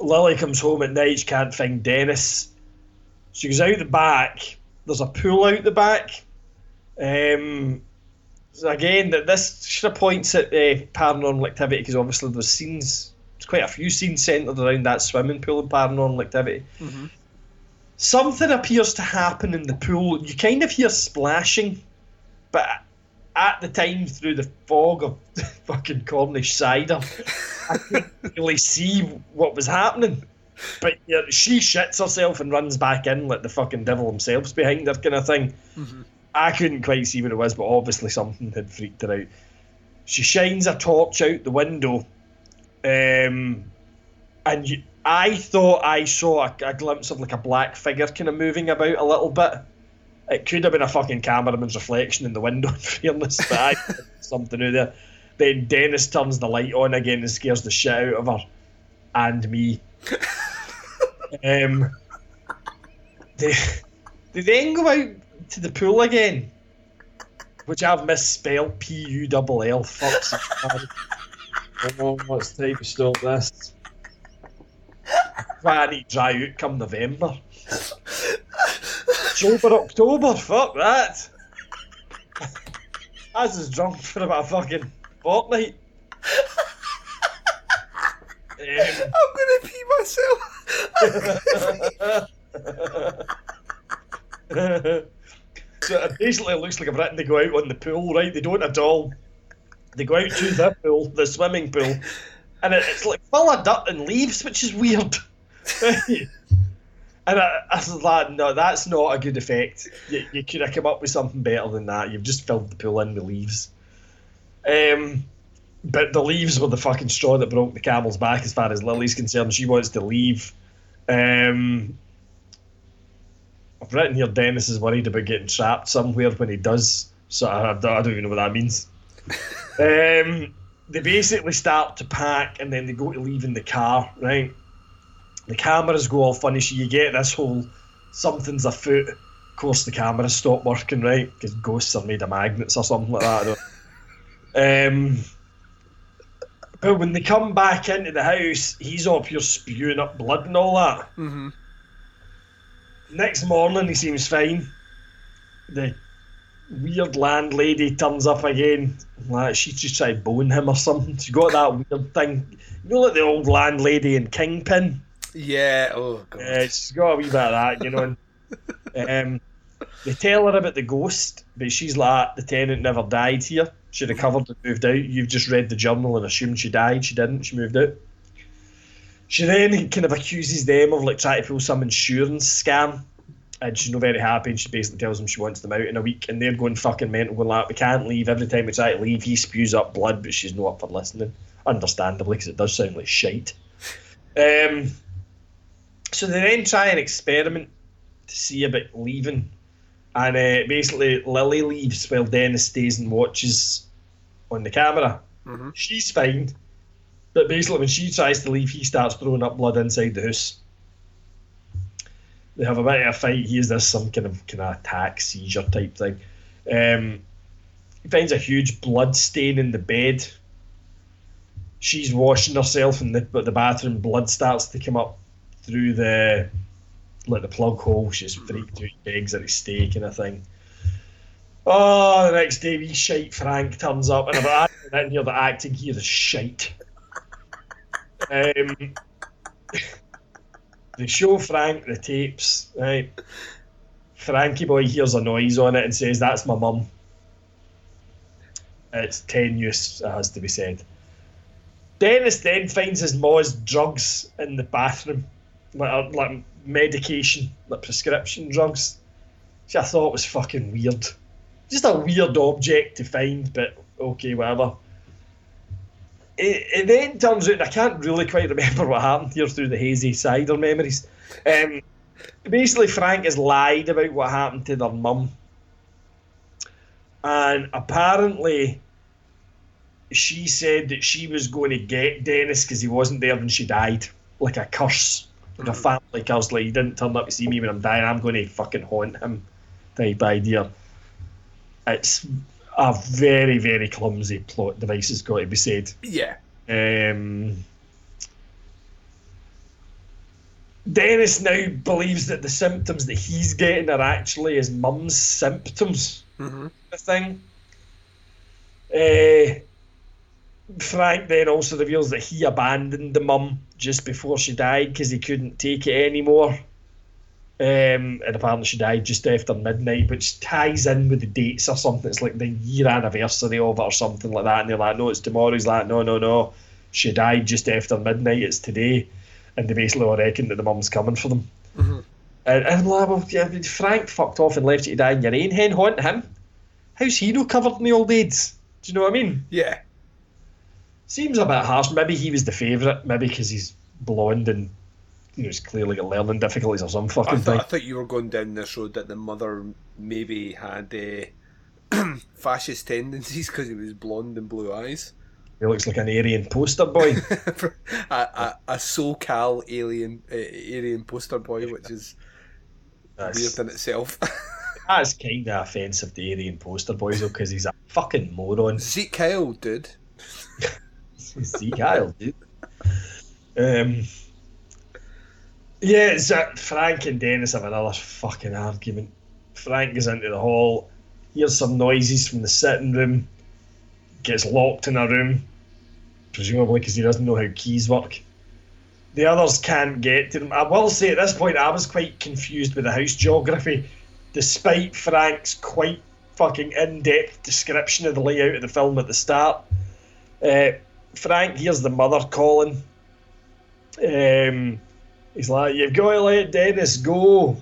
Lily comes home at night. She can't find Dennis. She goes out the back. There's a pool out the back. Um, so again, that this sort of points at uh, paranormal activity because obviously there's scenes. There's quite a few scenes centered around that swimming pool and paranormal activity. Something appears to happen in the pool. You kind of hear splashing, but at the time through the fog of fucking Cornish cider, I couldn't really see what was happening. But yeah, she shits herself and runs back in like the fucking devil himself's behind her, kind of thing. I couldn't quite see what it was, but obviously something had freaked her out. She shines a torch out the window, um, and you, I thought I saw a, a glimpse of like a black figure kind of moving about a little bit. It could have been a fucking cameraman's reflection in the window, in fairness, but I something out there. Then Dennis turns the light on again and scares the shit out of her and me. um, they, they then go out to the pool again, which I've misspelled P U double L. Fuck's. Oh, what's the type of stop this? Why I dry out come November. October, October, fuck that. Baz is drunk for about a fucking fortnight. Um, I'm gonna pee myself. so it basically looks like I've written to go out on the pool, right? They don't at all. They go out to the pool, the swimming pool, and it, it's like full of dirt and leaves, which is weird. and I, I was like, no, that's not a good effect. You, you could have come up with something better than that. You've just filled the pool in with leaves. Um, but the leaves were the fucking straw that broke the camel's back as far as Lily's concerned. She wants to leave. Um, I've written here Dennis is worried about getting trapped somewhere when he does. So I, I don't even know what that means. um, they basically start to pack and then they go to leave in the car, right? The cameras go all funny, so you get this whole something's afoot. Of course, the cameras stop working, right? Because ghosts are made of magnets or something like that. Um, but when they come back into the house, he's up here spewing up blood and all that. Mm-hmm. Next morning, he seems fine. The weird landlady turns up again. Like she just tried bone him or something. She got that weird thing. You know, like the old landlady in Kingpin. Yeah. Oh god. Yeah, she's got a wee bit of that, you know. and, um, they tell her about the ghost, but she's like, the tenant never died here. She recovered and moved out. You've just read the journal and assumed she died. She didn't. She moved out. She then kind of accuses them of like trying to pull some insurance scam. And she's not very happy and she basically tells him she wants them out in a week and they're going fucking mental, going like, we can't leave. Every time we try to leave, he spews up blood, but she's not up for listening. Understandably, because it does sound like shite. Um, so they then try an experiment to see about leaving. And uh, basically, Lily leaves while Dennis stays and watches on the camera. Mm-hmm. She's fine. But basically, when she tries to leave, he starts throwing up blood inside the house. They have a bit of a fight. He is this some kind of kind of attack seizure type thing. Um, he finds a huge blood stain in the bed. She's washing herself in the but the bathroom. Blood starts to come up through the like the plug hole. She's freaked out, begs at his steak and a thing. Oh, the next day, wee shite Frank turns up, and I've in here the acting here is shite. Um, they show Frank the tapes, right? Frankie boy hears a noise on it and says, "That's my mum." It's tenuous, it has to be said. Dennis then finds his ma's drugs in the bathroom, like, uh, like medication, like prescription drugs, which I thought was fucking weird. Just a weird object to find, but okay, whatever. It, it then turns out I can't really quite remember what happened here through the hazy cider memories. Um, basically, Frank has lied about what happened to their mum, and apparently, she said that she was going to get Dennis because he wasn't there when she died, like a curse, like a family curse. Like he didn't turn up to see me when I'm dying. I'm going to fucking haunt him, type idea. It's a very very clumsy plot device. Has got to be said. Yeah. Um, Dennis now believes that the symptoms that he's getting are actually his mum's symptoms. Mm-hmm. The thing. Uh, Frank then also reveals that he abandoned the mum just before she died because he couldn't take it anymore. Um, and apparently she died just after midnight, which ties in with the dates or something. It's like the year anniversary of it or something like that. And they're like, no, it's tomorrow. He's like, no, no, no. She died just after midnight. It's today. And they basically all reckon that the mum's coming for them. Mhm. And, and I'm like, well, yeah, Frank fucked off and left you to die in your own hen haunt him. How's he not covered in the old AIDS? Do you know what I mean? Yeah. Seems a bit harsh. Maybe he was the favourite. Maybe because he's blonde and know, he's clearly learning difficulties or some fucking I, thing. I thought you were going down this road that the mother maybe had uh, fascist tendencies because he was blonde and blue eyes. He looks like an Aryan poster boy. a, a, a SoCal alien uh, Aryan poster boy, which is weird in itself. That's kind of offensive to Aryan poster boys, though, because he's a fucking moron. Zeke Kyle, dude. Zeke Kyle, dude. Um, yeah, uh, Frank and Dennis have another fucking argument. Frank goes into the hall. hears some noises from the sitting room, gets locked in a room, presumably because he doesn't know how keys work. The others can't get to them. I will say at this point, I was quite confused with the house geography, despite Frank's quite fucking in depth description of the layout of the film at the start. Uh, Frank hears the mother calling. Um, he's like, You've got to let Dennis go.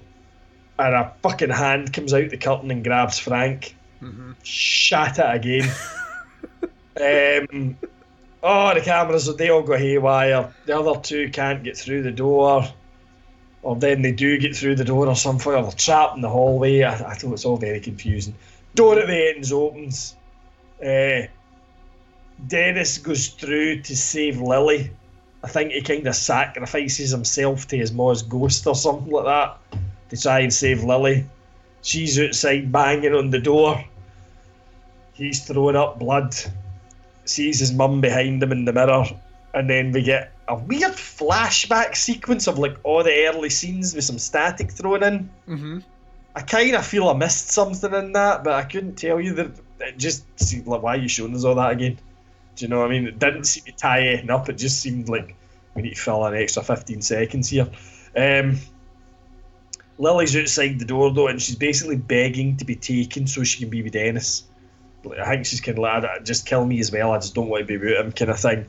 And a fucking hand comes out the curtain and grabs Frank. Shat it again. um, oh, the cameras, they all go haywire. The other two can't get through the door. Or then they do get through the door or something, or they're trapped in the hallway. I, I thought it's all very confusing. Door at the ends opens. Uh, Dennis goes through to save Lily. I think he kind of sacrifices himself to his mom's ghost or something like that to try and save Lily. She's outside banging on the door. He's throwing up blood. Sees his mum behind him in the mirror. And then we get a weird flashback sequence of like all the early scenes with some static thrown in. Mm-hmm. I kind of feel I missed something in that, but I couldn't tell you that. It just seemed like, why are you showing us all that again? Do you know what I mean? It didn't seem to tie anything up. It just seemed like we need to fill an extra 15 seconds here. Um, Lily's outside the door though, and she's basically begging to be taken so she can be with Dennis. I think she's kind of like, just kill me as well. I just don't want to be with him, kind of thing.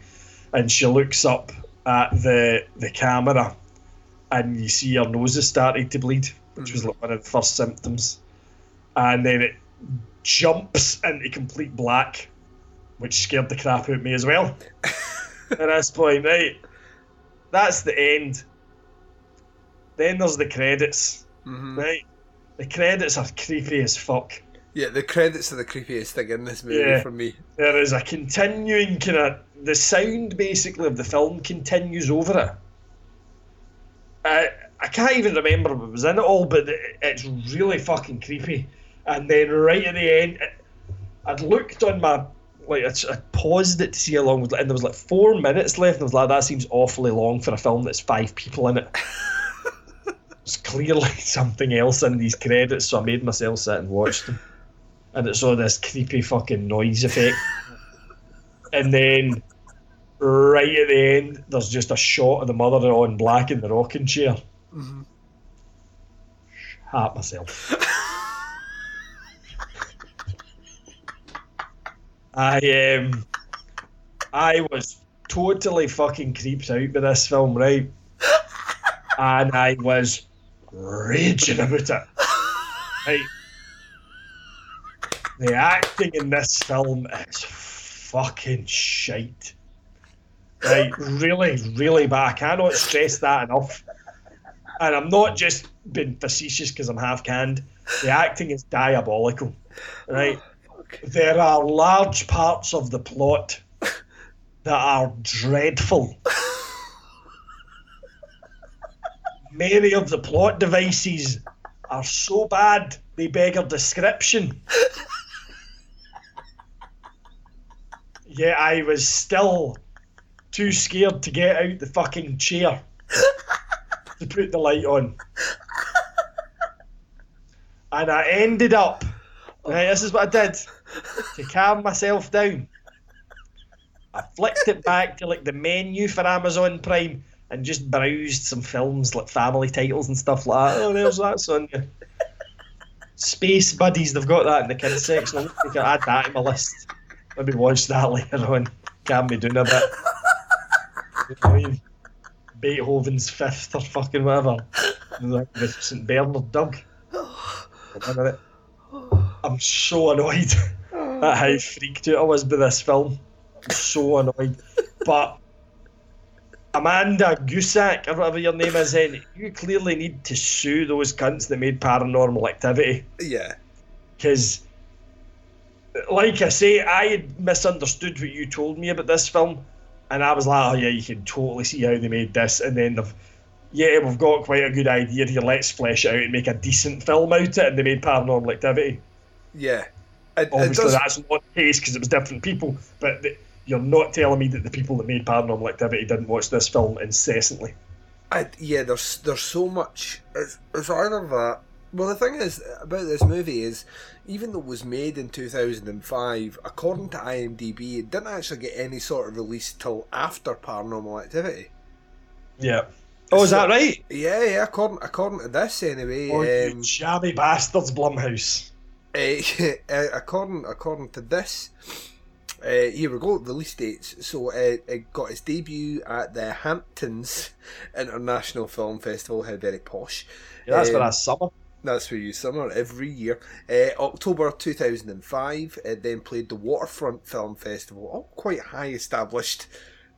And she looks up at the the camera, and you see her nose has started to bleed, which was like one of the first symptoms. And then it jumps into complete black, which scared the crap out of me as well. At this point, right? That's the end. Then there's the credits, Mhm. right? The credits are creepy as fuck. Yeah, the credits are the creepiest thing in this movie Yeah. for me. There is a continuing kind of the sound basically of the film continues over it. I I can't even remember what was in it all, but it's really fucking creepy. And then right at the end, I'd looked on my like I I paused it to see how long it was, and there was like four minutes left. And I was like, that seems awfully long for a film that's five people in it. There's clearly something else in these credits, so I made myself sit and watch them. And it's all this creepy fucking noise effect. and then right at the end, there's just a shot of the mother on black in the rocking chair. Mm-hmm. Hat myself. I um I was totally fucking creeped out by this film, right? And I was raging about it. Right. The acting in this film is fucking shite. Right, really, really bad. I cannot stress that enough. And I'm not just being facetious because I'm half canned. The acting is diabolical. Right? There are large parts of the plot that are dreadful. Many of the plot devices are so bad they beggar description. Yet I was still too scared to get out the fucking chair to put the light on. And I ended up, oh. right, this is what I did to calm myself down. I flicked it back to like the menu for Amazon Prime and just browsed some films like family titles and stuff like that. Oh, there's that son. Space Buddies, they've got that in the kids section. I'm going to add that to my list. Maybe watch that later on. Calm me down a bit. You know I mean? Beethoven's fifth or fucking whatever. St Bernard Doug. I'm so annoyed at how freaked out I was by this film. I'm so annoyed. But Amanda Gusack, or whatever your name is, then you clearly need to sue those cunts that made paranormal activity. Yeah. Because, like I say, I had misunderstood what you told me about this film, and I was like, oh yeah, you can totally see how they made this, and then they've, yeah, we've got quite a good idea here, let's flesh it out and make a decent film out of it, and they made paranormal activity. Yeah. It, it Obviously, does, that's not the case because it was different people, but the, you're not telling me that the people that made paranormal activity didn't watch this film incessantly. I, yeah, there's there's so much. It's, it's either that Well, the thing is about this movie is, even though it was made in 2005, according to IMDb, it didn't actually get any sort of release till after Paranormal Activity. Yeah. Oh, is that right? Yeah, yeah. According according to this, anyway. Oh, you um, shabby bastards, Blumhouse. Uh, uh, according according to this, uh, here we go. Release dates. So uh, it got its debut at the Hamptons International Film Festival. How very posh. Yeah, that's Um, for that summer. That's for you summer every year. Uh, October 2005, it then played the Waterfront Film Festival. All quite high established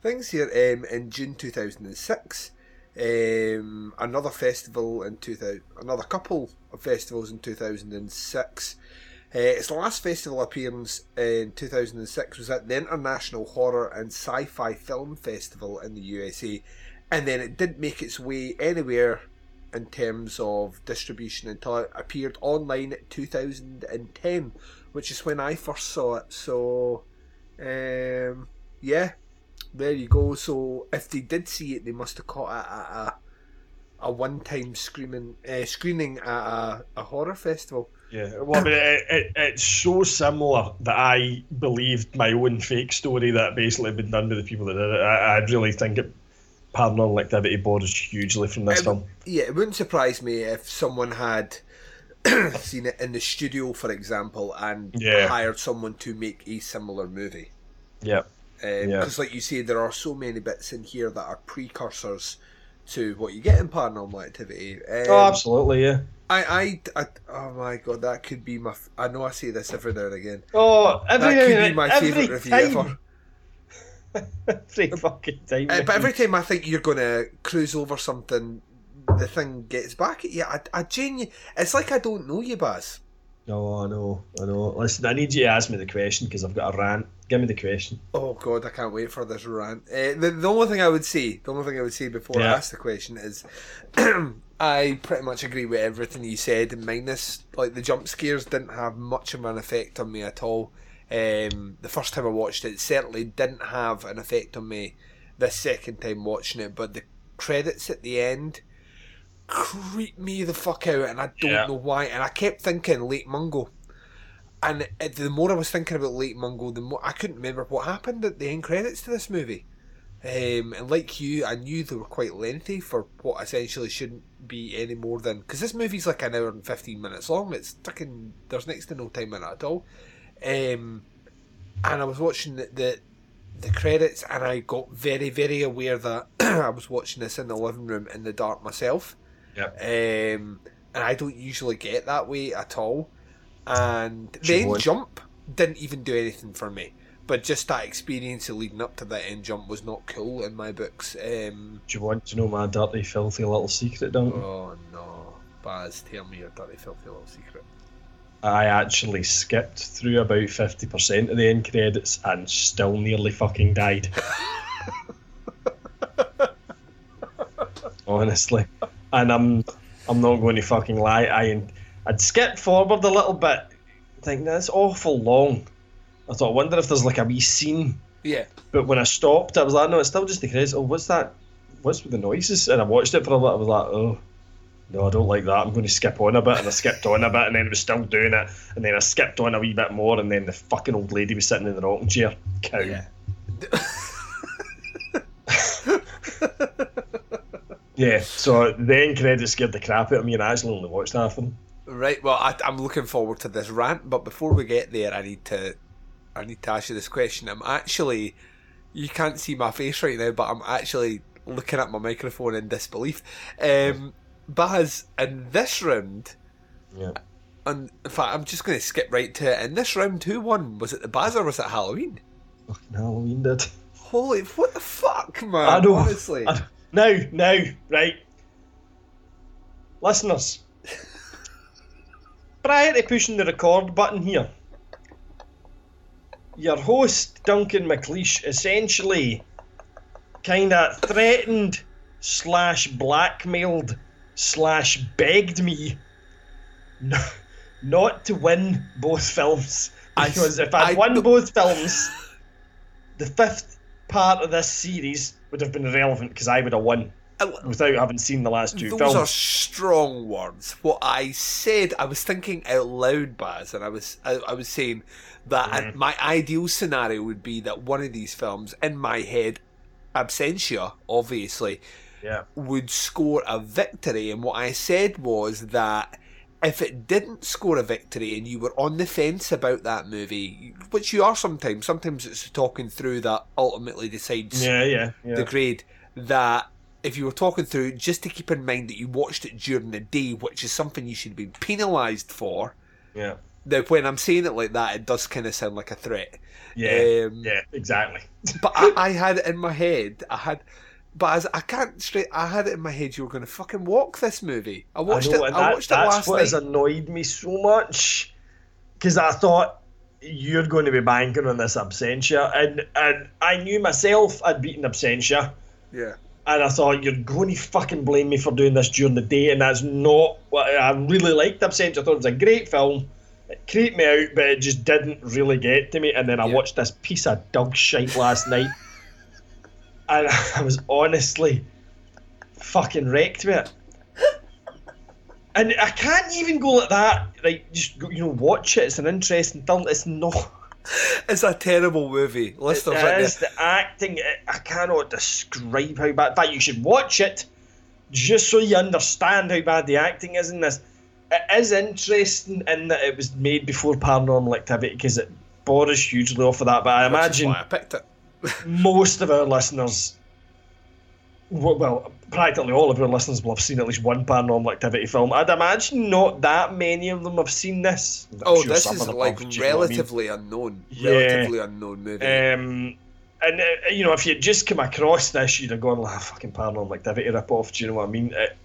things here. Um, in June 2006, um, another festival in 2000, another couple festivals in 2006. Uh, its last festival appearance in 2006 was at the International Horror and Sci-Fi Film Festival in the USA, and then it didn't make its way anywhere in terms of distribution until it appeared online in 2010, which is when I first saw it. So, um, yeah, there you go. So, if they did see it, they must have caught it at a, a one-time screaming uh, screening at a, a horror festival. Yeah, well, I mean, it, it, it's so similar that I believed my own fake story that basically had been done by the people that did it. I, I really think it, Paranormal Activity borrows hugely from this film. Yeah, it wouldn't surprise me if someone had seen it in the studio, for example, and Yeah. hired someone to make a similar movie. Yeah. Because, Yeah. like you say, there are so many bits in here that are precursors to what you get in Paranormal Activity. Um, oh, absolutely, yeah. I, I, I, oh my god, that could be my. f- I know I say this every now and again. Oh, every that could be my every favourite review time. ever. every fucking time. Uh, but every time I think you're going to cruise over something, the thing gets back at you. I, I genuinely, it's like I don't know you, Baz. No, I know, I know. Listen, I need you to ask me the question because I've got a rant. Give me the question. Oh god, I can't wait for this rant. Uh, the, the only thing I would say, the only thing I would say before I ask the question is, I pretty much agree with everything you said. Minus like the jump scares didn't have much of an effect on me at all. Um, the first time I watched it, it certainly didn't have an effect on me. The second time watching it, but the credits at the end creep me the fuck out, and I don't Yeah. know why. And I kept thinking Lake Mungo. And it, the more I was thinking about Lake Mungo, the more I couldn't remember what happened at the end credits to this movie. Um, and like you, I knew they were quite lengthy for what essentially shouldn't be any more than because this movie's like an hour and fifteen minutes long. It's fucking there's next to no time in it at all. Um, and I was watching the, the the credits, and I got very very aware that I was watching this in the living room in the dark myself. Yep. Um, and I don't usually get that way at all. And the Sure end won't. jump didn't even do anything for me. But just that experience of leading up to that end jump was not cool in my books. Um, Do you want to know my dirty, filthy little secret, don't you? oh no, Baz, tell me your dirty, filthy little secret. I actually skipped through about 50% of the end credits and still nearly fucking died. Honestly. And I'm I'm not going to fucking lie. I I'd skip forward a little bit, thinking that's awful long. I thought, I wonder if there's like a wee scene. Yeah. But when I stopped, I was like, no, it's still just the credits. Oh, what's that? What's with the noises? And I watched it for a little. I was like, oh, no, I don't like that. I'm going to skip on a bit, and I skipped on a bit, and then it was still doing it, and then I skipped on a wee bit more, and then the fucking old lady was sitting in the rocking chair. Cow. Yeah. so then credits scared the crap out of me, and I actually only watched half of them. Right. Well, I, I'm looking forward to this rant, but before we get there, I need to, I need to ask you this question. I'm actually, you can't see my face right now, but I'm actually looking at my microphone in disbelief. Um, Baz, in this round, Yeah. and in fact, I'm just going to skip right to it. In this round, who won? Was it the Baz or was it Halloween? Fucking Halloween did. Holy, what the fuck, man? I know. Honestly. I know. Now, now, right. Listeners, prior to pushing the record button here, your host, Duncan McLeish, essentially kind of threatened slash blackmailed slash begged me not to win both films. Because if I'd won both films, the fifth part of this series would have been relevant because I would have won. without having seen the last two Those films. Those are strong words. What I said, I was thinking out loud, Baz, and I was I, I was saying that Mhm. my ideal scenario would be that one of these films, in my head, Absentia, obviously, Yeah. would score a victory. And what I said was that if it didn't score a victory and you were on the fence about that movie, which you are sometimes, sometimes it's talking through that ultimately decides Yeah, yeah, yeah. the grade, that if you were talking through, just to keep in mind that you watched it during the day, which is something you should be penalised for. Yeah. Now, when I'm saying it like that, it does kind of sound like a threat. Yeah, Um, yeah, exactly. but I, I had it in my head. I had, but as I can't straight. I had it in my head. You were going to fucking walk this movie. I watched know, it. I that- watched it last night. that's what has annoyed me so much because I thought you're going to be banking on this Absentia, and and I knew myself I'd beaten Absentia, Yeah. and I thought you're going to fucking blame me for doing this during the day, and that's not what I really liked Absentia. I thought it was a great film. It creeped me out, but it just didn't really get to me. And then I watched this piece of dog shite last night, and I was honestly fucking wrecked with it. And I can't even go like that. Like, just go, you know, watch it. It's an interesting film. It's not. It's a terrible movie. Listeners, It is the acting. I cannot describe how bad. In fact, you should watch it just so you understand how bad the acting is in this. It is interesting in that it was made before Paranormal Activity because it borrows hugely off of that. But I Which imagine why I picked it. Most of our listeners, well, practically all of our listeners will have seen at least one Paranormal Activity film. I'd imagine not that many of them have seen this. I'm oh, sure this is like have, know I mean? relatively unknown. Yeah. Relatively unknown movie. Um, and uh, you know, if you just come across this, you'd have gone like, "Ah, "Fucking paranormal activity rip off." Do you know what I mean? It,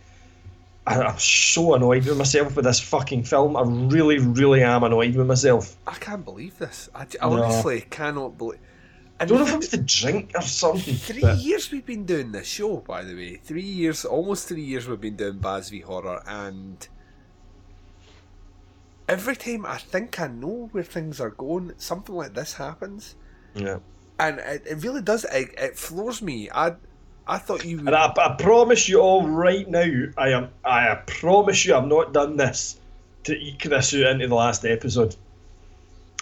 I, I'm so annoyed with myself with this fucking film. I really, really am annoyed with myself. I can't believe this. I, I No. honestly cannot believe. I don't know if it was the drink or something. Three but- years we've been doing this show, by the way. Three years, almost three years we've been doing Baz v Horror, and every time I think I know where things are going, something like this happens, Yeah. and it, it really does. It, it floors me. I, I thought you. Would, And I, I promise you all right now, I am. I promise you, I've not done this to eke this out into the last episode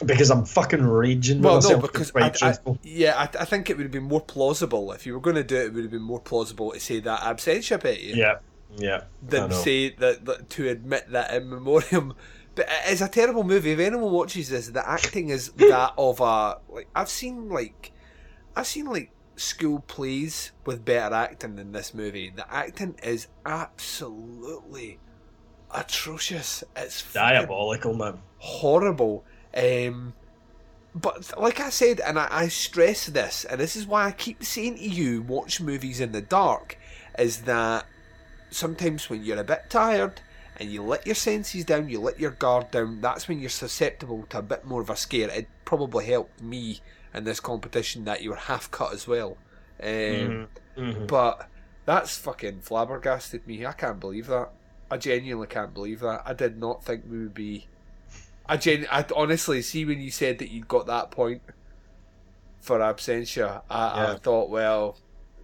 because I'm fucking raging well, no, because I, I, yeah, I, I think it would have been more plausible if you were going to do it. It would have been more plausible to say that absentia at you. yeah, yeah. Than say that, that to admit that in memoriam. But it's a terrible movie. If anyone watches this, the acting is that of a like I've seen like I've seen like school plays with better acting than this movie. The acting is absolutely atrocious. It's diabolical, man. horrible. Um, but like I said, and I, I stress this, and this is why I keep saying to you, watch movies in the dark, is that sometimes when you're a bit tired and you let your senses down, you let your guard down, that's when you're susceptible to a bit more of a scare. It probably helped me in this competition that you were half cut as well. Um, Mhm, mhm. But that's fucking flabbergasted me. I can't believe that. I genuinely can't believe that. I did not think we would be. I gen. I honestly see when you said that you'd got that point for Absentia. I, I thought, well,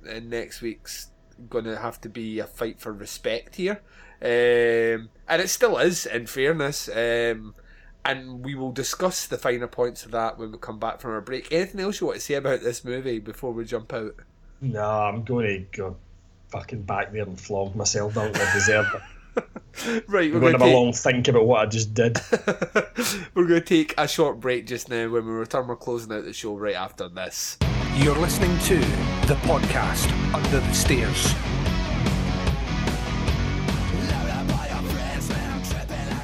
next week's going to have to be a fight for respect here, um, and it still is. In fairness, um, and we will discuss the finer points of that when we come back from our break. Anything else you want to say about this movie before we jump out? No, I'm going to go fucking back there and flog myself. Don't I deserve it? Right, we're going to gonna have a long think about what I just did. We're going to take a short break just now. When we return, we're closing out the show right after this. You're listening to the podcast Under the Stairs.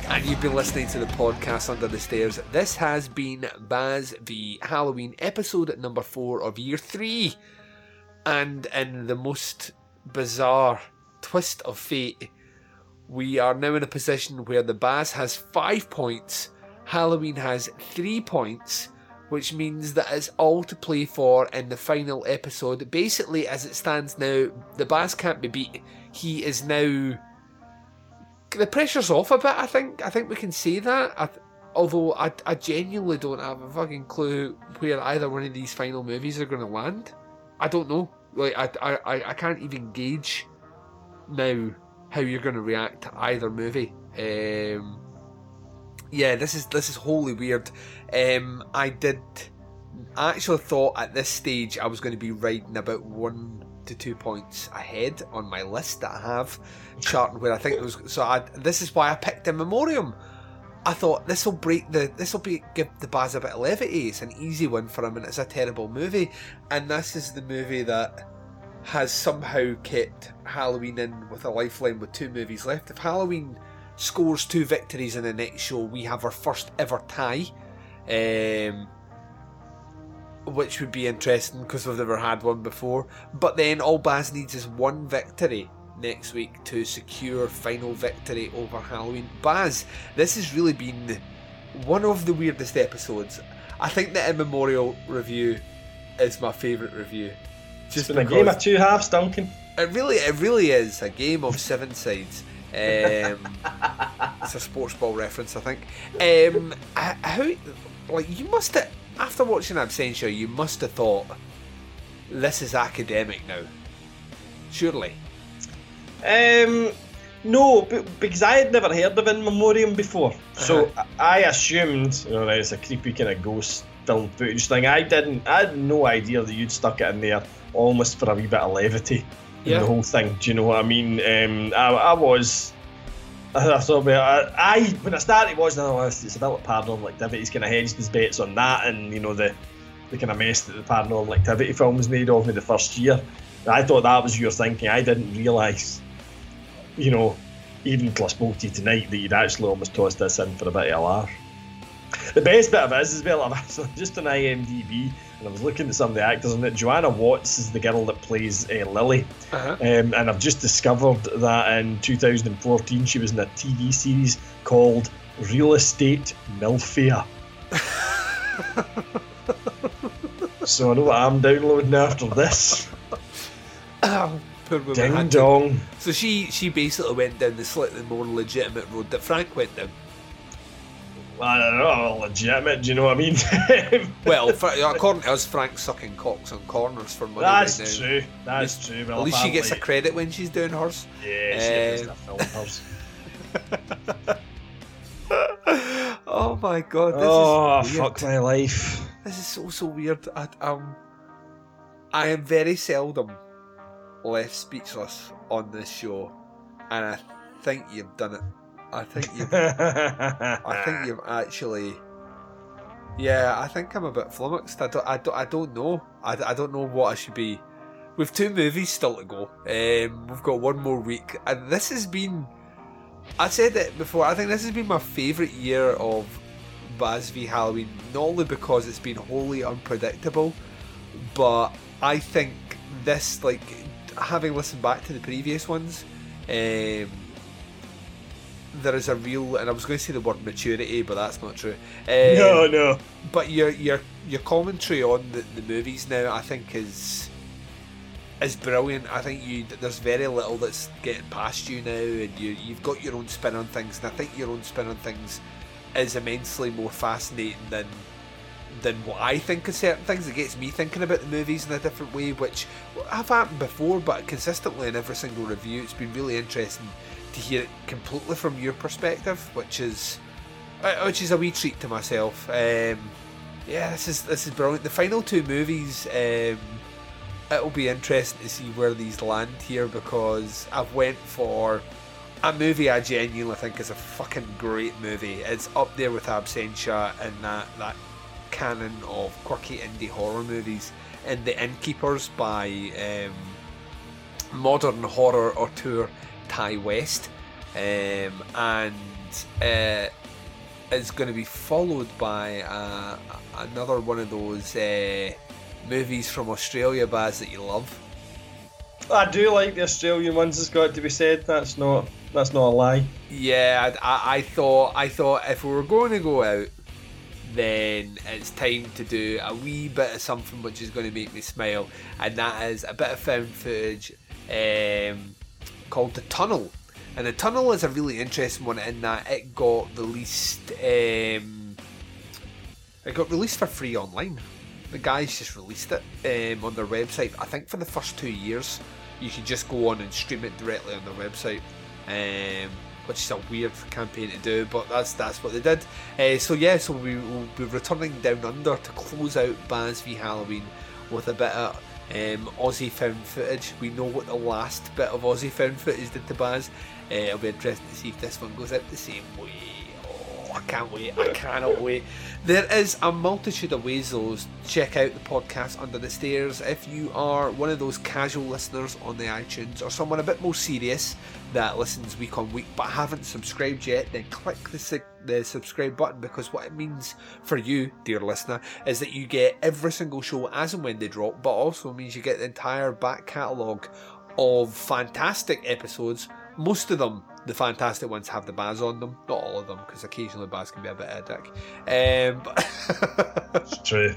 And you've been listening to the podcast Under the Stairs. This has been Baz the Halloween, episode number four of year three. And in the most bizarre twist of fate, we are now in a position where the Baz has five points, Halloween has three points, which means that it's all to play for in the final episode. Basically, as it stands now, the Baz can't be beat. He is now. The pressure's off a bit, I think. I think we can say that. I th- although I, I genuinely don't have a fucking clue where either one of these final movies are going to land. I don't know. Like I, I- I can't even gauge now how you're going to react to either movie. Um, yeah, this is this is wholly weird. Um, I did I actually thought at this stage I was going to be riding about one to two points ahead on my list that I have charting where I think it was. So I, this is why I picked In Memoriam. I thought this will break the this will be give the Baz a bit of levity. It's an easy one for him, and it's a terrible movie. And this is the movie that has somehow kept Halloween in with a lifeline with two movies left. If Halloween scores two victories in the next show, we have our first ever tie. Um, which would be interesting because we've never had one before. But then all Baz needs is one victory next week to secure final victory over Halloween. Baz, this has really been one of the weirdest episodes. I think the In Memoriam review is my favourite review. Just been a game of two halves, Duncan. It really, it really is a game of seven sides. Um, it's a sports ball reference, I think. Um, how, like, you must have, after watching Absentia, you must have thought, this is academic now. Surely. Um, no, because I had never heard of In Memoriam before, so Uh-huh. I assumed, you know, it's a creepy kind of ghost film footage thing. I didn't, I had no idea that you'd stuck it in there almost for a wee bit of levity in Yeah. the whole thing. Do you know what I mean? Um, I, I was. I thought, well, I, I when I started watching, oh, it's, it's a bit like paranormal activity. He's kind of hedged his bets on that, and you know the the kind of mess that the paranormal activity films made of me the first year. I thought that was your thinking. I didn't realise you know, even until I spoke to you tonight, that you'd actually almost tossed this in for a bit of a laugh. The best bit of it is as well, I'm actually just on IMDb and I was looking at some of the actors in it. Joanna Watts is the girl that plays uh, Lily. Uh-huh. Um, and I've just discovered that in 2014 she was in a TV series called Real Estate Milfia. so I know what I'm downloading after this. Oh, poor woman Ding dong. So she she basically went down the slightly more legitimate road that Frank went down. I don't know, legitimate, do you know what I mean? Well, Fra- according to us, Frank's sucking cocks on corners for money That's right true. That's At least- true. Well, At least she gets a credit when she's doing hers. Yeah, she Um, a film hers. oh my god! This Oh, is weird. fuck my life. This is so so weird. I, um, I am very seldom left speechless on this show, and I think you've done it. I think you've. I think you've actually. Yeah, I think I'm a bit flummoxed. I don't. I don't. I don't know. I, I don't know what I should be. We've two movies still to go. Um, we've got one more week, and this has been. I said it before. I think this has been my favourite year of Baz v Halloween, not only because it's been wholly unpredictable, but I think this, like, having listened back to the previous ones, um, there is a real, and I was going to say the word maturity, but that's not true. Um, No, no. But your your your commentary on the, the movies now, I think, is is brilliant. I think you there's very little that's getting past you now, and you you've got your own spin on things, and I think your own spin on things is immensely more fascinating than than what I think of certain things. It gets me thinking about the movies in a different way, which have happened before, but consistently in every single review, it's been really interesting to hear it completely from your perspective, which is uh, which is a wee treat to myself. Um, yeah, this is this is brilliant. The final two movies, um, it'll be interesting to see where these land here because I've went for a movie I genuinely think is a fucking great movie. It's up there with Absentia and that that canon of quirky indie horror movies. And The Innkeepers by um, modern horror auteur Ti West, um, and uh, is going to be followed by uh, another one of those uh, movies from Australia, Baz, that you love. I do like the Australian ones. It's got to be said. That's not. That's not a lie. Yeah, I, I, thought I thought if we were going to go out, then it's time to do a wee bit of something which is going to make me smile, and that is a bit of found footage um, called The Tunnel. And The Tunnel is a really interesting one in that it got released. Um, it got released for free online. The guys just released it um, on their website. I think for the first two years. you can just go on and stream it directly on their website. Um, which is a weird campaign to do, but that's that's what they did. Uh, so yeah, so we will be returning down under to close out Baz v Halloween with a bit of um, Aussie found footage. We know what the last bit of Aussie found footage did to Baz. Uh, it'll be interesting to see if this one goes out the same way. Oh, I can't wait! I cannot wait. There is a multitude of ways, though. Check out the podcast Under the Stairs if you are one of those casual listeners on the iTunes or someone a bit more serious that listens week on week but haven't subscribed yet. Then click the the subscribe button because what it means for you, dear listener, is that you get every single show as and when they drop, but also means you get the entire back catalogue of fantastic episodes. Most of them the fantastic ones have the Baz on them, not all of them, because occasionally Baz can be a bit of a dick. Um, but it's true.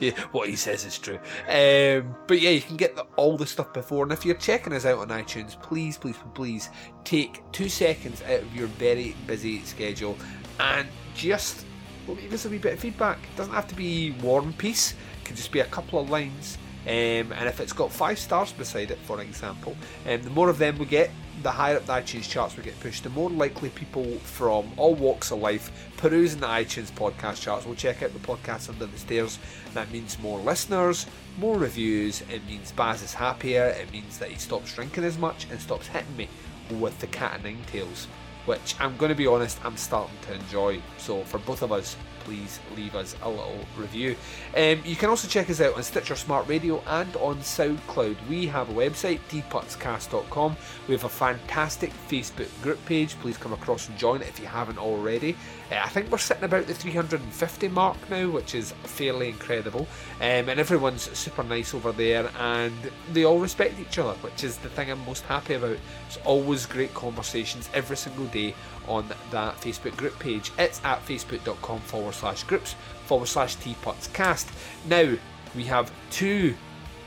yeah, what he says is true. Um, but yeah, you can get the, all the stuff before. And if you're checking us out on iTunes, please, please, please take two seconds out of your very busy schedule and just leave us a wee bit of feedback. It doesn't have to be war and peace. It can just be a couple of lines. Um, and if it's got five stars beside it, for example, um, the more of them we get, the higher up the iTunes charts we get pushed, the more likely people from all walks of life perusing the iTunes podcast charts will check out the podcast under the stairs. That means more listeners, more reviews. It means Baz is happier. It means that he stops drinking as much and stops hitting me with the cat of nine tails, which I'm going to be honest, I'm starting to enjoy. So for both of us, please leave us a little review. Um, you can also check us out on Stitcher Smart Radio and on SoundCloud. We have a website, tputscast.com. We have a fantastic Facebook group page. Please come across and join it if you haven't already. Uh, I think we're sitting about the 350 mark now, which is fairly incredible. Um, and everyone's super nice over there, and they all respect each other, which is the thing I'm most happy about. It's always great conversations every single day on that Facebook group page. It's at facebook.com forward slash groups forward slash tputscast. Now, we have two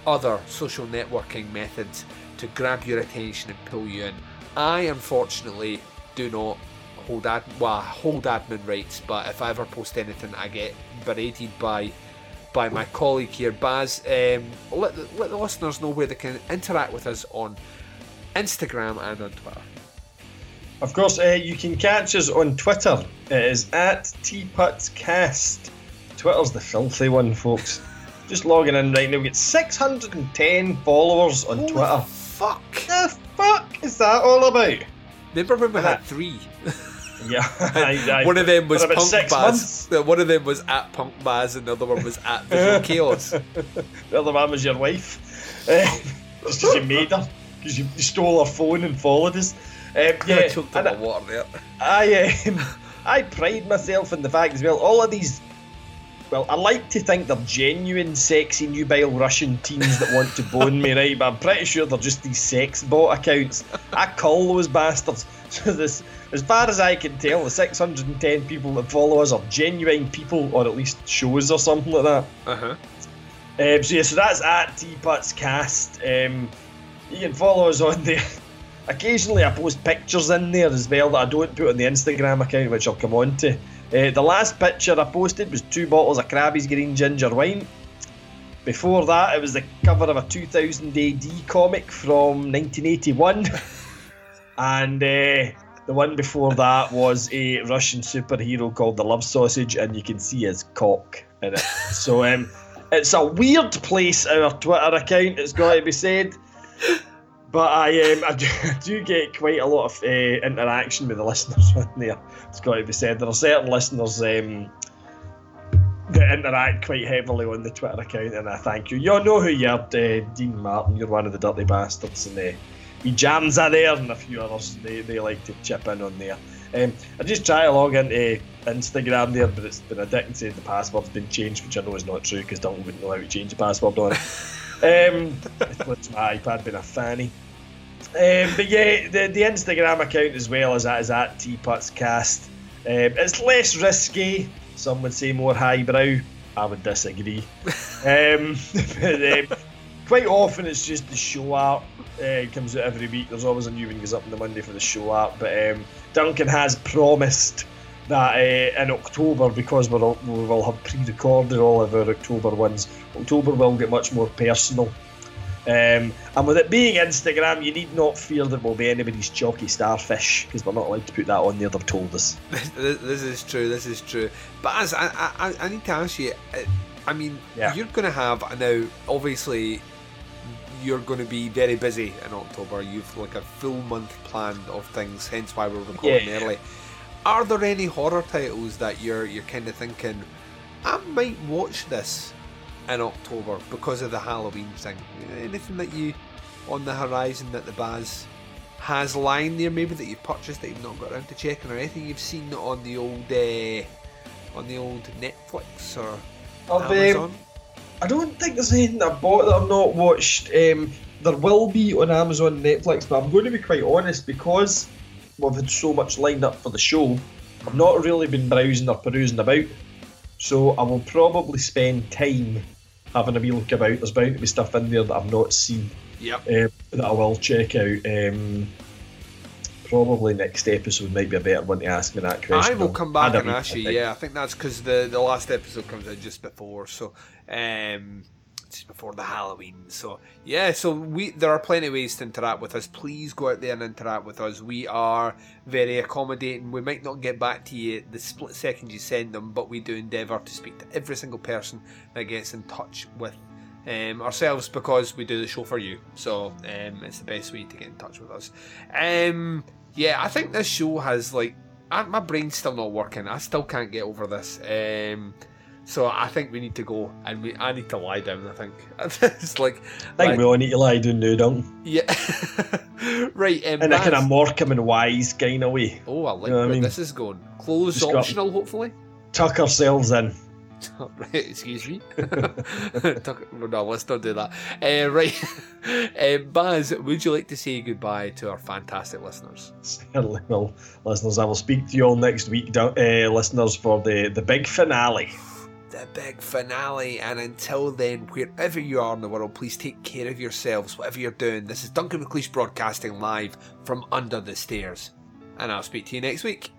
other social networking methods to grab your attention and pull you in. I unfortunately do not hold ad well I hold admin rights, but if I ever post anything, I get berated by by my colleague here, Baz. Um, let, the, let the listeners know where they can interact with us on Instagram and on Twitter. Of course, uh, you can catch us on Twitter. It is at TPutsCast. Twitter's the filthy one, folks. Just logging in right now. We get 610 followers on Holy Twitter. Fuck! The fuck is that all about? Remember when we had three? Yeah, I, I, one of them was Punk Baz. months. Uh, One of them was at Punk Baz, and the other one was at Visual Chaos. The other one was your wife. Because you made her. Because you, you stole her phone and followed us. Um, yeah, I choked on my water there. I um, I pride myself in the fact as well. All of these, well, I like to think they're genuine, sexy, nubile Russian teens that want to bone me, right? But I'm pretty sure they're just these sex bot accounts. I call those bastards. So this, as far as I can tell, the 610 people that follow us are genuine people, or at least shows or something like that. Uh huh. Um, so yeah, so that's at TPutsCast. Um, you can follow us on there. Occasionally, I post pictures in there as well that I don't put on the Instagram account, which I'll come on to. Uh, the last picture I posted was two bottles of Crabbie's Green Ginger Wine. Before that, it was the cover of a 2000 AD comic from 1981. and uh, the one before that was a Russian superhero called the Love Sausage, and you can see his cock in it. so um, it's a weird place, our Twitter account, it's got to be said. But I, um, I, do, I do get quite a lot of uh, interaction with the listeners on there. It's got to be said. There are certain listeners um, that interact quite heavily on the Twitter account, and I thank you. You know who you are, uh, Dean Martin. You're one of the dirty bastards, and uh, we jams are there, and a few others. They, they like to chip in on there. Um, I just try to log into Instagram there, but it's been a dick and said the password's been changed, which I know is not true because Dylan wouldn't know how to change the password on it. Um, it's my iPad being a fanny. Um, but yeah, the, the Instagram account as well is at, is at TPutsCast. Um, it's less risky. Some would say more highbrow. I would disagree. um, but, um, quite often it's just the show art. Uh, it comes out every week. There's always a new one goes up on the Monday for the show art. But um, Duncan has promised that uh, in October, because we're, all- we will have pre-recorded all of our October ones, October will get much more personal. Um, and with it being Instagram, you need not fear that will be anybody's chalky starfish because we're not allowed to put that on there. They've told us. this, this is true. This is true. But as I, I, I need to ask you, uh, I mean, you're going to have now. Obviously, you're going to be very busy in October. You've like a full month planned of things. Hence why we're recording Yeah. early. Are there any horror titles that you're you're kind of thinking, I might watch this in October because of the Halloween thing? Anything that you on the horizon that the Baz has lying there, maybe that you've purchased that you've not got around to checking, or anything you've seen on the old uh, on the old Netflix or I've, um, Amazon? I don't think there's anything I bought that I've not watched. Um, there will be on Amazon Netflix, but I'm going to be quite honest because we've had so much lined up for the show. I've not really been browsing or perusing about, so I will probably spend time having a wee look about. There's bound to be stuff in there that I've not seen Yep. uh, that I will check out. Um, probably next episode might be a better one to ask me that question. I will come back and ask you. Yeah, I think that's because the the last episode comes out just before, so um, just before the Halloween. So yeah, so we there are plenty of ways to interact with us. Please go out there and interact with us. We are very accommodating. We might not get back to you the split second you send them, but we do endeavour to speak to every single person that gets in touch with. Um, ourselves because we do the show for you, so um, it's the best way to get in touch with us. Um, yeah, I think this show has like I, my brain's still not working. I still can't get over this. Um, so I think we need to go and we I need to lie down. I think it's like I think we all need to lie down now, don't we? yeah, right. Um, In a kind of Morecambe and Wise kind of way. Oh, I like You know what I mean? this is going. Clothes Just optional, hopefully. Tuck ourselves in. right, excuse me. Tuck- no, let's not do that. Uh, right, uh, Baz, would you like to say goodbye to our fantastic listeners? Certainly will, listeners. I will speak to you all next week, uh, listeners, for the, the big finale. The big finale. And until then, wherever you are in the world, please take care of yourselves, whatever you're doing. This is Duncan McLeish broadcasting live from under the stairs. And I'll speak to you next week.